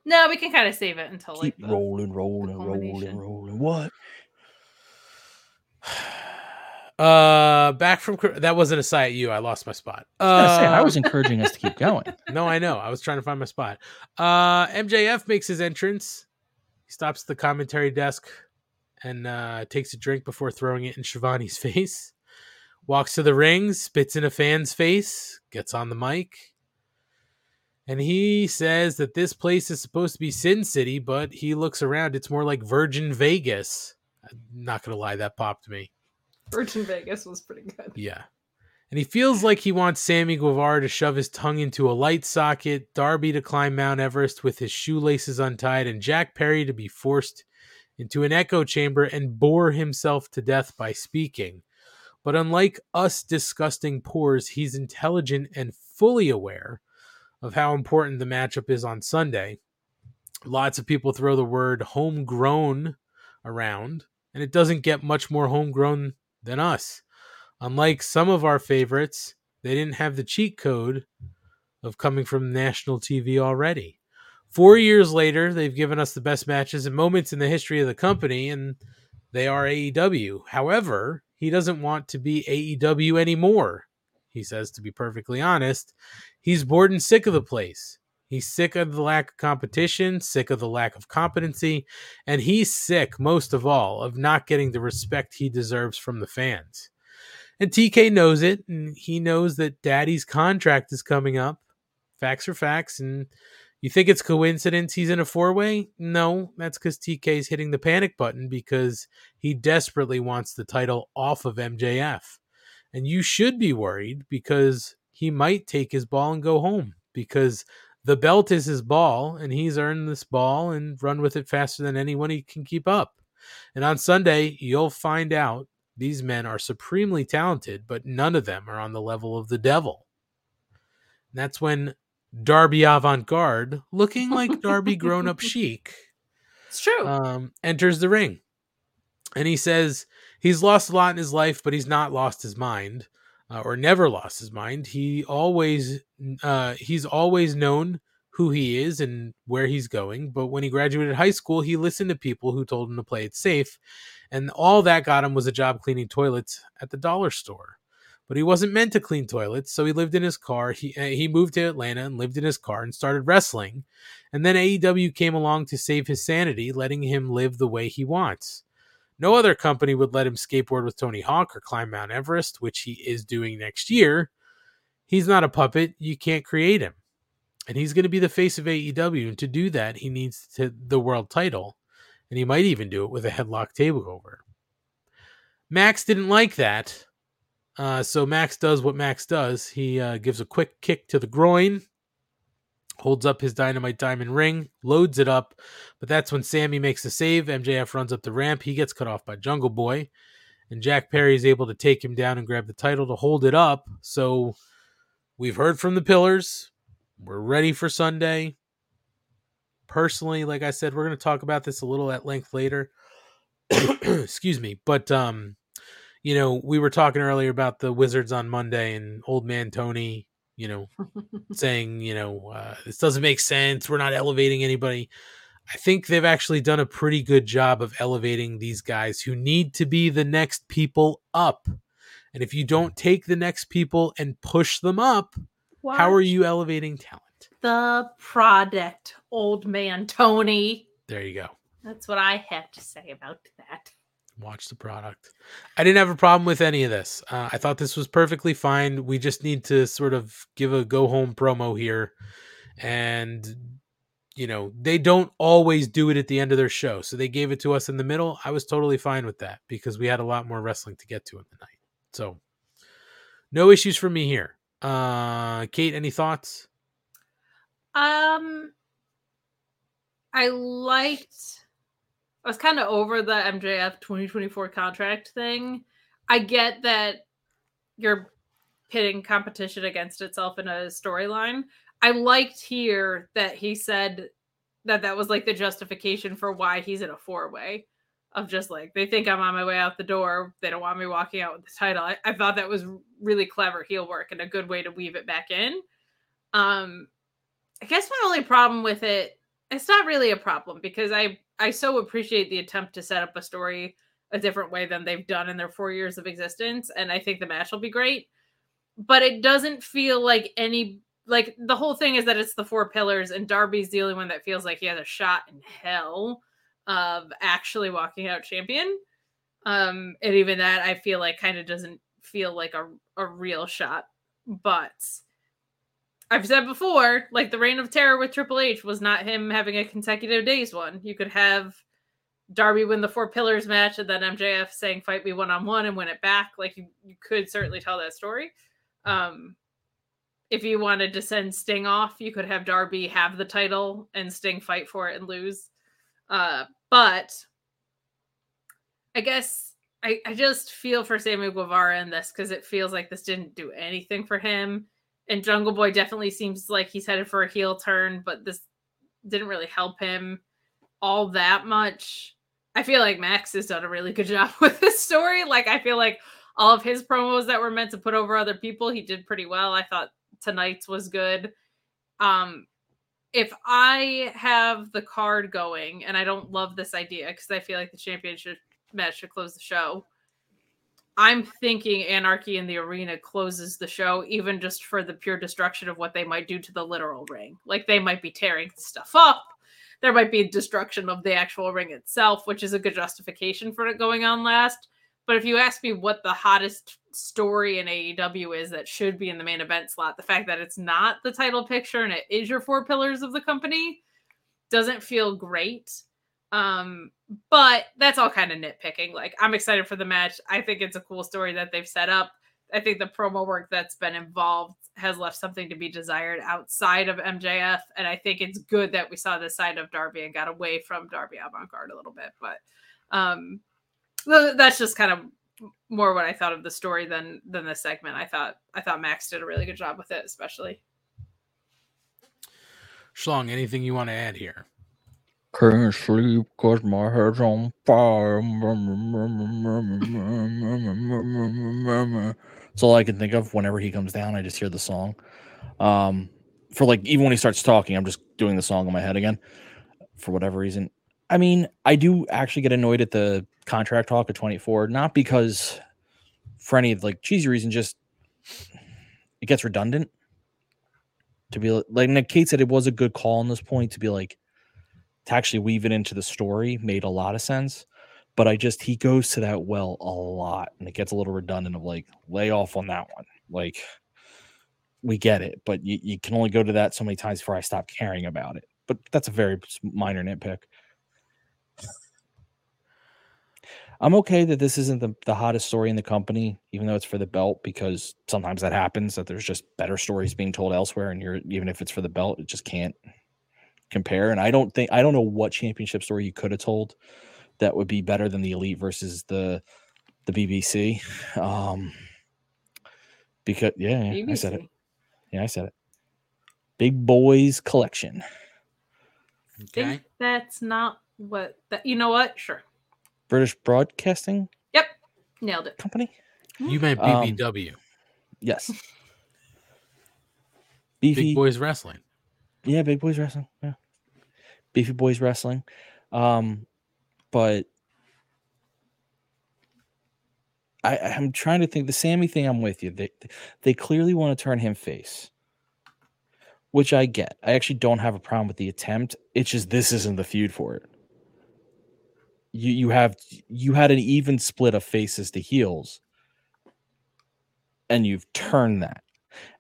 No, we can kind of save it until like Keep the, rolling, rolling, rolling, rolling. What? <sighs> Uh back from that wasn't a sigh at you. I lost my spot. I was, say, I was Um, encouraging us to keep going. <laughs> No, I know. I was trying to find my spot. Uh MJF makes his entrance. He stops at the commentary desk and uh takes a drink before throwing it in Schiavone's <laughs> face. Walks to the ring, spits in a fan's face, gets on the mic. And he says that this place is supposed to be Sin City, but he looks around, it's more like Virgin Vegas. I'm not gonna lie, that popped me. Virgin Vegas was pretty good. Yeah. And he feels like he wants Sammy Guevara to shove his tongue into a light socket, Darby to climb Mount Everest with his shoelaces untied, and Jack Perry to be forced into an echo chamber and bore himself to death by speaking. But unlike us disgusting pores, he's intelligent and fully aware of how important the matchup is on Sunday. Lots of people throw the word homegrown around, and it doesn't get much more homegrown than us. Unlike some of our favorites, they didn't have the cheat code of coming from national TV already. Four years later, they've given us the best matches and moments in the history of the company, and they are AEW. However, he doesn't want to be AEW anymore. He says, to be perfectly honest, he's bored and sick of the place. He's sick of the lack of competition, sick of the lack of competency, and he's sick, most of all, of not getting the respect he deserves from the fans. And TK knows it, and he knows that Daddy's contract is coming up. Facts are facts, and you think it's coincidence he's in a four way? No, that's because TK is hitting the panic button because he desperately wants the title off of MJF. And you should be worried because he might take his ball and go home because the belt is his ball and he's earned this ball and run with it faster than anyone he can keep up. And on Sunday, you'll find out these men are supremely talented, but none of them are on the level of the devil. That's when Darby Avant Garde, looking like Darby <laughs> grown up chic, It's true. um, enters the ring. And he says he's lost a lot in his life, but he's not lost his mind uh, or never lost his mind. He always, uh, he's always known who he is and where he's going. But when he graduated high school, he listened to people who told him to play it safe. And all that got him was a job cleaning toilets at the dollar store. But he wasn't meant to clean toilets, so he lived in his car. He uh, he moved to Atlanta and lived in his car and started wrestling. And then AEW came along to save his sanity, letting him live the way he wants. No other company would let him skateboard with Tony Hawk or climb Mount Everest, which he is doing next year. He's not a puppet. You can't create him. And he's going to be the face of AEW. And to do that, he needs to, the world title. And he might even do it with a headlock table takeover. Max didn't like that. Uh, so Max does what Max does. He uh, gives a quick kick to the groin, holds up his dynamite diamond ring, loads it up, but that's when Sammy makes the save. MJF runs up the ramp. He gets cut off by Jungle Boy, and Jack Perry is able to take him down and grab the title to hold it up. So we've heard from the pillars. We're ready for Sunday. Personally, like I said, we're going to talk about this a little at length later. <coughs> Excuse me, but um, you know, we were talking earlier about the Wizards on Monday and old man Tony, you know, <laughs> saying, you know, uh, this doesn't make sense. We're not elevating anybody. I think they've actually done a pretty good job of elevating these guys who need to be the next people up. And if you don't take the next people and push them up, how are you elevating talent? the product, old man Tony? There you go. That's what I have to say about that. Watch the product. I didn't have a problem with any of this. Uh, I thought this was perfectly fine. We just need to sort of give a go home promo here. And, you know, they don't always do it at the end of their show. So they gave it to us in the middle. I was totally fine with that because we had a lot more wrestling to get to in the night. So no issues for me here. Uh, Kate, any thoughts? Um, I liked. I was kind of over the MJF 2024 contract thing. I get that you're pitting competition against itself in a storyline. I liked here that he said that that was like the justification for why he's in a four way of just like they think I'm on my way out the door. They don't want me walking out with the title. I, I thought that was really clever heel work and a good way to weave it back in. Um, I guess my only problem with it, it's not really a problem because I I so appreciate the attempt to set up a story a different way than they've done in their four years of existence, and I think the match will be great. But it doesn't feel like any like the whole thing is that it's the four pillars, and Darby's the only one that feels like he has a shot in hell of actually walking out champion. Um, and even that I feel like kind of doesn't feel like a, a real shot. But I've said before, like the reign of terror with Triple H was not him having a consecutive days one. You could have Darby win the four pillars match and then MJF saying fight me one on one and win it back. Like you, you could certainly tell that story. Um if you wanted to send Sting off, you could have Darby have the title and Sting fight for it and lose. Uh, but I guess I, I just feel for Sammy Guevara in this because it feels like this didn't do anything for him. And Jungle Boy definitely seems like he's headed for a heel turn, but this didn't really help him all that much. I feel like Max has done a really good <laughs> job with this story. Like I feel like all of his promos that were meant to put over other people, he did pretty well. I thought tonight's was good. Um if I have the card going, and I don't love this idea because I feel like the championship match should close the show. I'm thinking Anarchy in the Arena closes the show, even just for the pure destruction of what they might do to the literal ring. Like they might be tearing stuff up. There might be destruction of the actual ring itself, which is a good justification for it going on last. But if you ask me what the hottest story in AEW is that should be in the main event slot, the fact that it's not the title picture and it is your four pillars of the company doesn't feel great. Um, but that's all kind of nitpicking. Like, I'm excited for the match. I think it's a cool story that they've set up. I think the promo work that's been involved has left something to be desired outside of MJF. And I think it's good that we saw this side of Darby and got away from Darby Avant Garde a little bit. But um, that's just kind of more what I thought of the story than than the segment. I thought I thought Max did a really good job with it, especially. Schlong, anything you want to add here? Can't sleep cause my head's on fire. That's all I can think of whenever he comes down. I just hear the song. Um, for like even when he starts talking, I'm just doing the song in my head again for whatever reason. I mean, I do actually get annoyed at the contract talk of 24, not because for any like cheesy reason, just it gets redundant. To be like Nick Kate said, it was a good call on this point to be like to actually weave it into the story made a lot of sense. But I just he goes to that well a lot, and it gets a little redundant of like lay off on that one. Like we get it, but you, you can only go to that so many times before I stop caring about it. But that's a very minor nitpick. I'm okay that this isn't the, the hottest story in the company, even though it's for the belt, because sometimes that happens that there's just better stories being told elsewhere, and you're even if it's for the belt, it just can't compare. And I don't think I don't know what championship story you could have told that would be better than the elite versus the the BBC. Um because yeah, yeah I said it. Yeah, I said it. Big Boys Collection. Think that's not what that you know what? Sure. British Broadcasting Yep. Nailed it. Company. You meant Um, BBW. Yes. Beefy Big Boys Wrestling. Yeah, Big Boys Wrestling. Yeah. Beefy Boys Wrestling. Um, but I, I'm trying to think the Sammy thing. I'm with you. They they clearly want to turn him face, which I get. I actually don't have a problem with the attempt. It's just this isn't the feud for it. You you have you had an even split of faces to heels, and you've turned that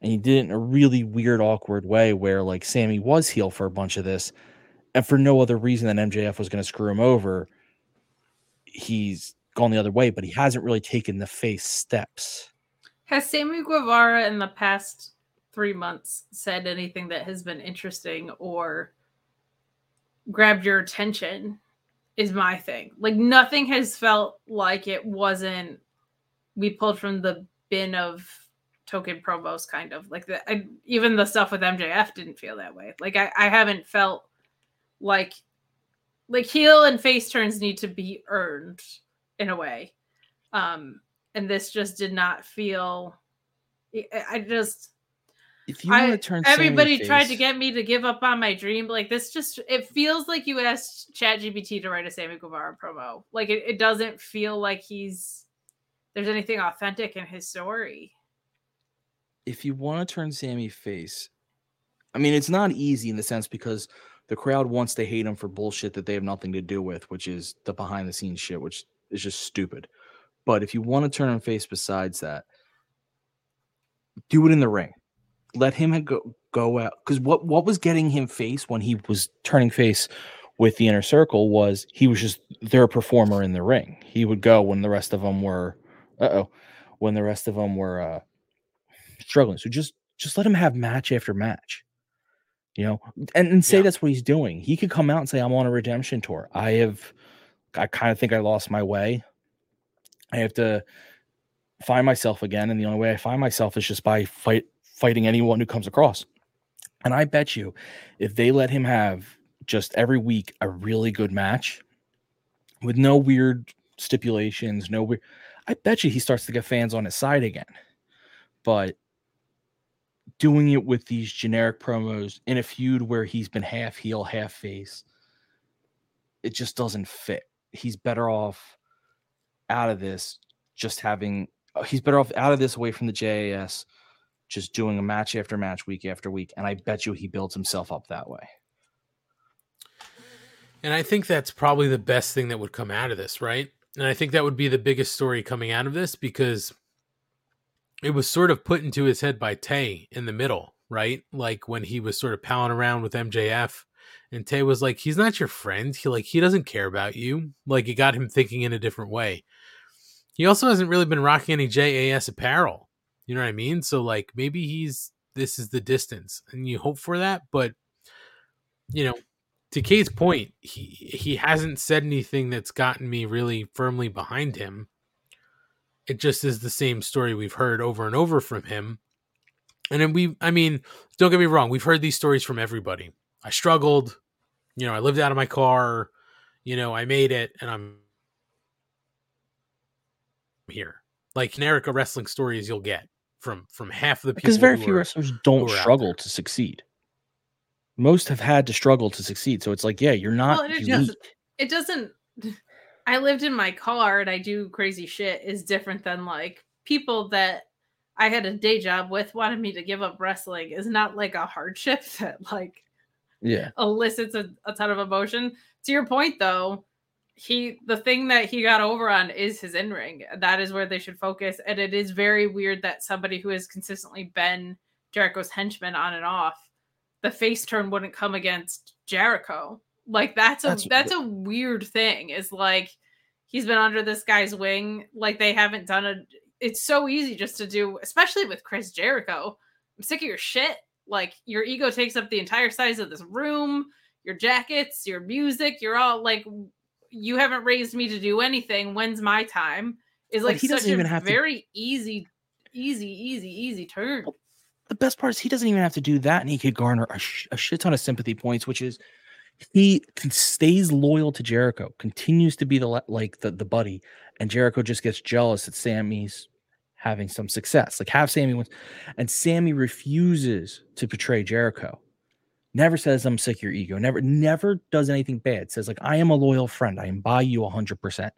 and you did it in a really weird, awkward way where like Sammy was heel for a bunch of this, and for no other reason than MJF was going to screw him over, he's gone the other way, but he hasn't really taken the face steps. Has Sammy Guevara in the past three months said anything that has been interesting or grabbed your attention is my thing. Like nothing has felt like it wasn't we pulled from the bin of token promos kind of like the even the stuff with MJF didn't feel that way. Like I, I haven't felt like like heel and face turns need to be earned in a way. Um and this just did not feel I, I just If you want to turn Sammy everybody tried to get me to give up on my dream. Like this, just it feels like you asked ChatGPT to write a Sammy Guevara promo. Like it, it doesn't feel like he's there's anything authentic in his story. if you want to turn Sammy face, I mean, it's not easy in the sense because the crowd wants to hate him for bullshit that they have nothing to do with, which is the behind the scenes shit, which is just stupid. But if you want to turn him face besides that, do it in the ring. Let him go go out because what what was getting him face when he was turning face with the inner circle was he was just their performer in the ring. He would go when the rest of them were, uh oh, when the rest of them were uh, struggling. So just just let him have match after match, you know, and, and say that's what he's doing. He could come out and say, "I'm on a redemption tour. I have, I kind of think I lost my way. I have to find myself again, and the only way I find myself is just by fight fighting anyone who comes across." And I bet you, if they let him have just every week a really good match with no weird stipulations, no weird, I bet you he starts to get fans on his side again. But doing it with these generic promos in a feud where he's been half heel, half face, it just doesn't fit. He's better off out of this, just having, uh, he's better off out of this away from the JAS, just doing a match after match, week after week. And I bet you he builds himself up that way. And I think that's probably the best thing that would come out of this, right? And I think that would be the biggest story coming out of this because it was sort of put into his head by Tay in the middle, right? Like when he was sort of palling around with MJF and Tay was like, he's not your friend. He like he doesn't care about you. Like it got him thinking in a different way. He also hasn't really been rocking any JAS apparel. You know what I mean? So like maybe he's this is the distance and you hope for that, but you know, to Kate's point, he he hasn't said anything that's gotten me really firmly behind him. It just is the same story we've heard over and over from him. And then we I mean, don't get me wrong, we've heard these stories from everybody. I struggled, you know, I lived out of my car, you know, I made it and I'm here. Like generic wrestling stories you'll get from from half of the people Because very few are- wrestlers don't struggle to succeed. Most have had to struggle to succeed. So it's like, yeah, you're not Well, it unique. doesn't. It doesn't. <laughs> I lived in my car and I do crazy shit is different than like people that I had a day job with wanted me to give up wrestling is not like a hardship <laughs> that like Yeah. elicits a, a ton of emotion. To your point though, he the thing that he got over on is his in ring. That is where they should focus. And it is very weird that somebody who has consistently been Jericho's henchman on and off, the face turn wouldn't come against Jericho. Like that's a That's- that's, a weird thing. Is like he's been under this guy's wing. Like they haven't done a. It's so easy just to do, especially with Chris Jericho. I'm sick of your shit. Like your ego takes up the entire size of this room. Your jackets, your music, you're all like, you haven't raised me to do anything. When's my time? Is Like, like he doesn't a even have to- very easy, easy, easy, easy turn. the best part is he doesn't even have to do that and he could garner a, sh- a shit ton of sympathy points which is he stays loyal to jericho continues to be the like the, the buddy and jericho just gets jealous that sammy's having some success. Like have sammy wins and sammy refuses to betray jericho. Never says i'm sick of your ego. Never never does anything bad. Says like i am a loyal friend. I am by you 100%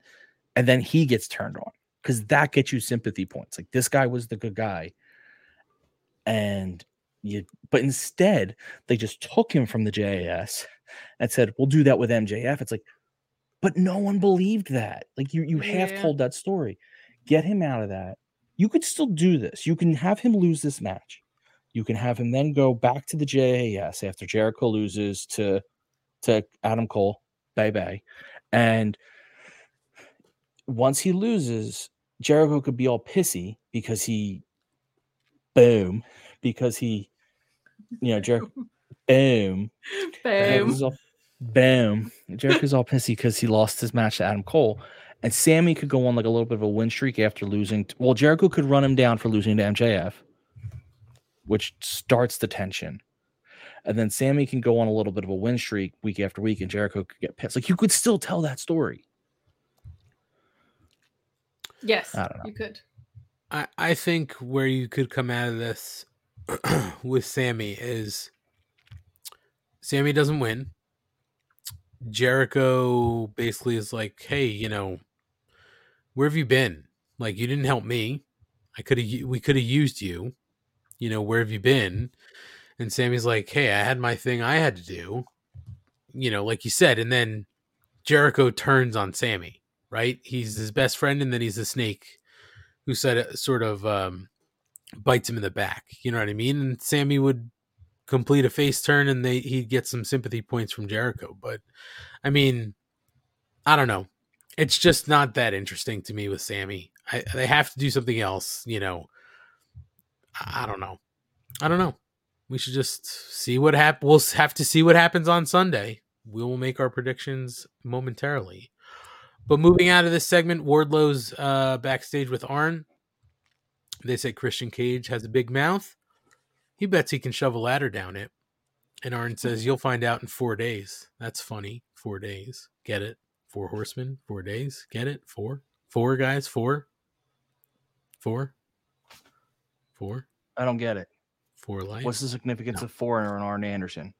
and then he gets turned on because that gets you sympathy points. Like this guy was the good guy and you but instead they just took him from the JAS and said we'll do that with MJF it's like but no one believed that. Like you you Yeah. told that story. Get him out of that. You could still do this. You can have him lose this match. You can have him then go back to the JAS after Jericho loses to to Adam Cole. Bye bye. And once he loses Jericho could be all pissy because he boom because he, you know, Jericho, <laughs> boom, Boom. Jericho's all, boom. Jericho's all pissy because he lost his match to Adam Cole, and Sammy could go on like a little bit of a win streak after losing. t- well, Jericho could run him down for losing to MJF, which starts the tension. And then Sammy can go on a little bit of a win streak week after week, and Jericho could get pissed. Like you could still tell that story. Yes, I don't know. you could. I, I think where you could come out of this <clears throat> with Sammy is Sammy doesn't win. Jericho basically is like, "Hey, you know, where have you been? Like, you didn't help me. I could have, we could have used you. You know, where have you been?" And Sammy's like, "Hey, I had my thing I had to do. You know, like you said." And then Jericho turns on Sammy. Right? He's his best friend, and then he's the snake who said sort of um, bites him in the back. You know what I mean? And Sammy would complete a face turn, and they he'd get some sympathy points from Jericho. But I mean, I don't know. It's just not that interesting to me with Sammy. I, they have to do something else. You know, I, I don't know. I don't know. We should just see what happens. We'll have to see what happens on Sunday. We will make our predictions momentarily. But moving out of this segment, Wardlow's uh, backstage with Arn. They say Christian Cage has a big mouth. He bets he can shove a ladder down it. And Arn hmm. says, You'll find out in four days. That's funny. Four days. Get it? Four horsemen, four days. Get it? Four? Four guys? Four? Four? Four? I don't get it. Four life? What's the significance of four and Arn Anderson?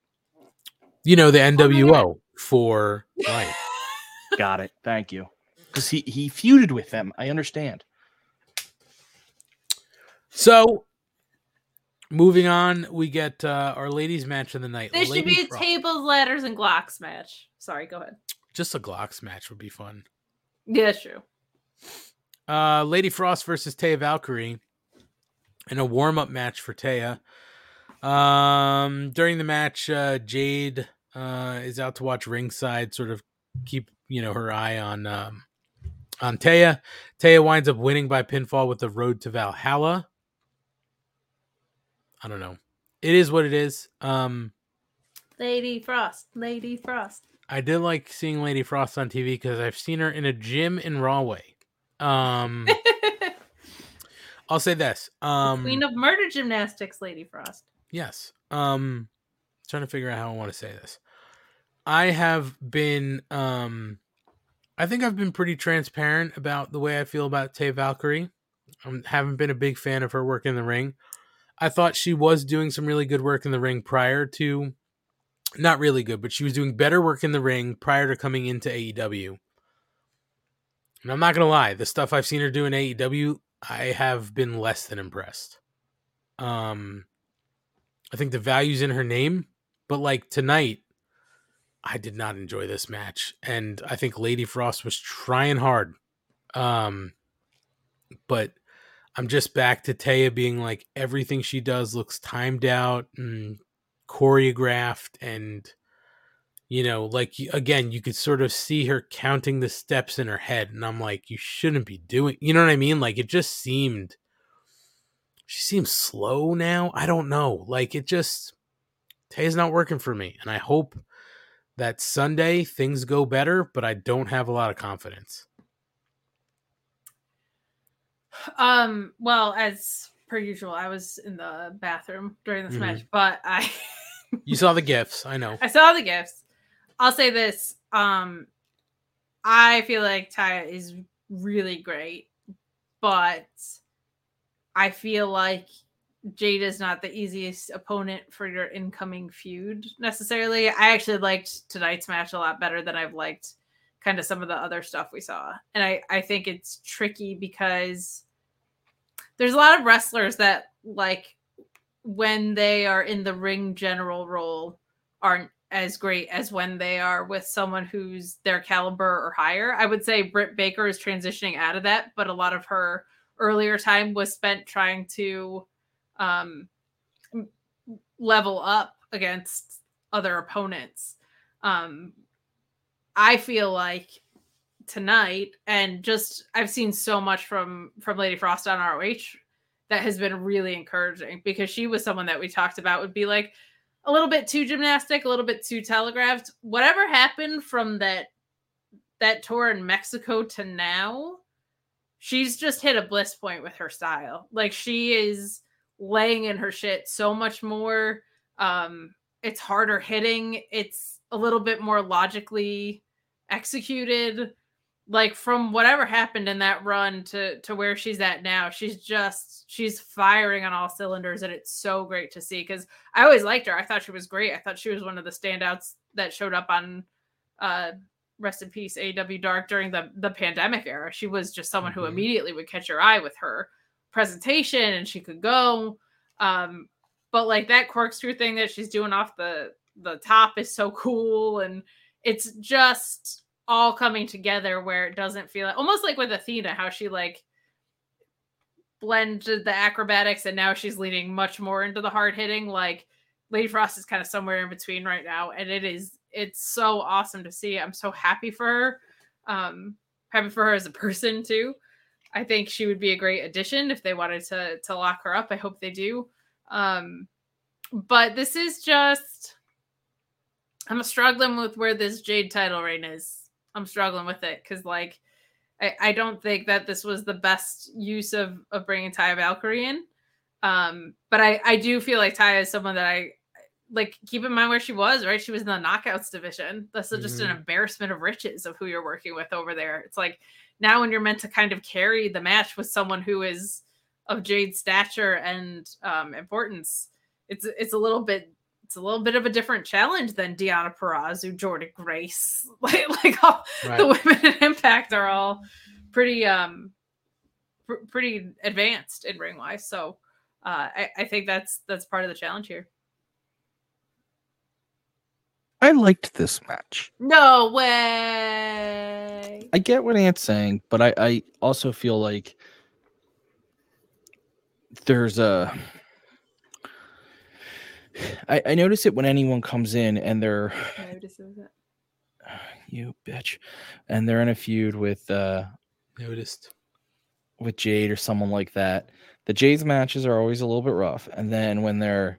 You know, the NWO. For life. Got it. Thank you. Because he he feuded with them. I understand. So, moving on, we get uh, our ladies' match of the night. This should be a tables, ladders, and Glocks match. Sorry, go ahead. Just a Glocks match would be fun. Yeah, that's true. Uh, Lady Frost versus Taya Valkyrie in a warm up match for Taya. Um, during the match, uh, Jade uh, is out to watch ringside, sort of keep you know her eye on um, on Taya. Taya winds up winning by pinfall with the Road to Valhalla. I don't know. It is what it is. Um, Lady Frost, Lady Frost. I did like seeing Lady Frost on TV because I've seen her in a gym in Rahway. Um, <laughs> I'll say this. Um, Queen of murder gymnastics, Lady Frost. Yes. Um trying to figure out how I want to say this. I have been um I think I've been pretty transparent about the way I feel about Tay Valkyrie. I haven't been a big fan of her work in the ring. I thought she was doing some really good work in the ring prior to not really good, but she was doing better work in the ring prior to coming into AEW. And I'm not going to lie, the stuff I've seen her do in AEW, I have been less than impressed. Um I think the value's in her name, but like tonight, I did not enjoy this match, and I think Lady Frost was trying hard. Um, but I'm just back to Taya being like everything she does looks timed out and choreographed, and you know, like again, you could sort of see her counting the steps in her head, and I'm like, you shouldn't be doing. You know what I mean? Like it just seemed she seems slow now. I don't know. Like it just Tay's not working for me. And I hope that Sunday things go better, but I don't have a lot of confidence. Um, well, as per usual, I was in the bathroom during this Mhm. match, but I You saw the gifts, I know. <laughs> I saw the gifts. I'll say this. Um I feel like Taya is really great, but I feel like Jade is not the easiest opponent for your incoming feud necessarily. I actually liked tonight's match a lot better than I've liked kind of some of the other stuff we saw. And I, I think it's tricky because there's a lot of wrestlers that like when they are in the ring general role aren't as great as when they are with someone who's their caliber or higher. I would say Britt Baker is transitioning out of that, but a lot of her earlier time was spent trying to um, level up against other opponents. Um, I feel like tonight, and just I've seen so much from from Lady Frost on ROH that has been really encouraging because she was someone that we talked about would be like a little bit too gymnastic, a little bit too telegraphed. Whatever happened from that that tour in Mexico to now, she's just hit a bliss point with her style. Like she is laying in her shit so much more. Um, it's harder hitting. It's a little bit more logically executed. Like from whatever happened in that run to to where she's at now, she's just she's firing on all cylinders, and it's so great to see. Because I always liked her. I thought she was great. I thought she was one of the standouts that showed up on uh rest in peace AEW Dark during the the pandemic era. She was just someone who Mhm. immediately would catch your eye with her presentation and she could go. Um but like that corkscrew thing that she's doing off the the top is so cool and it's just all coming together where it doesn't feel almost like with Athena how she like blended the acrobatics and now she's leaning much more into the hard hitting like Lady Frost is kind of somewhere in between right now and it is it's so awesome to see. I'm so happy for her. Um happy for her as a person too. I think she would be a great addition if they wanted to to lock her up. I hope they do. Um but this is just I'm struggling with where this Jade title reign is. I'm struggling with it because like I, I don't think that this was the best use of of bringing Taya Valkyrie in. Um, but I I do feel like Taya is someone that I like. Keep in mind where she was. Right, she was in the knockouts division. That's just an Mhm. embarrassment of riches of who you're working with over there. It's like now when you're meant to kind of carry the match with someone who is of Jade's stature and um, importance, it's it's a little bit it's a little bit of a different challenge than Deonna Purrazzo, Jordynne Grace, <laughs> like like all the women in Impact are all pretty um pr- pretty advanced in ring wise. So uh, I, I think that's that's part of the challenge here. I liked this match. No way. I get what Ant's saying, but I, I also feel like there's a. I, I notice it when anyone comes in and they're Notices <sighs> it. you bitch, and they're in a feud with uh Noticed. with Jade or someone like that. The Jade's matches are always a little bit rough, and then when they're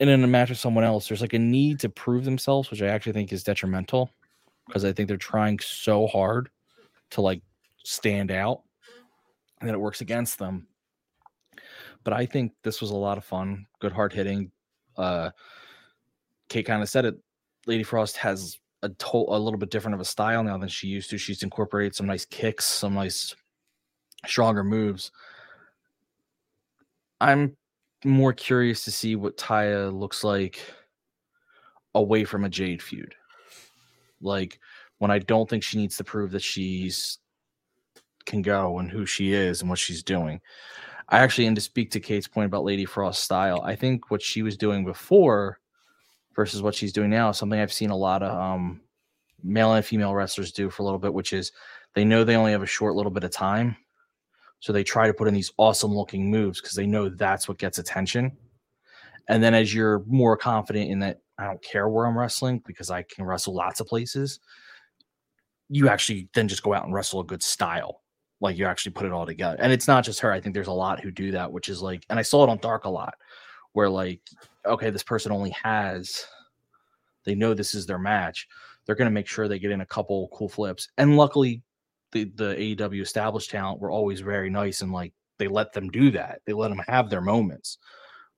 in a match with someone else, there's like a need to prove themselves, which I actually think is detrimental because I think they're trying so hard to like stand out, and that it works against them. But I think this was a lot of fun, good hard hitting. Uh, Kate kind of said it. Lady Frost has a to- a little bit different of a style now than she used to. She's incorporated some nice kicks, some nice stronger moves. I'm more curious to see what Taya looks like away from a Jade feud. Like when I don't think she needs to prove that she's can go and who she is and what she's doing. I actually, and to speak to Kate's point about Lady Frost's style, I think what she was doing before versus what she's doing now is something I've seen a lot of um, male and female wrestlers do for a little bit, which is they know they only have a short little bit of time. So they try to put in these awesome looking moves because they know that's what gets attention. And then as you're more confident in that, I don't care where I'm wrestling because I can wrestle lots of places, you actually then just go out and wrestle a good style. Like you actually put it all together. And it's not just her. I think there's a lot who do that, which is like, and I saw it on Dark a lot, where like, okay, this person only has, they know this is their match. They're going to make sure they get in a couple cool flips. And luckily, the the AEW established talent were always very nice and like they let them do that. They let them have their moments.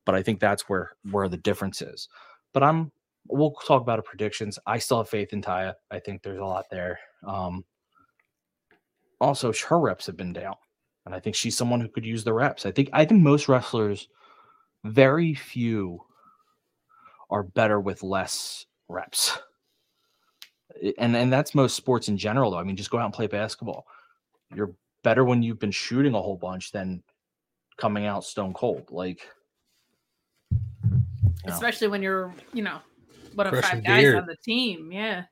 But I think that's where where the difference is. But I'm we'll talk about it predictions. I still have faith in Taya. I think there's a lot there. Um also her reps have been down. And I think she's someone who could use the reps. I think I think most wrestlers, very few are better with less reps. And and that's most sports in general though. I mean, just go out and play basketball. You're better when you've been shooting a whole bunch than coming out stone cold. Like you know. Especially when you're, you know, one of Crushing five guys beard. on the team. Yeah.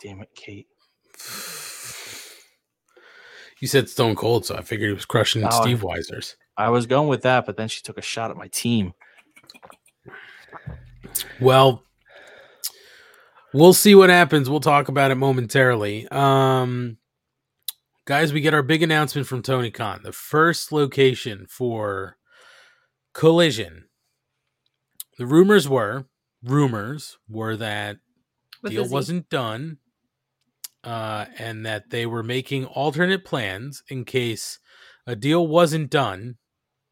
damn it, Kate. You said Stone Cold, so I figured he was crushing Oh, Steve Weiser's. I was going with that, but then she took a shot at my team. Well, we'll see what happens. We'll talk about it momentarily. Um, Guys, we get our big announcement from Tony Khan. The first location for Collision. The rumors were rumors were that With deal wasn't done uh, and that they were making alternate plans in case a deal wasn't done.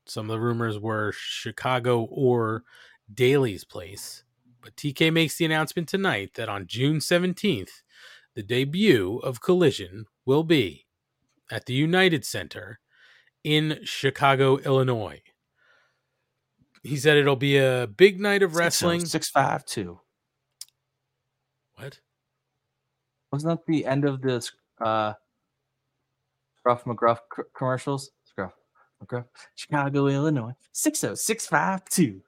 Some of the rumors were Chicago or Daily's Place. But TK makes the announcement tonight that on June 17th, the debut of Collision will be at the United Center in Chicago, Illinois. He said it'll be a big night of wrestling. Six five two. What? Wasn't that the end of the uh, Scruff McGruff c- commercials? Scruff McGruff, Chicago, Illinois, six zero six five two.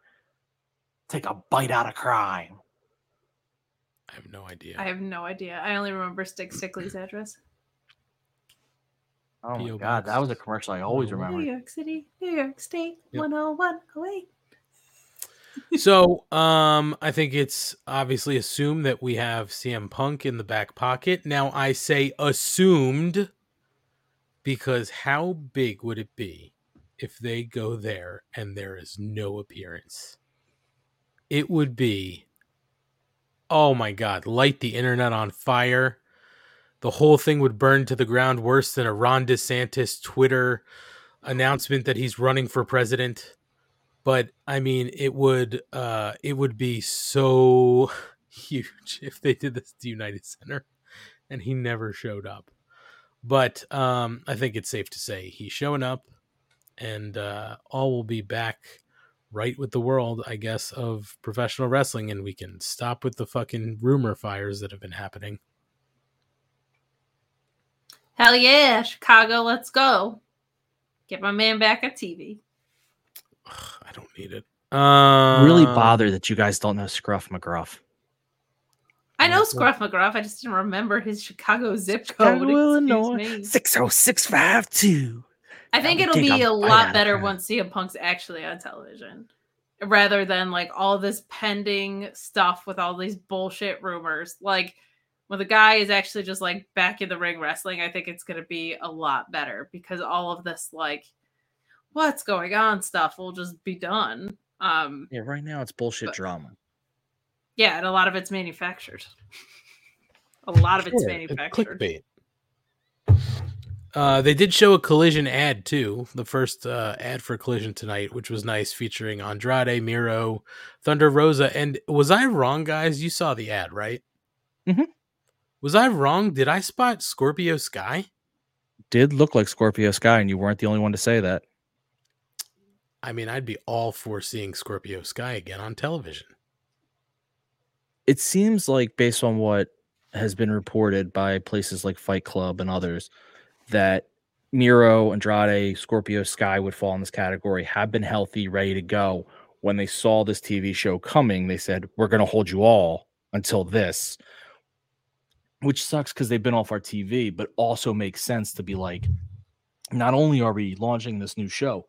Take a bite out of crime. I have no idea. I have no idea. I only remember Stick Stickly's address. Oh my P.O. god, that was a commercial I always remember. New. York City, New York State, Yep. 10108. So um I think it's obviously assumed that we have CM Punk in the back pocket. Now I say assumed because how big would it be if they go there and there is no appearance? It would be oh my god, light the internet on fire. The whole thing would burn to the ground worse than a Ron DeSantis Twitter announcement that he's running for president but I mean, it would uh, it would be so <laughs> huge if they did this the United Center, and he never showed up. But um, I think it's safe to say he's showing up, and uh, all will be back right with the world, I guess, of professional wrestling, and we can stop with the fucking rumor fires that have been happening. Hell yeah, Chicago, let's go. Get my man back at TV. I don't need it. Um, really bother that you guys don't know Scruff McGruff. I know Scruff McGruff. I just didn't remember his Chicago zip code. Chicago, Illinois, six zero six five two. I think it'll be a a lot better her. once CM Punk's actually on television, rather than like all this pending stuff with all these bullshit rumors. Like when the guy is actually just like back in the ring wrestling, I think it's going to be a lot better because all of this like what's going on stuff will just be done. Um, Yeah, right now it's bullshit drama. yeah, and a lot of it's manufactured. <laughs> a lot of it's Sure, it's manufactured. clickbait. Uh, they did show a collision ad too. The first uh, ad for collision tonight, which was nice, featuring Andrade, Miro, Thunder Rosa. And was I wrong, guys? You saw the ad, right? Mm-hmm. Was I wrong? Did I spot Scorpio Sky? Did look like Scorpio Sky, and you weren't the only one to say that. I mean, I'd be all for seeing Scorpio Sky again on television. It seems like, based on what has been reported by places like Fightful and others, that Miro, Andrade, Scorpio Sky would fall in this category, have been healthy, ready to go. When they saw this TV show coming, they said, We're going to hold you all until this, which sucks because they've been off our TV, but also makes sense to be like, not only are we launching this new show,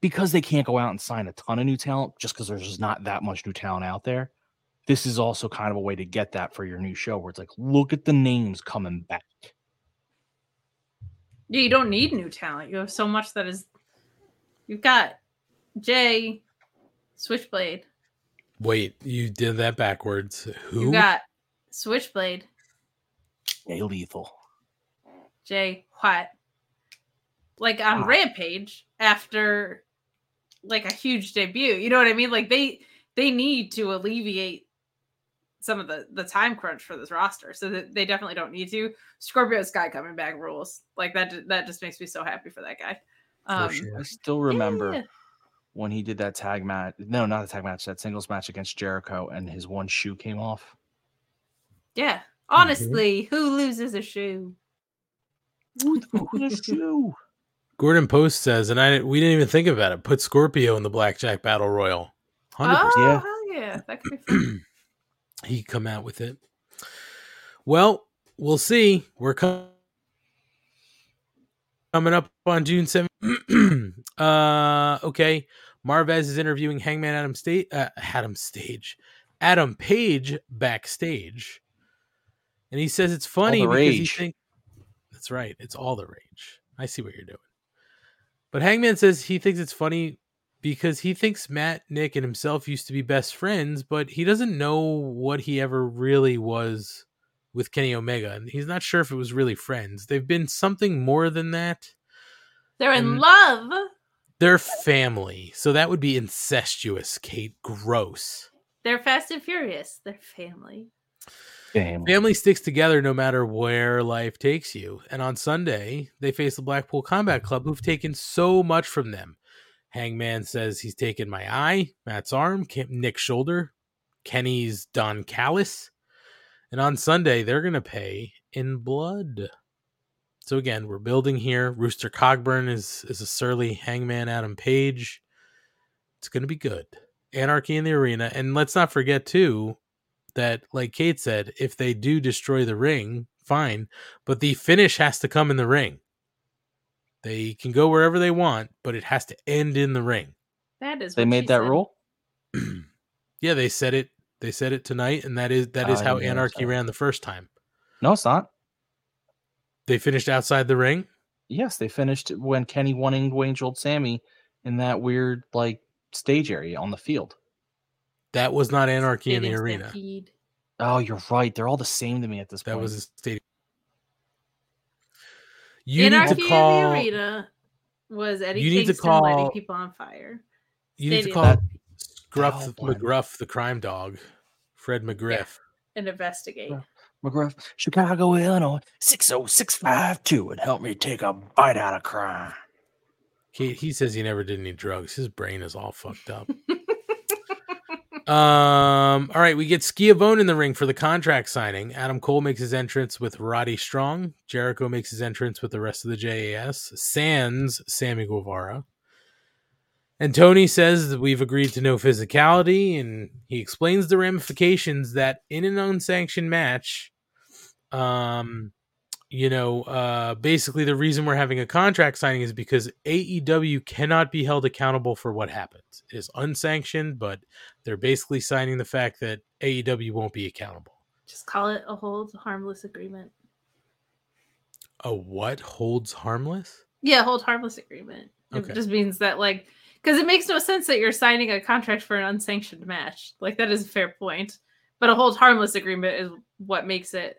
because they can't go out and sign a ton of new talent just because there's just not that much new talent out there. This is also kind of a way to get that for your new show where it's like, look at the names coming back. Yeah, you don't need new talent. You have so much that is. You've got Jay, Switchblade. Wait, you did that backwards. Who? You got Switchblade, Jay Lethal. Jay White. Like on Ah. Rampage after like a huge debut. You know what I mean? Like they they need to alleviate some of the the time crunch for this roster. So that they definitely don't need to. Scorpio Sky coming back rules. Like that that just makes me so happy for that guy. Um I still remember yeah. when he did that tag match. No, not the tag match, that singles match against Jericho, and his one shoe came off. Yeah. Honestly, who loses a shoe? Who loses a shoe. Gordon Post says, and I we didn't even think about it. Put Scorpio in the Blackjack Battle Royal. Hundred Oh, percent. hell yeah. That could be <clears throat> fun. He come out with it. Well, we'll see. We're com- coming up on June seventh. <clears throat> uh, okay. Marvez is interviewing Hangman Adam State, uh, Adam Stage, Adam Page backstage, and he says it's funny the because he rage. think That's right. It's all the rage. I see what you're doing. But Hangman says he thinks it's funny because he thinks Matt, Nick, and himself used to be best friends, but he doesn't know what he ever really was with Kenny Omega. And he's not sure if it was really friends. They've been something more than that. They're in And- love. They're family. So that would be incestuous, Kate. Gross. They're fast and furious. They're family. Family sticks together no matter where life takes you. And on Sunday, they face the Blackpool Combat Club, who've taken so much from them. Hangman says he's taken my eye, Matt's arm, Nick's shoulder, Kenny's Don Callis. And on Sunday, they're going to pay in blood. So again, we're building here. Rooster Cogburn is, is a surly Hangman Adam Page. It's going to be good. Anarchy in the arena. And let's not forget, too, that, like Kate said, if they do destroy the ring, fine. But the finish has to come in the ring. They can go wherever they want, but it has to end in the ring. That is. They what made that said. rule. <clears throat> Yeah, they said it. They said it tonight, and that is that is I how Anarchy ran the first time. No, it's not. They finished outside the ring. Yes, they finished when Kenny won and Wayne old Sammy in that weird like stage area on the field. That was not Anarchy in the arena. Stampede. Oh, you're right. They're all the same to me at this That point. That was a stadium. You Anarchy need to call. in the arena was Eddie you need to Kingston lighting call- people on fire. You need to call Stampede. Gruff Oh. McGruff, the crime dog, Fred McGriff. and investigate. McGruff, Chicago, Illinois, 60652 and help me take a bite out of crime. Kate, he says he never did any drugs. His brain is all fucked up. <laughs> um. All right, we get Schiavone in the ring for the contract signing. Adam Cole makes his entrance with Roddy Strong. Jericho makes his entrance with the rest of the JAS. Sans Sammy Guevara. And Tony says that we've agreed to no physicality, and he explains the ramifications that in an unsanctioned match, um, you know, uh, basically the reason we're having a contract signing is because AEW cannot be held accountable for what happens. It is unsanctioned, but they're basically signing the fact that AEW won't be accountable. Just call it a hold harmless agreement. A what holds harmless? Yeah, hold harmless agreement. Okay. It just means that like because it makes no sense that you're signing a contract for an unsanctioned match. Like that is a fair point. But a hold harmless agreement is what makes it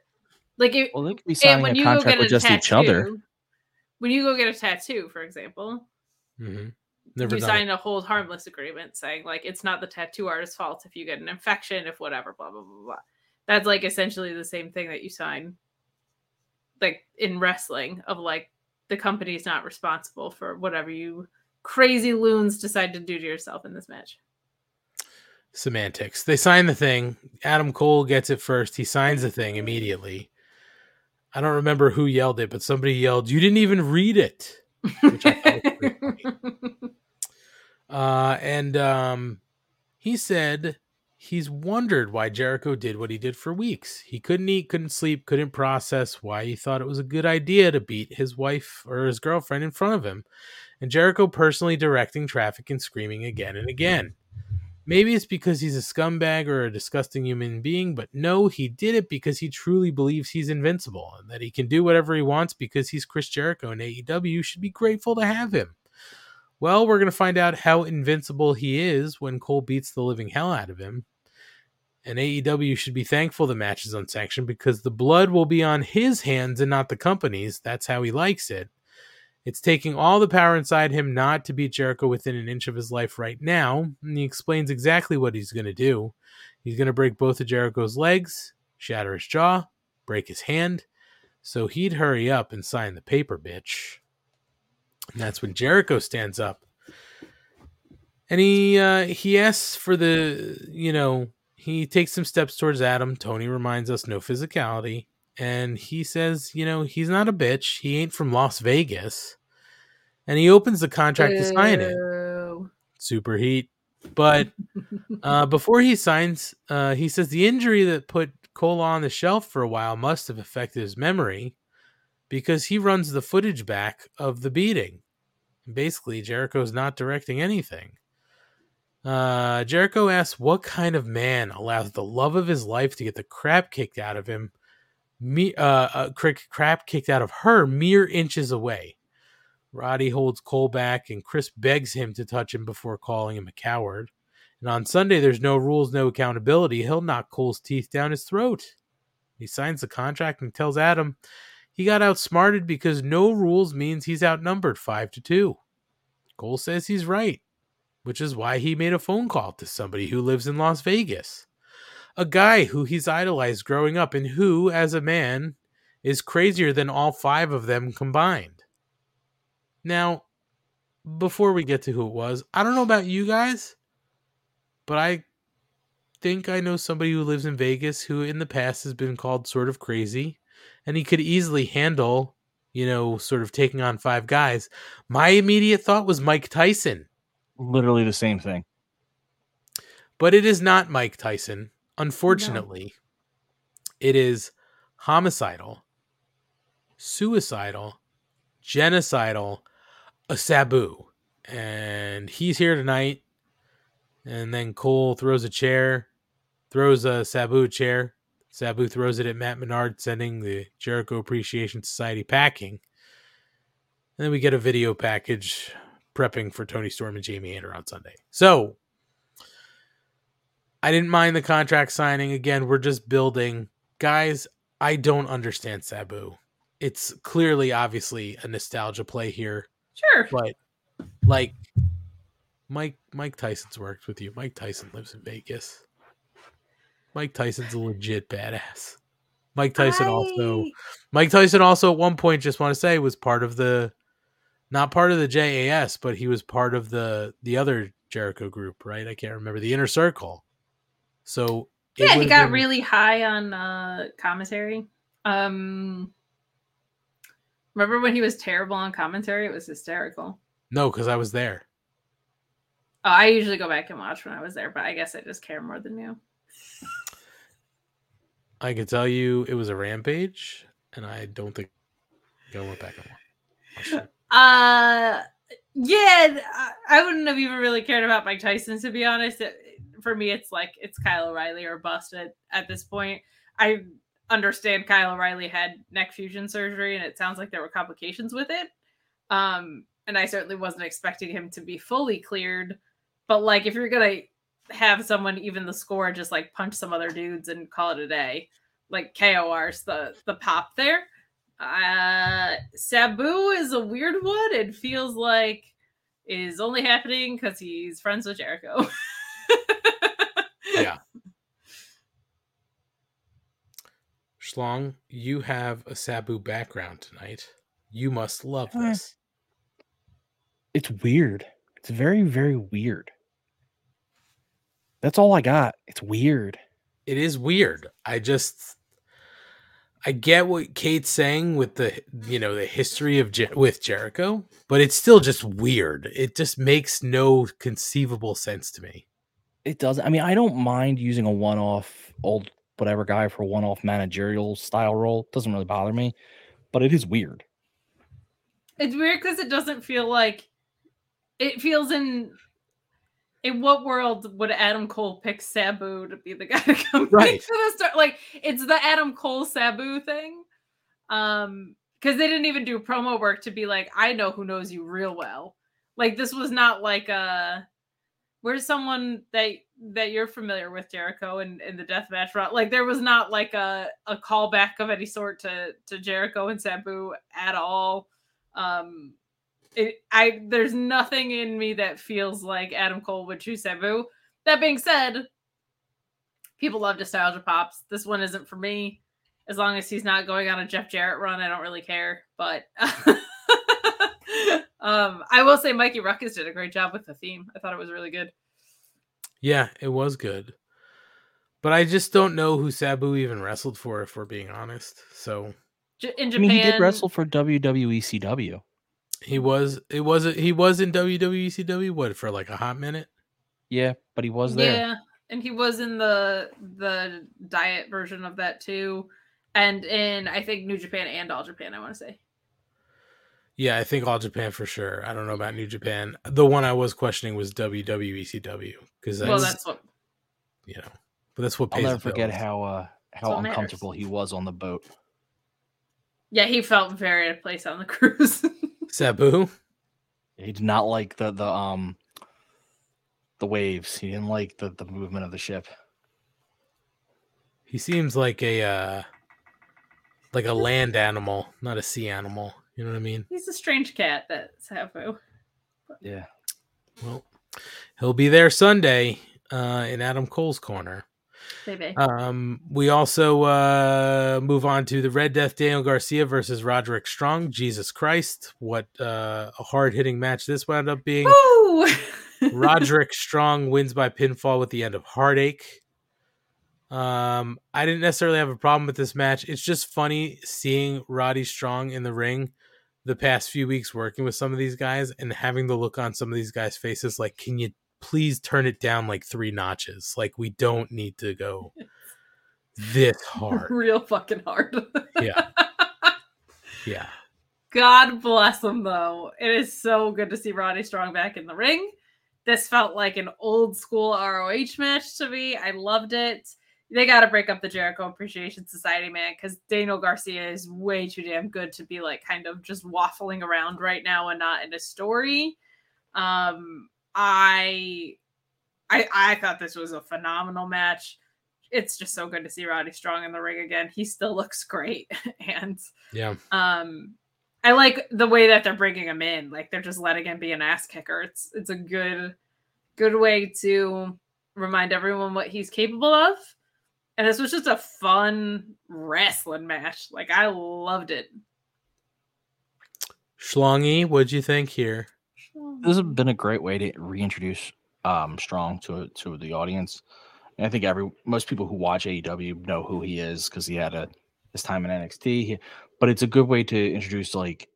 like it, Well, they could be and signing when a you go contract get with a just each other. tattoo- When you go get a tattoo, for example, Mm-hmm. Never you sign it. a hold harmless agreement saying like it's not the tattoo artist's fault if you get an infection, if whatever, blah blah blah blah. That's like essentially the same thing that you sign like in wrestling of like the company's not responsible for whatever you crazy loons decide to do to yourself in this match. Semantics. They sign the thing. Adam Cole gets it first. He signs the thing immediately. I don't remember who yelled it, but somebody yelled, "You didn't even read it." Which I thought was pretty funny. <laughs> Uh, and um, he said he's wondered why Jericho did what he did for weeks. He couldn't eat, couldn't sleep, couldn't process why he thought it was a good idea to beat his wife or his girlfriend in front of him. And Jericho personally directing traffic and screaming again and again. Maybe it's because he's a scumbag or a disgusting human being, but no, he did it because he truly believes he's invincible and that he can do whatever he wants because he's Chris Jericho and AEW should be grateful to have him. Well, we're going to find out how invincible he is when Cole beats the living hell out of him. And AEW should be thankful the match is unsanctioned because the blood will be on his hands and not the company's. That's how he likes it. It's taking all the power inside him not to beat Jericho within an inch of his life right now. And he explains exactly what he's going to do. He's going to break both of Jericho's legs, shatter his jaw, break his hand. So he'd hurry up and sign the paper, bitch. And that's when Jericho stands up. And he uh, he asks for the, you know, he takes some steps towards Adam. Tony reminds us no physicality. And he says, you know, he's not a bitch. He ain't from Las Vegas. And he opens the contract to sign it. Super heat. But <laughs> uh, before he signs, uh, he says the injury that put Cole on the shelf for a while must have affected his memory because he runs the footage back of the beating. Basically, Jericho's not directing anything. Uh, Jericho asks what kind of man allows the love of his life to get the crap kicked out of him me uh, uh crick crap kicked out of her mere inches away. Roddy holds Cole back and Chris begs him to touch him before calling him a coward. And on Sunday there's no rules, no accountability. He'll knock Cole's teeth down his throat. He signs the contract and tells Adam he got outsmarted because no rules means he's outnumbered 5 to 2. Cole says he's right, which is why he made a phone call to somebody who lives in Las Vegas a guy who he's idolized growing up and who, as a man, is crazier than all five of them combined. Now, before we get to who it was, I don't know about you guys, but I think I know somebody who lives in Vegas who in the past has been called sort of crazy, and he could easily handle, you know, sort of taking on five guys. My immediate thought was Mike Tyson. Literally the same thing. But it is not Mike Tyson. Unfortunately, it is homicidal, suicidal, genocidal, a Sabu. And he's here tonight. And then Cole throws a chair, throws a Sabu chair. Sabu throws it at Matt Menard, sending the Jericho Appreciation Society packing. And then we get a video package prepping for Toni Storm and Jamie Hayter on Sunday. So I didn't mind the contract signing. Again, we're just building. Guys, I don't understand Sabu. It's clearly, obviously, a nostalgia play here. Sure. But, like, Mike Mike Tyson's worked with you. Mike Tyson lives in Vegas. Mike Tyson's a legit badass. Mike Tyson I... also Mike Tyson also at one point just want to say was part of the not part of the JAS, but he was part of the the other Jericho group, right? I can't remember the inner circle. So yeah, he got been... really high on uh, commentary. Um, remember when he was terrible on commentary? It was hysterical. No, because I was there. Oh, I usually go back and watch when I was there, but I guess I just care more than you. I can tell you it was a rampage, and I don't think I went back and watched it. Uh, yeah, I wouldn't have even really cared about Mike Tyson to be honest. It, for me, it's like it's Kyle O'Reilly or bust at, at this point. I understand Kyle O'Reilly had neck fusion surgery, and it sounds like there were complications with it. Um, and I certainly wasn't expecting him to be fully cleared. But like, if you're gonna have someone even the score just like punch some other dudes and call it a day, like KOR's the the pop there. Uh, Sabu is a weird one. It feels like is only happening because he's friends with Jericho. <laughs> <laughs> yeah. Schlong, you have a Sabu background tonight. You must love this. It's weird. It's very, very weird. That's all I got. It's weird. It is weird. I just I get what Kate's saying with the you know the history of Jer- with Jericho, but it's still just weird. It just makes no conceivable sense to me. It doesn't. I mean, I don't mind using a one-off old whatever guy for one-off managerial style role. Doesn't really bother me, but it is weird. It's weird because it doesn't feel like it feels in. In what world would Adam Cole pick Sabu to be the <laughs> guy to come Right. to the start? Like it's the Adam Cole Sabu thing. Um, because they didn't even do promo work to be like, I know who knows you real well. Like this was not like a where's someone that that you're familiar with Jericho and in, the deathmatch route. Like there was not like a a callback of any sort to to Jericho and Sabu at all. Um it, I there's nothing in me that feels like Adam Cole would choose Sabu. That being said, people love nostalgia pops. This one isn't for me. As long as he's not going on a Jeff Jarrett run, I don't really care. But <laughs> um, I will say Mikey Rukus did a great job with the theme. I thought it was really good. Yeah, it was good. But I just don't know who Sabu even wrestled for, if we're being honest. So J- in I Japan, mean, he did wrestle for WWE CW. he was it was he was in WWE CW. what for like a hot minute. Yeah, but he was there. Yeah, and he was in the the diet version of that too, and in I think New Japan and All Japan. I want to say. Yeah, I think All Japan for sure. I don't know about New Japan. The one I was questioning was WWECW because that's, well, that's what you know, but that's what I'll never the forget bills. how uh how what matters. uncomfortable he was on the boat. Yeah, he felt very at a place on the <laughs> cruise. Sabu. He did not like the the um the waves. He didn't like the the movement of the ship. He seems like a uh like a land animal, not a sea animal. You know what I mean? He's a strange cat, that Sabu. Yeah. Well, he'll be there Sunday uh, in Adam Cole's corner. Maybe. Um, we also uh, move on to the Red Death Daniel Garcia versus Roderick Strong. Jesus Christ, what uh, a hard hitting match this wound up being. Woo! <laughs> Roderick Strong wins by pinfall with the end of Heartache. Um, I didn't necessarily have a problem with this match. It's just funny seeing Roddy Strong in the ring the past few weeks working with some of these guys and having the look on some of these guys' faces like, can you please turn it down like three notches? Like, we don't need to go <laughs> this hard. Real fucking hard. Yeah. <laughs> Yeah. God bless him, though. It is so good to see Roddy Strong back in the ring. This felt like an old school ROH match to me. I loved it. They got to break up the Jericho Appreciation Society, man, because Daniel Garcia is way too damn good to be like kind of just waffling around right now and not in a story. Um, I, I, I thought this was a phenomenal match. It's just so good to see Roddy Strong in the ring again. He still <laughs> looks great, and Yeah. um, I like the way that they're bringing him in. Like they're just letting him be an ass kicker. It's it's a good good way to remind everyone what he's capable of. And this was just a fun wrestling match. Like I loved it. Schlongy, what'd you think here? This has been a great way to reintroduce um Strong to to the audience. And I think every most people who watch AEW know who he is because he had a his time in NXT. But it's a good way to introduce like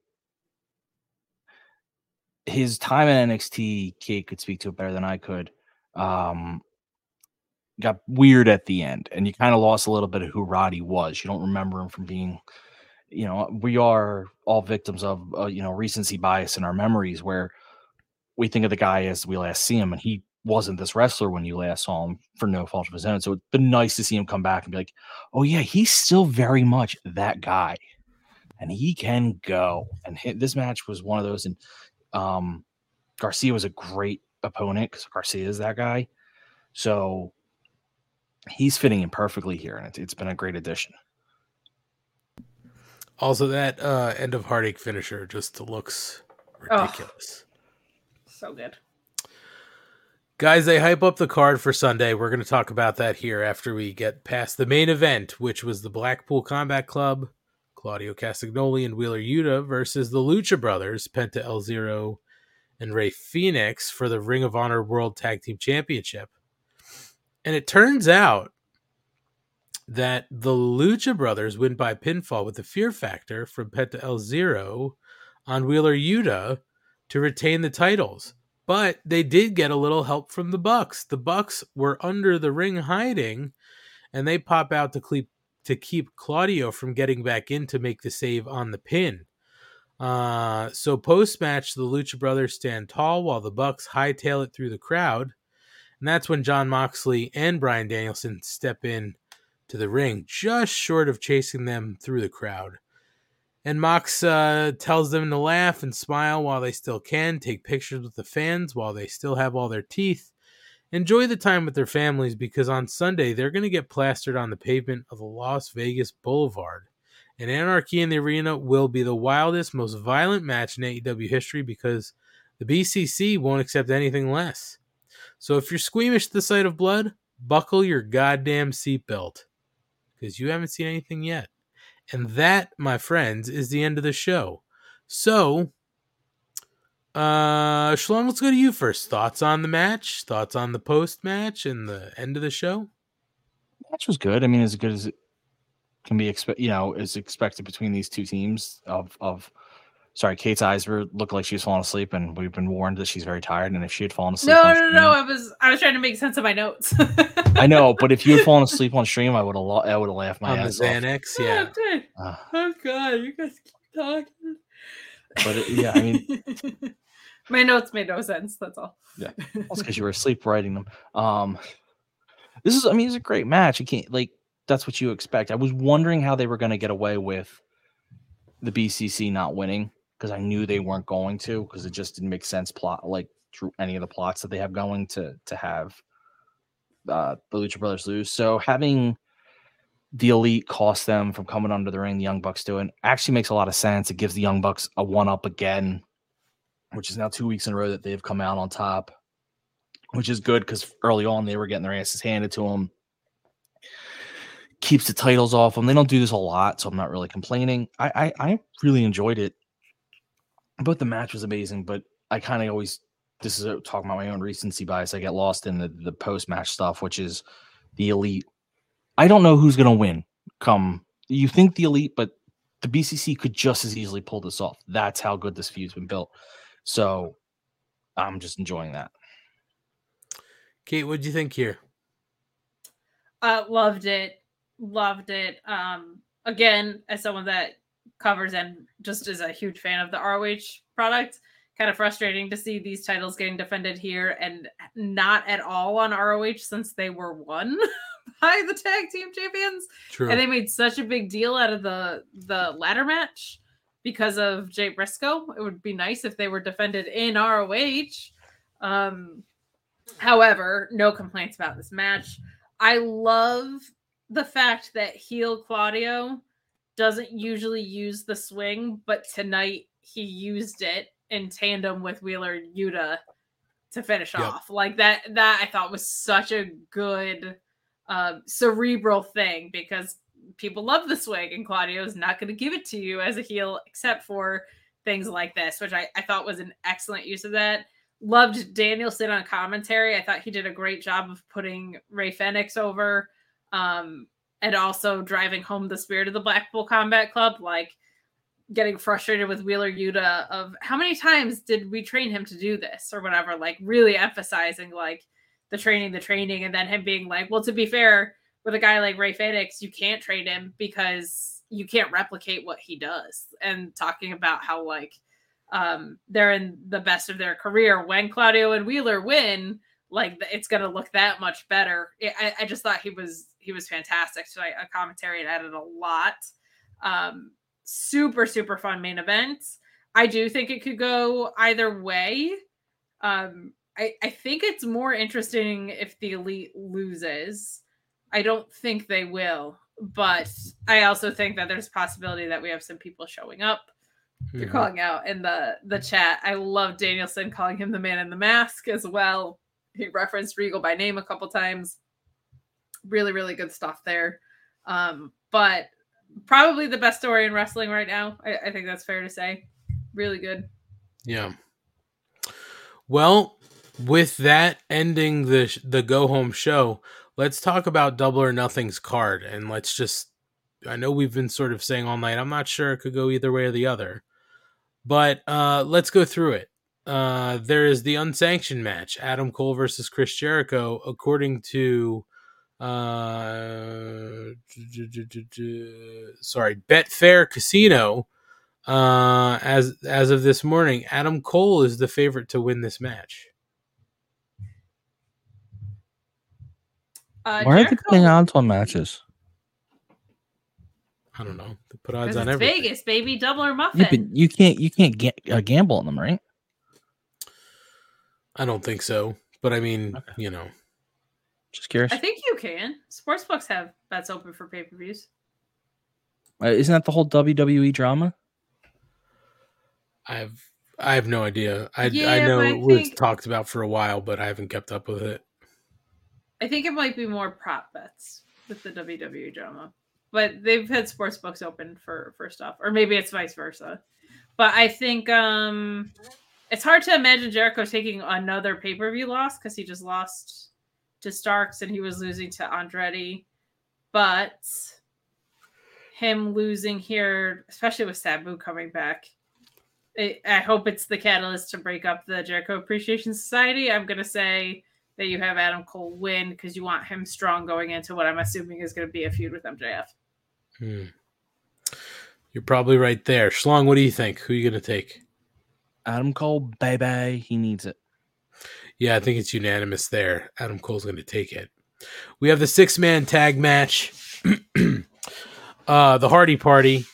his time in NXT. Kate could speak to it better than I could. Um, got weird at the end, and you kind of lost a little bit of who Roddy was. You don't remember him from being, you know, we are all victims of uh, you know recency bias in our memories, where we think of the guy as we last see him, and he wasn't this wrestler when you last saw him for no fault of his own. So it's been nice to see him come back and be like, oh yeah, he's still very much that guy, and he can go. And hi- this match was one of those, and um, Garcia was a great opponent because Garcia is that guy. So he's fitting in perfectly here, and it's, it's been a great addition. Also, that uh, end of heartache finisher just looks Ugh. ridiculous. So good. Guys, they hype up the card for Sunday. We're going to talk about that here after we get past the main event, which was the Blackpool Combat Club, Claudio Castagnoli and Wheeler Yuta versus the Lucha Brothers, Penta El Zero and Rey Fenix for the Ring of Honor World Tag Team Championship. And it turns out that the Lucha Brothers win by pinfall with the Fear Factor from Penta El Zero on Wheeler Yuta to retain the titles. But they did get a little help from the Bucks. The Bucks were under the ring hiding, and they pop out to keep to keep Claudio from getting back in to make the save on the pin. Uh, so post match, the Lucha Brothers stand tall while the Bucks hightail it through the crowd, and that's when Jon Moxley and Bryan Danielson step in to the ring, just short of chasing them through the crowd. And Mox uh, tells them to laugh and smile while they still can, take pictures with the fans while they still have all their teeth, enjoy the time with their families because on Sunday they're going to get plastered on the pavement of the Las Vegas Boulevard. And Anarchy in the Arena will be the wildest, most violent match in AEW history because the BCC won't accept anything less. So if you're squeamish to the sight of blood, buckle your goddamn seatbelt because you haven't seen anything yet. And that, my friends, is the end of the show. So, uh, Shalom, let's go to you first. Thoughts on the match, thoughts on the post match, and the end of the show. match was good. I mean, as good as it can be expect, you know, is expected between these two teams. Of of, sorry, Kate's eyes were looked like she was falling asleep, and we've been warned that she's very tired. And if she had fallen asleep, No, on no, stream- no. I was I was trying to make sense of my notes. <laughs> I know, but if you had <laughs> fallen asleep on stream, I would have, I would have laughed my on the ass off. Xanax, yeah. Okay. Uh, oh god, you guys keep talking. but it, yeah, I mean, <laughs> my notes made no sense. That's all. yeah, that's because you were asleep writing them. Um, this is, I mean, it's a great match. You can't like that's what you expect. I was wondering how they were going to get away with the BCC not winning because I knew they weren't going to because it just didn't make sense plot like through any of the plots that they have going to to have uh, the Lucha Brothers lose. So having the elite cost them from coming under the ring, the Young Bucks doing actually makes a lot of sense. It gives the Young Bucks a one up again, which is now two weeks in a row that they've come out on top, which is good because early on they were getting their asses handed to them. Keeps the titles off them. They don't do this a lot, so I'm not really complaining. I I, I really enjoyed it. But the match was amazing. But I kind of always this is a, talking about my own recency bias. I get lost in the the post match stuff, which is the elite. I don't know who's gonna win. Come, you think the elite, but the BCC could just as easily pull this off. That's how good this feud's been built. So I'm just enjoying that. Kate, what do you think here? Uh, loved it. Loved it. Um, again, as someone that covers and just is a huge fan of the ROH product, kind of frustrating to see these titles getting defended here and not at all on ROH since they were won <laughs> by the tag team champions. True. And they made such a big deal out of the the ladder match because of Jay Briscoe. It would be nice if they were defended in ROH. Um, however, no complaints about this match. I love the fact that heel Claudio doesn't usually use the swing, but tonight he used it in tandem with Wheeler Yuta to finish Yep. off. Like that that I thought was such a good uh, cerebral thing because people love the swing and Claudio is not going to give it to you as a heel except for things like this, which I, I thought was an excellent use of that. Loved Danielson on commentary. I thought he did a great job of putting Rey Fenix over um, and also driving home the spirit of the Blackpool Combat Club. Like, getting frustrated with Wheeler Yuta of how many times did we train him to do this or whatever, like really emphasizing like the training, the training, and then him being like, well, to be fair, with a guy like Rey Fenix, you can't train him because you can't replicate what he does. And talking about how like um they're in the best of their career when Claudio and Wheeler win, like it's gonna look that much better. I- I, just thought he was he was fantastic tonight. A commentary and added a lot. Um, super super fun main event. I do think it could go either way. Um, I I think it's more interesting if the elite loses. I don't think they will, but I also think that there's a possibility that we have some people showing up. You're Mhm. calling out in the the chat. I love Danielson calling him the man in the mask as well. He referenced Regal by name a couple times. Really, really good stuff there. Um, but probably the best story in wrestling right now. I, I think that's fair to say. Really good. Yeah. Well, with that ending the sh- the go home show, let's talk about Double or Nothing's card, and let's just. I know we've been sort of saying all night. I'm not sure it could go either way or the other, but uh, let's go through it. Uh, there is the unsanctioned match: Adam Cole versus Chris Jericho, according to. Uh, sorry, Betfair Casino. Uh, as as of this morning, Adam Cole is the favorite to win this match. Uh, Why are they Jericho- putting odds on matches? I don't know. They put odds on it's everything. Vegas, baby, double or muffin. Yeah, you can't you can't get uh, gamble on them, right? I don't think so, but I mean, you know, Just curious. I think you can. Sportsbooks have bets open for pay per views. Uh, isn't that the whole WWE drama? I've I have no idea. I I know but I it was think- talked about for a while, but I haven't kept up with it. I think it might be more prop bets with the WWE drama, but they've had sports books open for for stuff, or maybe it's vice versa. But I think um it's hard to imagine Jericho taking another pay per view loss because he just lost to Starks and he was losing to Andretti, but him losing here, especially with Sabu coming back. I I hope it's the catalyst to break up the Jericho Appreciation Society. I'm gonna say that you have Adam Cole win because you want him strong going into what I'm assuming is going to be a feud with MJF. Hmm. You're probably right there. Schlong, what do you think? Who are you going to take? Adam Cole, baby, he needs it. Yeah, I think it's unanimous there. Adam Cole's going to take it. We have the six man tag match. <clears throat> uh, the Hardy Party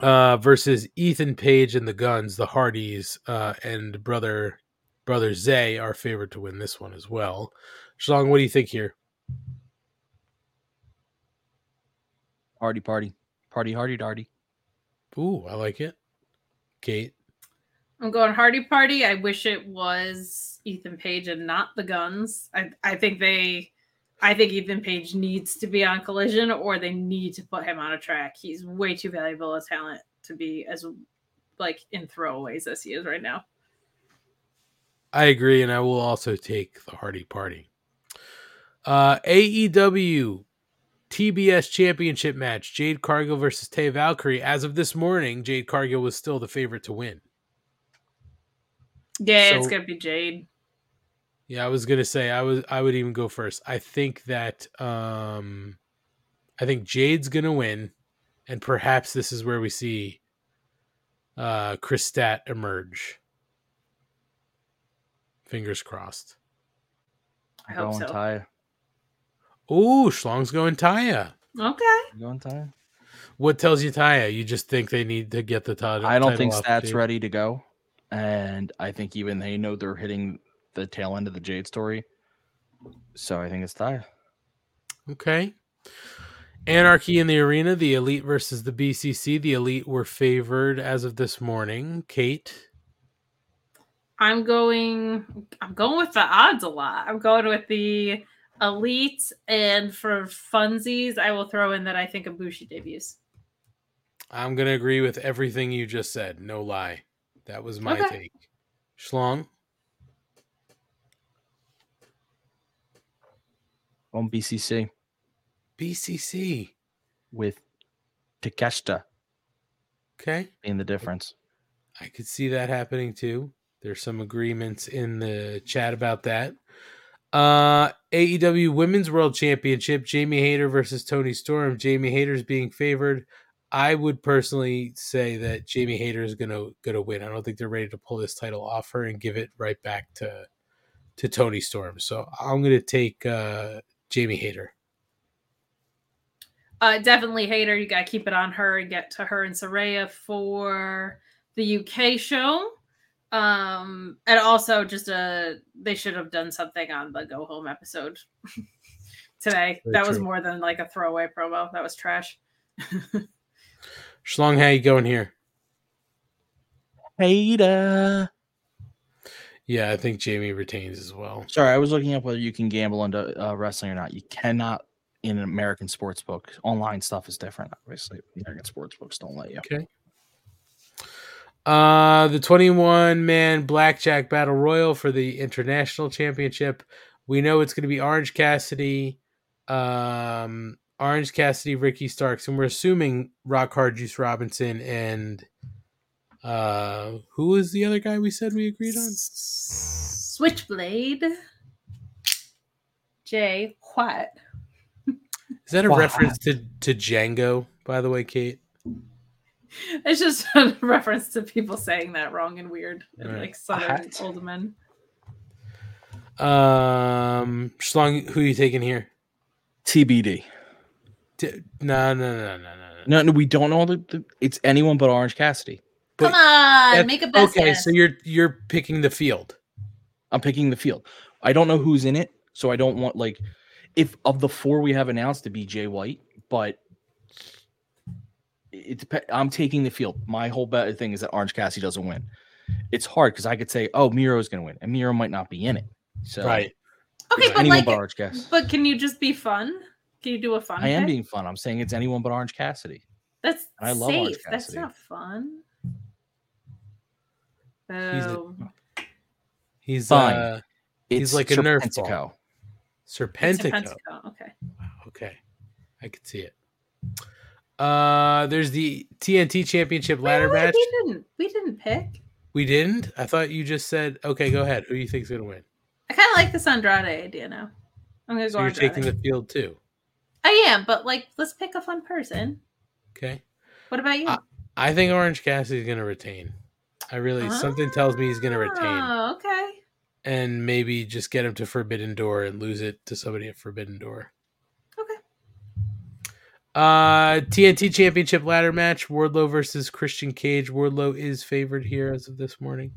uh, versus Ethan Page and the Guns, the Hardys, uh, and brother brother Zay are favored to win this one as well. Schlong, what do you think here? Party, party, party, hardy, darty. Ooh, I like it. Kate, I'm going Hardy Party. I wish it was Ethan Page and not the Guns. I I think they I think Ethan Page needs to be on Collision or they need to put him on a track. He's way too valuable a talent to be as like in throwaways as he is right now. I agree, and I will also take the Hardy Party. Uh, AEW TBS Championship match: Jade Cargill versus Taya Valkyrie. As of this morning, Jade Cargill was still the favorite to win. Yeah, So- it's gonna be Jade. Yeah, I was gonna say I was I would even go first. I think that um I think Jade's gonna win, and perhaps this is where we see uh Chris Stat emerge. Fingers crossed. I hope going so. Taya. Ooh, Schlong's going Taya. Okay. Going Taya. What tells you Taya? You just think they need to get the title. I don't title think Stats ready to go, and I think even they know they're hitting the tail end of the Jade story. So I think it's Taya. Okay. Anarchy in the arena, the elite versus the BCC. The elite were favored as of this morning. Kate. I'm going I'm going with the odds a lot. I'm going with the elite and for funsies, I will throw in that I think Ibushi debuts. I'm gonna agree with everything you just said. No lie, that was my Okay. take. Schlong, On BCC BCC. with Takeshita Okay, being the difference. I could see that happening too. There's some agreements in the chat about that. Uh, AEW Women's World Championship: Jamie Hayter versus Toni Storm. Jamie Hayter's being favored. I would personally say that Jamie Hayter is gonna gonna win. I don't think they're ready to pull this title off her and give it right back to to Toni Storm. So I'm gonna take uh, Jamie Hayter. Uh, definitely Hayter. You got to keep it on her and get to her and Saraya for the UK show. Um, and also just a they should have done something on the go home episode <laughs> today. Very that was more than like a throwaway promo. That was trash. <laughs> Schlong, how you going here? Hayter. Yeah, I think Jamie retains as well. Sorry, I was looking up whether you can gamble into uh, wrestling or not. You cannot in an American sports book. Online stuff is different, obviously. American sports books don't let you. Okay. Uh, the 21 man blackjack battle royal for the international championship. We know it's going to be Orange Cassidy, um, Orange Cassidy, Ricky Starks, and we're assuming Rock Hard Juice Robinson and uh, who is the other guy we said we agreed on? Switchblade. Jay, what? Is that a What? reference to to Django? By the way, Kate. <laughs> It's just a <laughs> reference to people saying that wrong and weird, and Right. like southern What? old men. Um, Schlong, who you taking here? TBD. T- no, no, no, no, no, no. No, no, we don't know the, the it's anyone but Orange Cassidy. Come on, That's- make a best okay, guess. so you're you're picking the field. I'm picking the field. I don't know who's in it, so I don't want like if of the four we have announced to be Jay White, but it dep- I'm taking the field. My whole bet thing is that Orange Cassidy doesn't win. It's hard because I could say, oh, Miro is going to win, and Miro might not be in it. So right. Okay, but like, but Orange Cassidy. but can you just be fun? Can you do a fun? I am pick? being fun. I'm saying it's anyone but Orange Cassidy. That's and I love Orange safe. That's not fun. He's a- Oh, He's Fine. uh It's he's like a Nerf Serpentico. ball. it's a Serpentico. Okay. Okay, I could see it. Uh, there's the TNT Championship ladder Wait, wait, match. We didn't. We didn't pick. We didn't. I thought you just said. Okay, go ahead. Who do you think's gonna win? I kind of like this Andrade idea now. I'm gonna So go you're Andrade. taking the field too. I am, but like, let's pick a fun person. Okay. What about you? I, I think Orange Cassidy's gonna retain. I really something tells me he's gonna retain, Oh, okay. and maybe just get him to Forbidden Door and lose it to somebody at Forbidden Door. Okay. Uh, TNT Championship ladder match: Wardlow versus Christian Cage. Wardlow is favored here as of this morning.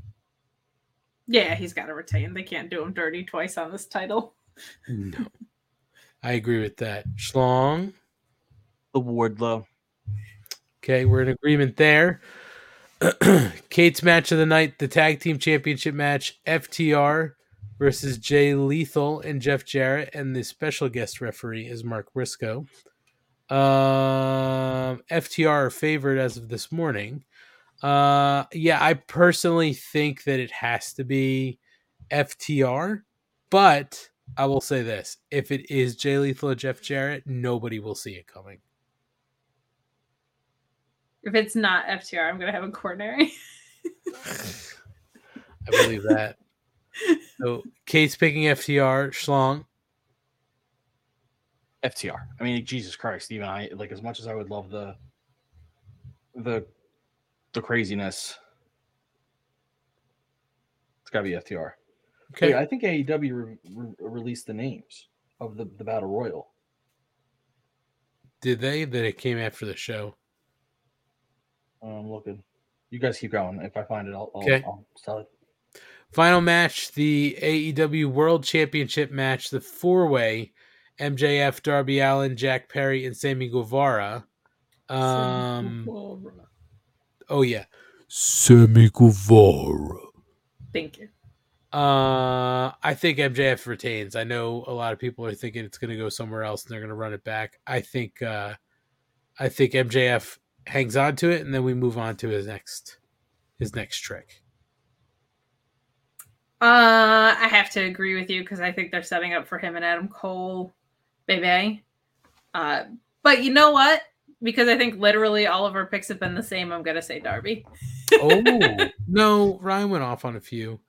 Yeah, he's got to retain. They can't do him dirty twice on this title. No, I agree with that. Schlong. The Wardlow. Okay, we're in agreement there. <clears throat> Kate's match of the night, the tag team championship match, FTR versus Jay Lethal and Jeff Jarrett, and the special guest referee is Mark Briscoe. Um, FTR are favored as of this morning. Uh, yeah, I personally think that it has to be FTR, but I will say this: if it is Jay Lethal or Jeff Jarrett, nobody will see it coming. If it's not FTR, I'm gonna have a coronary. <laughs> I believe that. so Kate's picking FTR. Schlong. FTR. I mean, Jesus Christ, even I like as much as I would love the the the craziness. It's got to be FTR. Okay. Wait, I think AEW re- re- released the names of the, the battle royal. Did they? That it came after the show. I'm looking. You guys keep going. If I find it, I'll, I'll, Okay. I'll tell it. Final match, the AEW World Championship match, the four way MJF, Darby Allin, Jack Perry, and Sammy Guevara. Um, oh, yeah. Sammy Guevara. Thank you. Uh, I think MJF retains. I know a lot of people are thinking it's going to go somewhere else and they're going to run it back. I think, uh, I think MJF hangs on to it and then we move on to his next, his next trick. Uh, I have to agree with you because I think they're setting up for him and Adam Cole, baby. Uh, but you know what? Because I think literally all of our picks have been the same. I'm gonna say Darby. oh <laughs> no, Ryan went off on a few.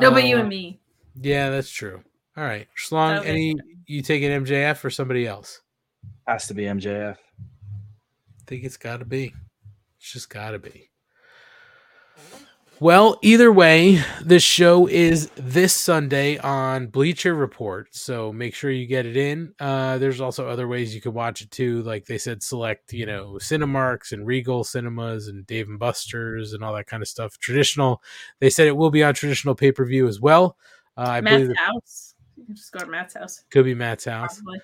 No, but you and um, me. Yeah, that's true. All right, Schlong. Okay. Any you taking MJF or somebody else? Has to be MJF. I think it's got to be. It's just got to be. Well, either way, this show is this Sunday on Bleacher Report, so make sure you get it in. Uh, there's also other ways you could watch it too, like they said, select you know Cinemarks and Regal Cinemas and Dave and Buster's and all that kind of stuff. Traditional, they said it will be on traditional pay per view as well. Uh, I Matt's believe it house. You just go to Matt's house. could be Matt's house. Probably.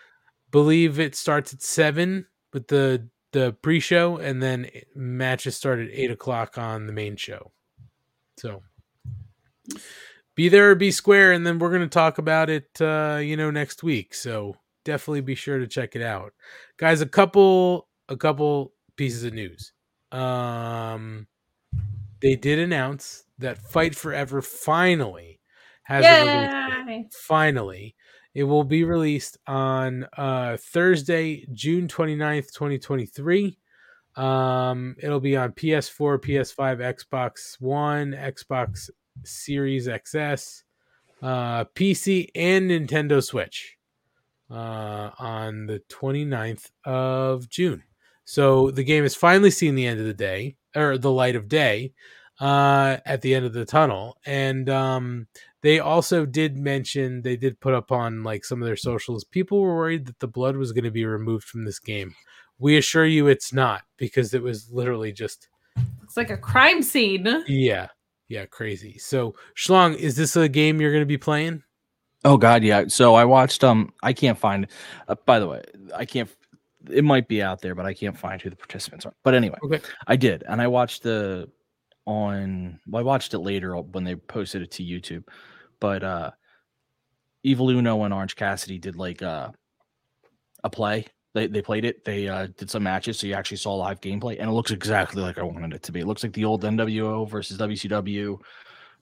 Believe it starts at seven with the the pre show, and then matches start at eight o'clock on the main show. So be there or be square, and then we're going to talk about it, uh, you know, next week. So definitely be sure to check it out, guys. A couple, a couple pieces of news. Um, they did announce that Fight Forever finally has a release. Yay! finally it will be released on uh thursday june 29th 2023 um it'll be on ps4 ps5 xbox one xbox series xs uh pc and nintendo switch uh on the 29th of june. So the game has finally seen the end of the day or the light of day uh at the end of the tunnel. And um they also did mention they did put up on like some of their socials. People were worried that the blood was going to be removed from this game we assure you it's not because it was literally just It's like a crime scene. yeah yeah crazy so schlong is this a game you're going to be playing Oh God, yeah. So I watched. Um, I can't find. Uh, by the way, I can't. It might be out there, but I can't find who the participants are. But anyway, okay. I did, and I watched the on. Well, I watched it later when they posted it to YouTube. But uh Evil Uno and Orange Cassidy did like uh, a play. They they played it. They uh, did some matches, so you actually saw live gameplay, and it looks exactly like I wanted it to be. It looks like the old NWO versus WCW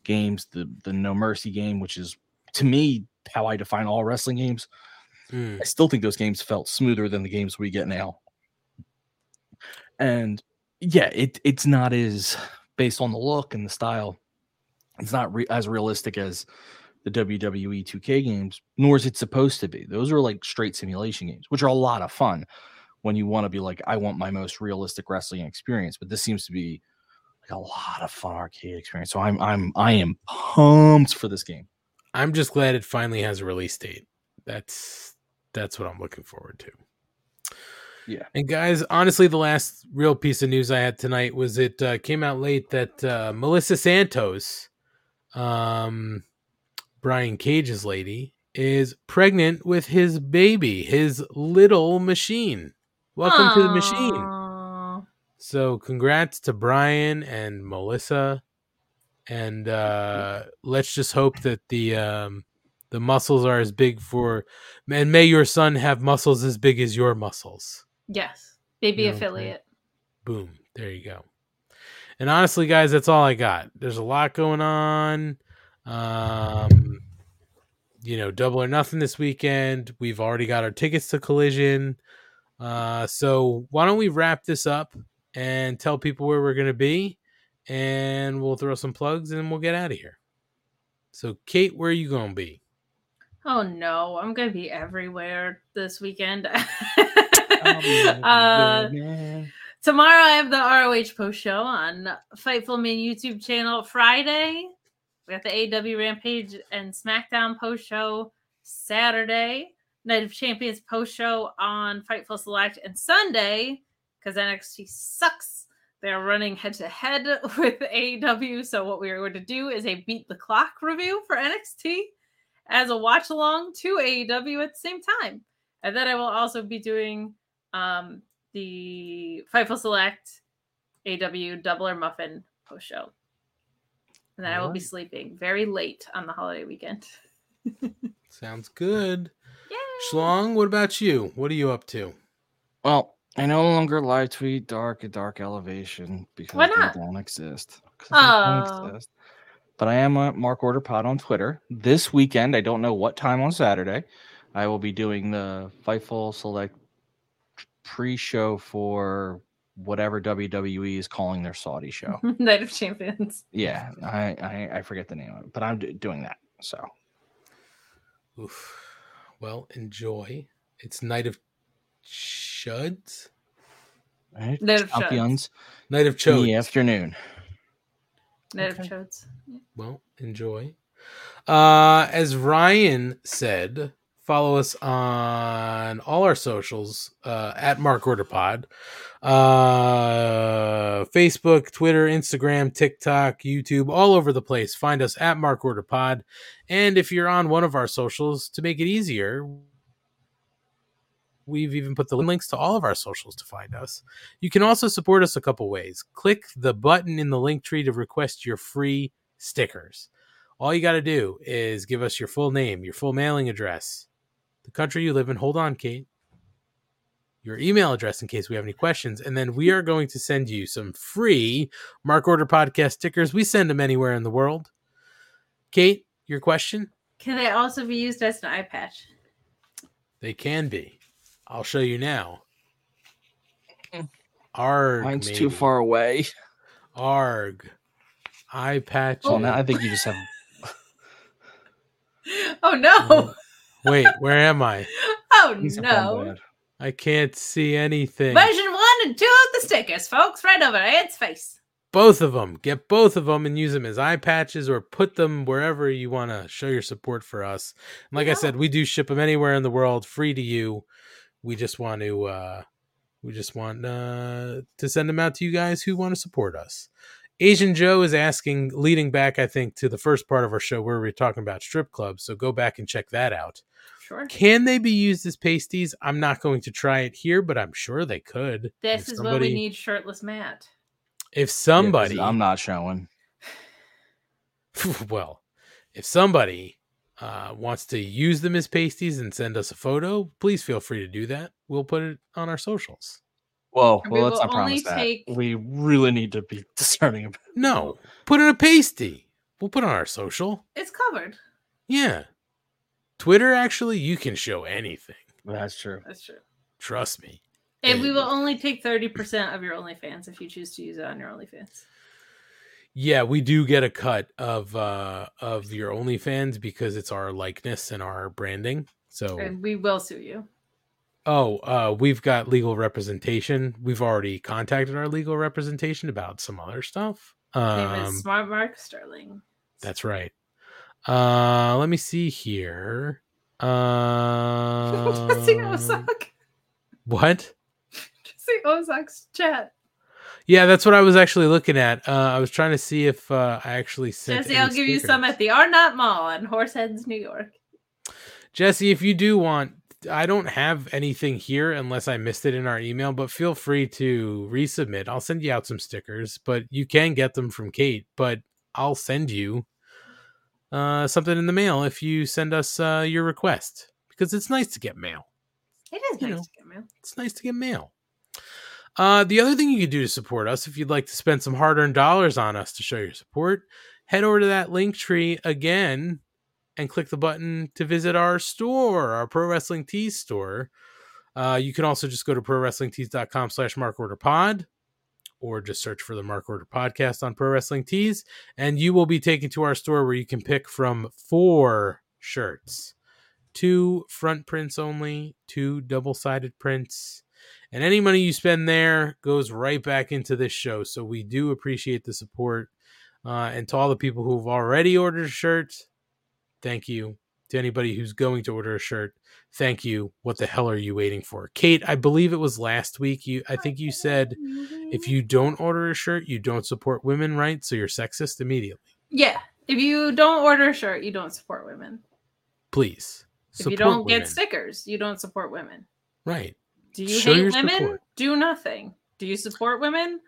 games, the the No Mercy game, which is to me how I define all wrestling games. Hmm. I still think those games felt smoother than the games we get now. And yeah, it it's not as based on the look and the style. It's not re- as realistic as the WWE 2K games, nor is it supposed to be. Those are like straight simulation games, which are a lot of fun when you want to be like, I want my most realistic wrestling experience. But this seems to be like a lot of fun arcade experience. So I'm I'm I am pumped for this game. i'm just glad it finally has a release date that's that's what i'm looking forward to Yeah. And guys, honestly, the last real piece of news I had tonight was it uh, came out late that uh, Melissa Santos, um, Brian Cage's lady, is pregnant with his baby, his little machine. Welcome to the machine. So, congrats to Brian and Melissa, and uh, let's just hope that the um, the muscles are as big for, and may your son have muscles as big as your muscles. Yes. Baby You know, affiliate. Boom. There you go. And honestly, guys, that's all I got. There's a lot going on. Um, you know, double or nothing this weekend. We've already got our tickets to Collision. Uh, so why don't we wrap this up and tell people where we're going to be, and we'll throw some plugs and we'll get out of here. So, Kate, where are you going to be? Oh no, I'm gonna be everywhere this weekend. <laughs> Uh, tomorrow I have the ROH post show on Fightful Main YouTube channel. Friday, we got the AW Rampage and SmackDown post show. Saturday, Night of Champions post show on Fightful Select. And Sunday, because NXT sucks, they're running head to head with AEW. So, what we are going to do is a beat the clock review for NXT as a watch along to AEW at the same time. And then I will also be doing um, the Fightful Select AW Double or Muffin post show. And then I will be sleeping very late on the holiday weekend. <laughs> Sounds good. Schlong, what about you? What are you up to? Well, I no longer live tweet Dark at Dark Elevation because Why they not? don't exist. 'Cause they don't Oh. exist. But I am a Mark Order Pod on Twitter. This weekend, I don't know what time on Saturday, I will be doing the Fightful Select pre-show for whatever WWE is calling their Saudi <laughs> show. Night of Champions. yeah, I, I I forget the name of it, but I'm d- doing that. So Oof. Well, enjoy. It's Night of Chuds? right? Night of Shows. champions Night of in Chodes. the afternoon. Night of Chodes. Well, enjoy. Uh, as Ryan said, follow us on all our socials uh, at Mark Order Pod. Uh, Facebook, Twitter, Instagram, TikTok, YouTube, all over the place. Find us at Mark Order Pod. And if you're on one of our socials, to make it easier, we've even put the links to all of our socials to find us. You can also support us a couple ways. Click the button in the link tree to request your free stickers. All you got to do is give us your full name, your full mailing address, the country you live in. Hold on, Kate. Your email address in case we have any questions. And then we are going to send you some free Mark Order Podcast stickers. We send them anywhere in the world. Kate, your question? Can they also be used as an eye patch? They can be. I'll show you now. Mm. Arg. Mine's too far away. Arg. Eye patch. Well, now I think you just have <laughs> Oh no! Mm. Wait, where am I? <laughs> Oh These have gone no! I can't see anything. Version one and two of the stickers, folks, right over Ed's face. both of them. Get both of them and use them as eye patches or put them wherever you want to show your support for us. And like I said, we do ship them anywhere in the world, free to you. We just want to uh we just want uh to send them out to you guys who want to support us. Asian Joe is asking, leading back, I think, to the first part of our show where we are talking about strip clubs. So go back and check that out. Sure. Can they be used as pasties? I'm not going to try it here, but I'm sure they could. This If is what we need shirtless Matt. If somebody, I'm not showing. <sighs> well, if somebody uh, wants to use them as pasties and send us a photo, please feel free to do that. We'll put it on our socials. Well, We well, let's not only promise that. We really need to be <laughs> discerning about. No, put in a pasty. We'll put it on our social. It's covered. Yeah. Twitter, actually, you can show anything. That's true. That's true. Trust me. And we will only take 30% of your OnlyFans if you choose to use it on your OnlyFans. Yeah, we do get a cut of uh of your OnlyFans because it's our likeness and our branding. So And we will sue you. Oh, uh, we've got legal representation. We've already contacted our legal representation about some other stuff. Name Um, is Smart Mark Sterling. that's right. Uh, let me see here. <laughs> He gonna Um, suck? what? See Ozog's chat. Yeah, that's what I was actually looking at. Uh, I was trying to see if uh, I actually sent. Jesse, I'll give you some at the Arnot Mall in Horseheads, New York. Jesse, if you do want, I don't have anything here unless I missed it in our email, but feel free to resubmit. I'll send you out some stickers, but you can get them from Kate, but I'll send you uh, something in the mail if you send us uh, your request because it's nice to get mail. It is nice to get mail. It's nice to get mail. Uh, the other thing you could do to support us, if you'd like to spend some hard earned dollars on us to show your support, head over to that link tree again and click the button to visit our store, our Pro Wrestling Tees store. Uh, you can also just go to prowrestlingtees.com slash mark order pod or just search for the Mark Order podcast on Pro Wrestling Tees, and you will be taken to our store where you can pick from four shirts two front prints only, two double sided prints. And any money you spend there goes right back into this show. So we do appreciate the support. Uh, and to all the people who've already ordered shirts, thank you. To anybody who's going to order a shirt, thank you. What the hell are you waiting for? Kate, I believe it was last week. You I think you said if you don't order a shirt, you don't support women, right? So you're sexist immediately. Yeah. If you don't order a shirt, you don't support women. Please. If you don't women. get stickers, you don't support women. Right. Do you Show hate women? support. Do nothing. Do you support women?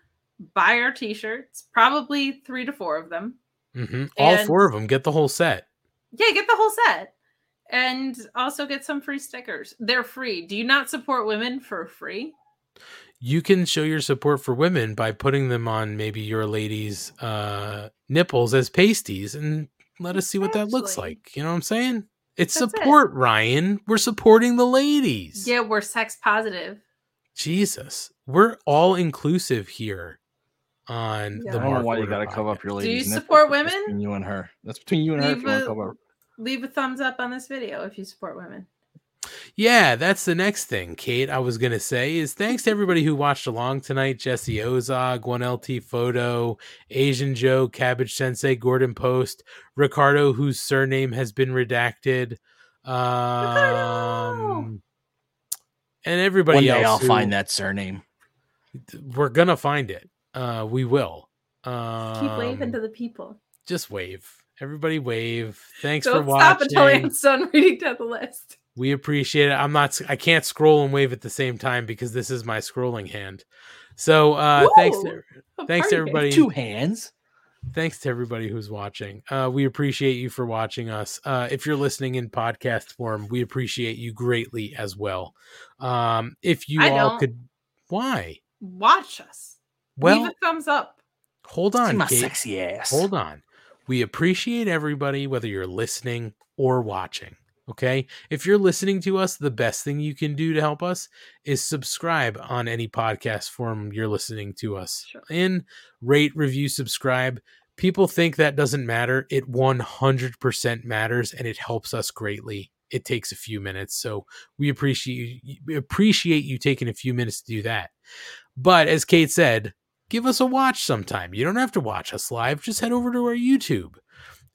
Buy our t-shirts. Probably three to four of them. hmm All four of them get the whole set. Yeah, get the whole set. And also get some free stickers. They're free. Do you not support women for free? You can show your support for women by putting them on maybe your lady's uh, nipples as pasties and let us see what that looks like. You know what I'm saying? It's That's it. support, Ryan. We're supporting the ladies. Yeah, we're sex positive. Jesus. We're all inclusive here on Yeah. the I don't know why you gotta cover up your you lady's nipples. support women? Between you and her. That's between you and her. If Leave you want to a, cover. Leave a thumbs up on this video if you support women. Yeah, that's the next thing, Kate. I was gonna say is thanks to everybody who watched along tonight: Jesse Ozog, One LT Photo, Asian Joe, Cabbage Sensei, Gordon Post, Ricardo, whose surname has been redacted, um, and everybody One day else. I'll who- find that surname. We're gonna find it. Uh, we will. Um, Keep waving to the people. just wave. Everybody wave. Thanks Don't for stop watching. until Ant's done reading down the list. We appreciate it. I'm not. I can't scroll and wave at the same time because this is my scrolling hand. So uh, thanks, to, Whoa, thanks to everybody. Two hands. Thanks to everybody who's watching. Uh, we appreciate you for watching us. Uh, if you're listening in podcast form, we appreciate you greatly as well. Um, if you I all don't. could, why? Watch us. Well, Leave a thumbs up. Hold on, my Kate. sexy ass. Hold on. We appreciate everybody, whether you're listening or watching. Okay. If you're listening to us, the best thing you can do to help us is subscribe on any podcast form you're listening to us in. Rate, review, subscribe. People think that doesn't matter. It 100% matters and it helps us greatly. It takes a few minutes. So we appreciate you, appreciate you taking a few minutes to do that. But as Kate said, give us a watch sometime. You don't have to watch us live. Just head over to our YouTube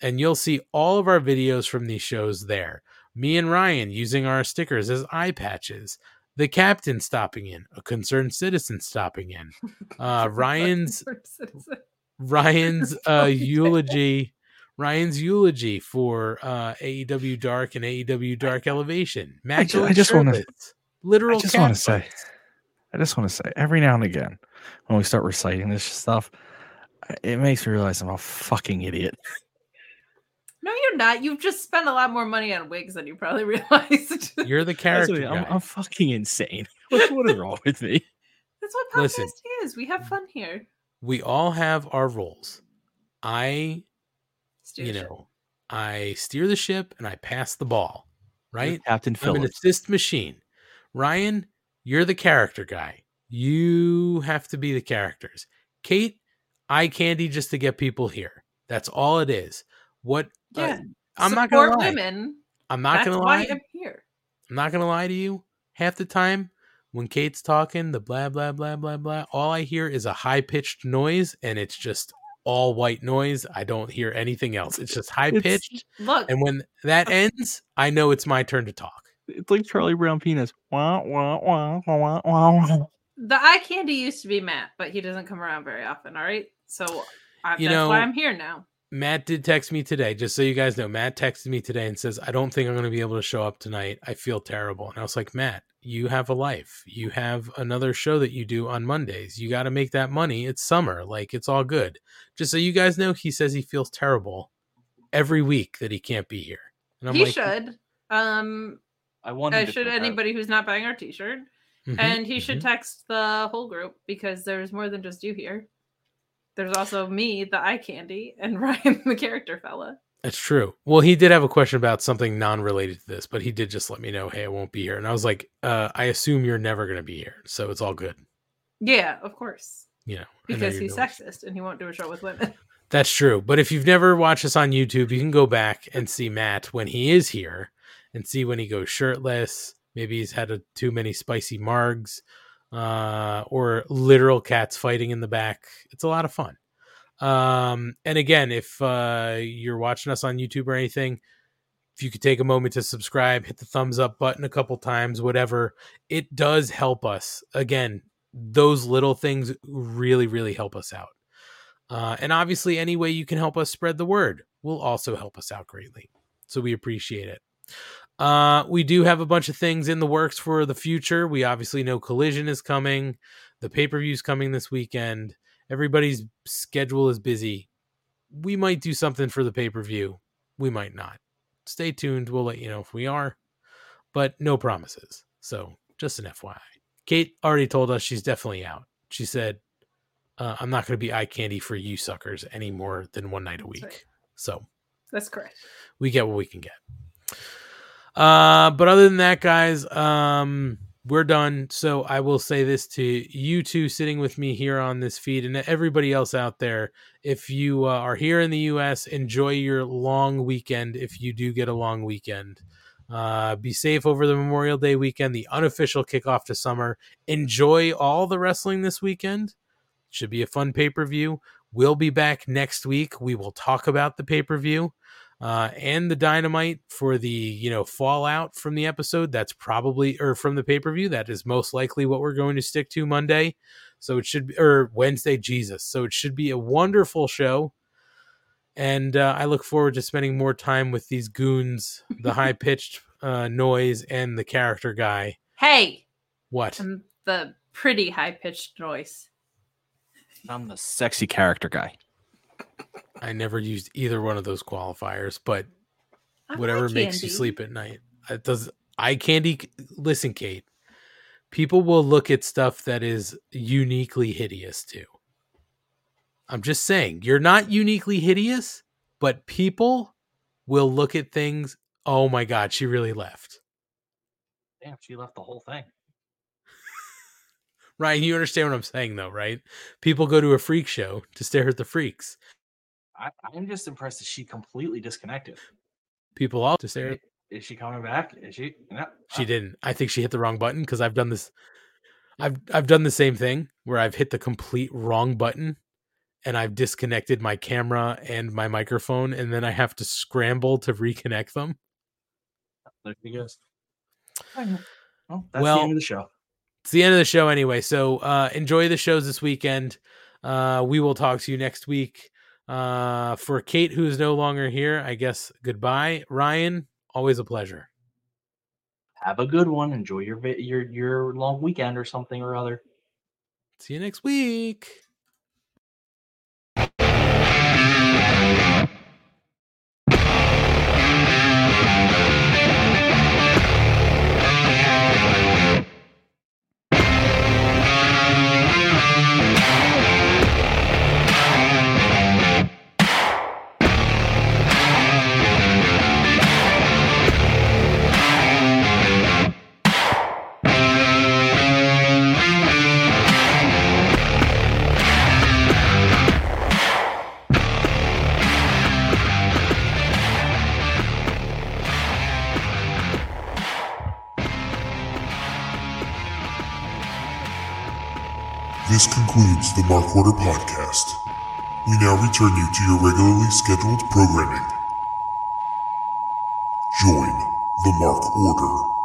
and you'll see all of our videos from these shows there. Me and Ryan using our stickers as eye patches. The captain stopping in, a concerned citizen stopping in. <laughs> Uh, Ryan's Ryan's <laughs> uh, eulogy, Ryan's eulogy for uh, AEW Dark and AEW Dark Elevation. I I just wanna- literal. I just want to say, I just want to say, every now and again, when we start reciting this stuff, it makes me realize I'm a fucking idiot. No, you're not. You've just spent a lot more money on wigs than you probably <laughs> realized. You're the character what I- I'm. I'm fucking insane. <laughs> What, what is wrong with me? That's what podcast Listen. is. We have fun here. we all have our roles. I, Steer you the ship. know, I steer the ship and I pass the ball, right? Captain I'm an assist machine. Ryan, you're the character guy. You have to be the characters. Kate, eye candy just to get people here. That's all it is. What? uh, Yeah. I'm not gonna lie. women. I'm not That's gonna why lie. I'm here. I'm not gonna lie to you. Half the time when Kate's talking, the blah blah blah blah blah, all I hear is a high pitched noise, and it's just all white noise. I don't hear anything else. It's just high pitched. Look, And when that <laughs> ends, I know it's my turn to talk. It's like Charlie Brown penis. Wah, wah, wah, wah, wah, wah. The eye candy used to be Matt, but he doesn't come around very often. All right, so I, You that's know- why I'm here now. Matt did text me today, just so you guys know. Matt texted me today and says, I don't think I'm going to be able to show up tonight. I feel terrible. And I was like, Matt, you have a life. You have another show that you do on Mondays. You got to make that money. It's summer. Like, it's all good. Just so you guys know, he says he feels terrible every week that he can't be here. And I'm he like, should. Um, I want uh, should feel bad. anybody who's not buying our T-shirt, Mhm, and he should text the whole group because there's more than just you here. There's also me, the eye candy, and <laughs> Ryan, the character fella. That's true. Well, he did have a question about something non-related to this, but he did just let me know, "Hey, I won't be here." And I was like, uh, "I assume you're never going to be here, so it's all good." Yeah, of course, You know because he's doing- sexist and he won't do a show with women. <laughs> That's true. But if you've never watched us on YouTube, you can go back and see Matt when he is here and see when he goes shirtless. Maybe he's had a, too many spicy margs uh, or literal cats fighting in the back. It's a lot of fun. Um, and again, if uh, you're watching us on YouTube or anything, if you could take a moment to subscribe, hit the thumbs up button a couple times, whatever, it does help us. Again, those little things really, really help us out. Uh, and obviously, any way you can help us spread the word will also help us out greatly. So we appreciate it. Uh, we do have a bunch of things in the works for the future. We obviously know Collision is coming, the pay per view is coming this weekend. Everybody's schedule is busy. We might do something for the pay per view. We might not. Stay tuned. We'll let you know if we are, but no promises. So just an FYI. Kate already told us she's definitely out. She said, uh, I'm not going to be eye candy for you suckers any more than one night a week. So That's correct. we get what we can get. Uh, but other than that, guys, um, we're done. So I will say this to you two sitting with me here on this feed and everybody else out there. If you uh, are here in the U.S., enjoy your long weekend. If you do get a long weekend, uh, be safe over the Memorial Day weekend, the unofficial kickoff to summer. Enjoy all the wrestling this weekend. Should be a fun pay per view. We'll be back next week. We will talk about the pay per view uh, and the dynamite for the you know fallout from the episode. That's probably or from the pay per view. That is most likely what we're going to stick to Monday. So it should be or Wednesday. Jesus. So it should be a wonderful show. And uh, I look forward to spending more time with these goons, the <laughs> high pitched uh, noise, and the character guy. Hey, What? I'm the pretty high pitched noise. I'm the sexy character guy. I never used either one of those qualifiers, but I'm whatever eye makes you sleep at night. It does eye candy. Listen, Kate. People will look at stuff that is uniquely hideous too. I'm just saying, you're not uniquely hideous, but people will look at things. Oh my god, she really left. Damn, she left the whole thing. Ryan, you understand what I'm saying though, right? People go to a freak show to stare at the freaks. I, I'm just impressed that she completely disconnected. People all to stare. Is she coming back? Is she? No. She didn't. I think she hit the wrong button because I've done this. I've I've done the same thing where I've hit the complete wrong button, and I've disconnected my camera and my microphone, and then I have to scramble to reconnect them. There she goes. Well, that's Well, the end of the show. It's the end of the show anyway. So uh, enjoy the shows this weekend. Uh, we will talk to you next week. Uh, for Kate, who is no longer here, I guess goodbye. Ryan, always a pleasure. Have a good one. Enjoy your your your long weekend or something or other. See you next week. Concludes the Mark Order podcast. We now return you to your regularly scheduled programming. Join the Mark Order.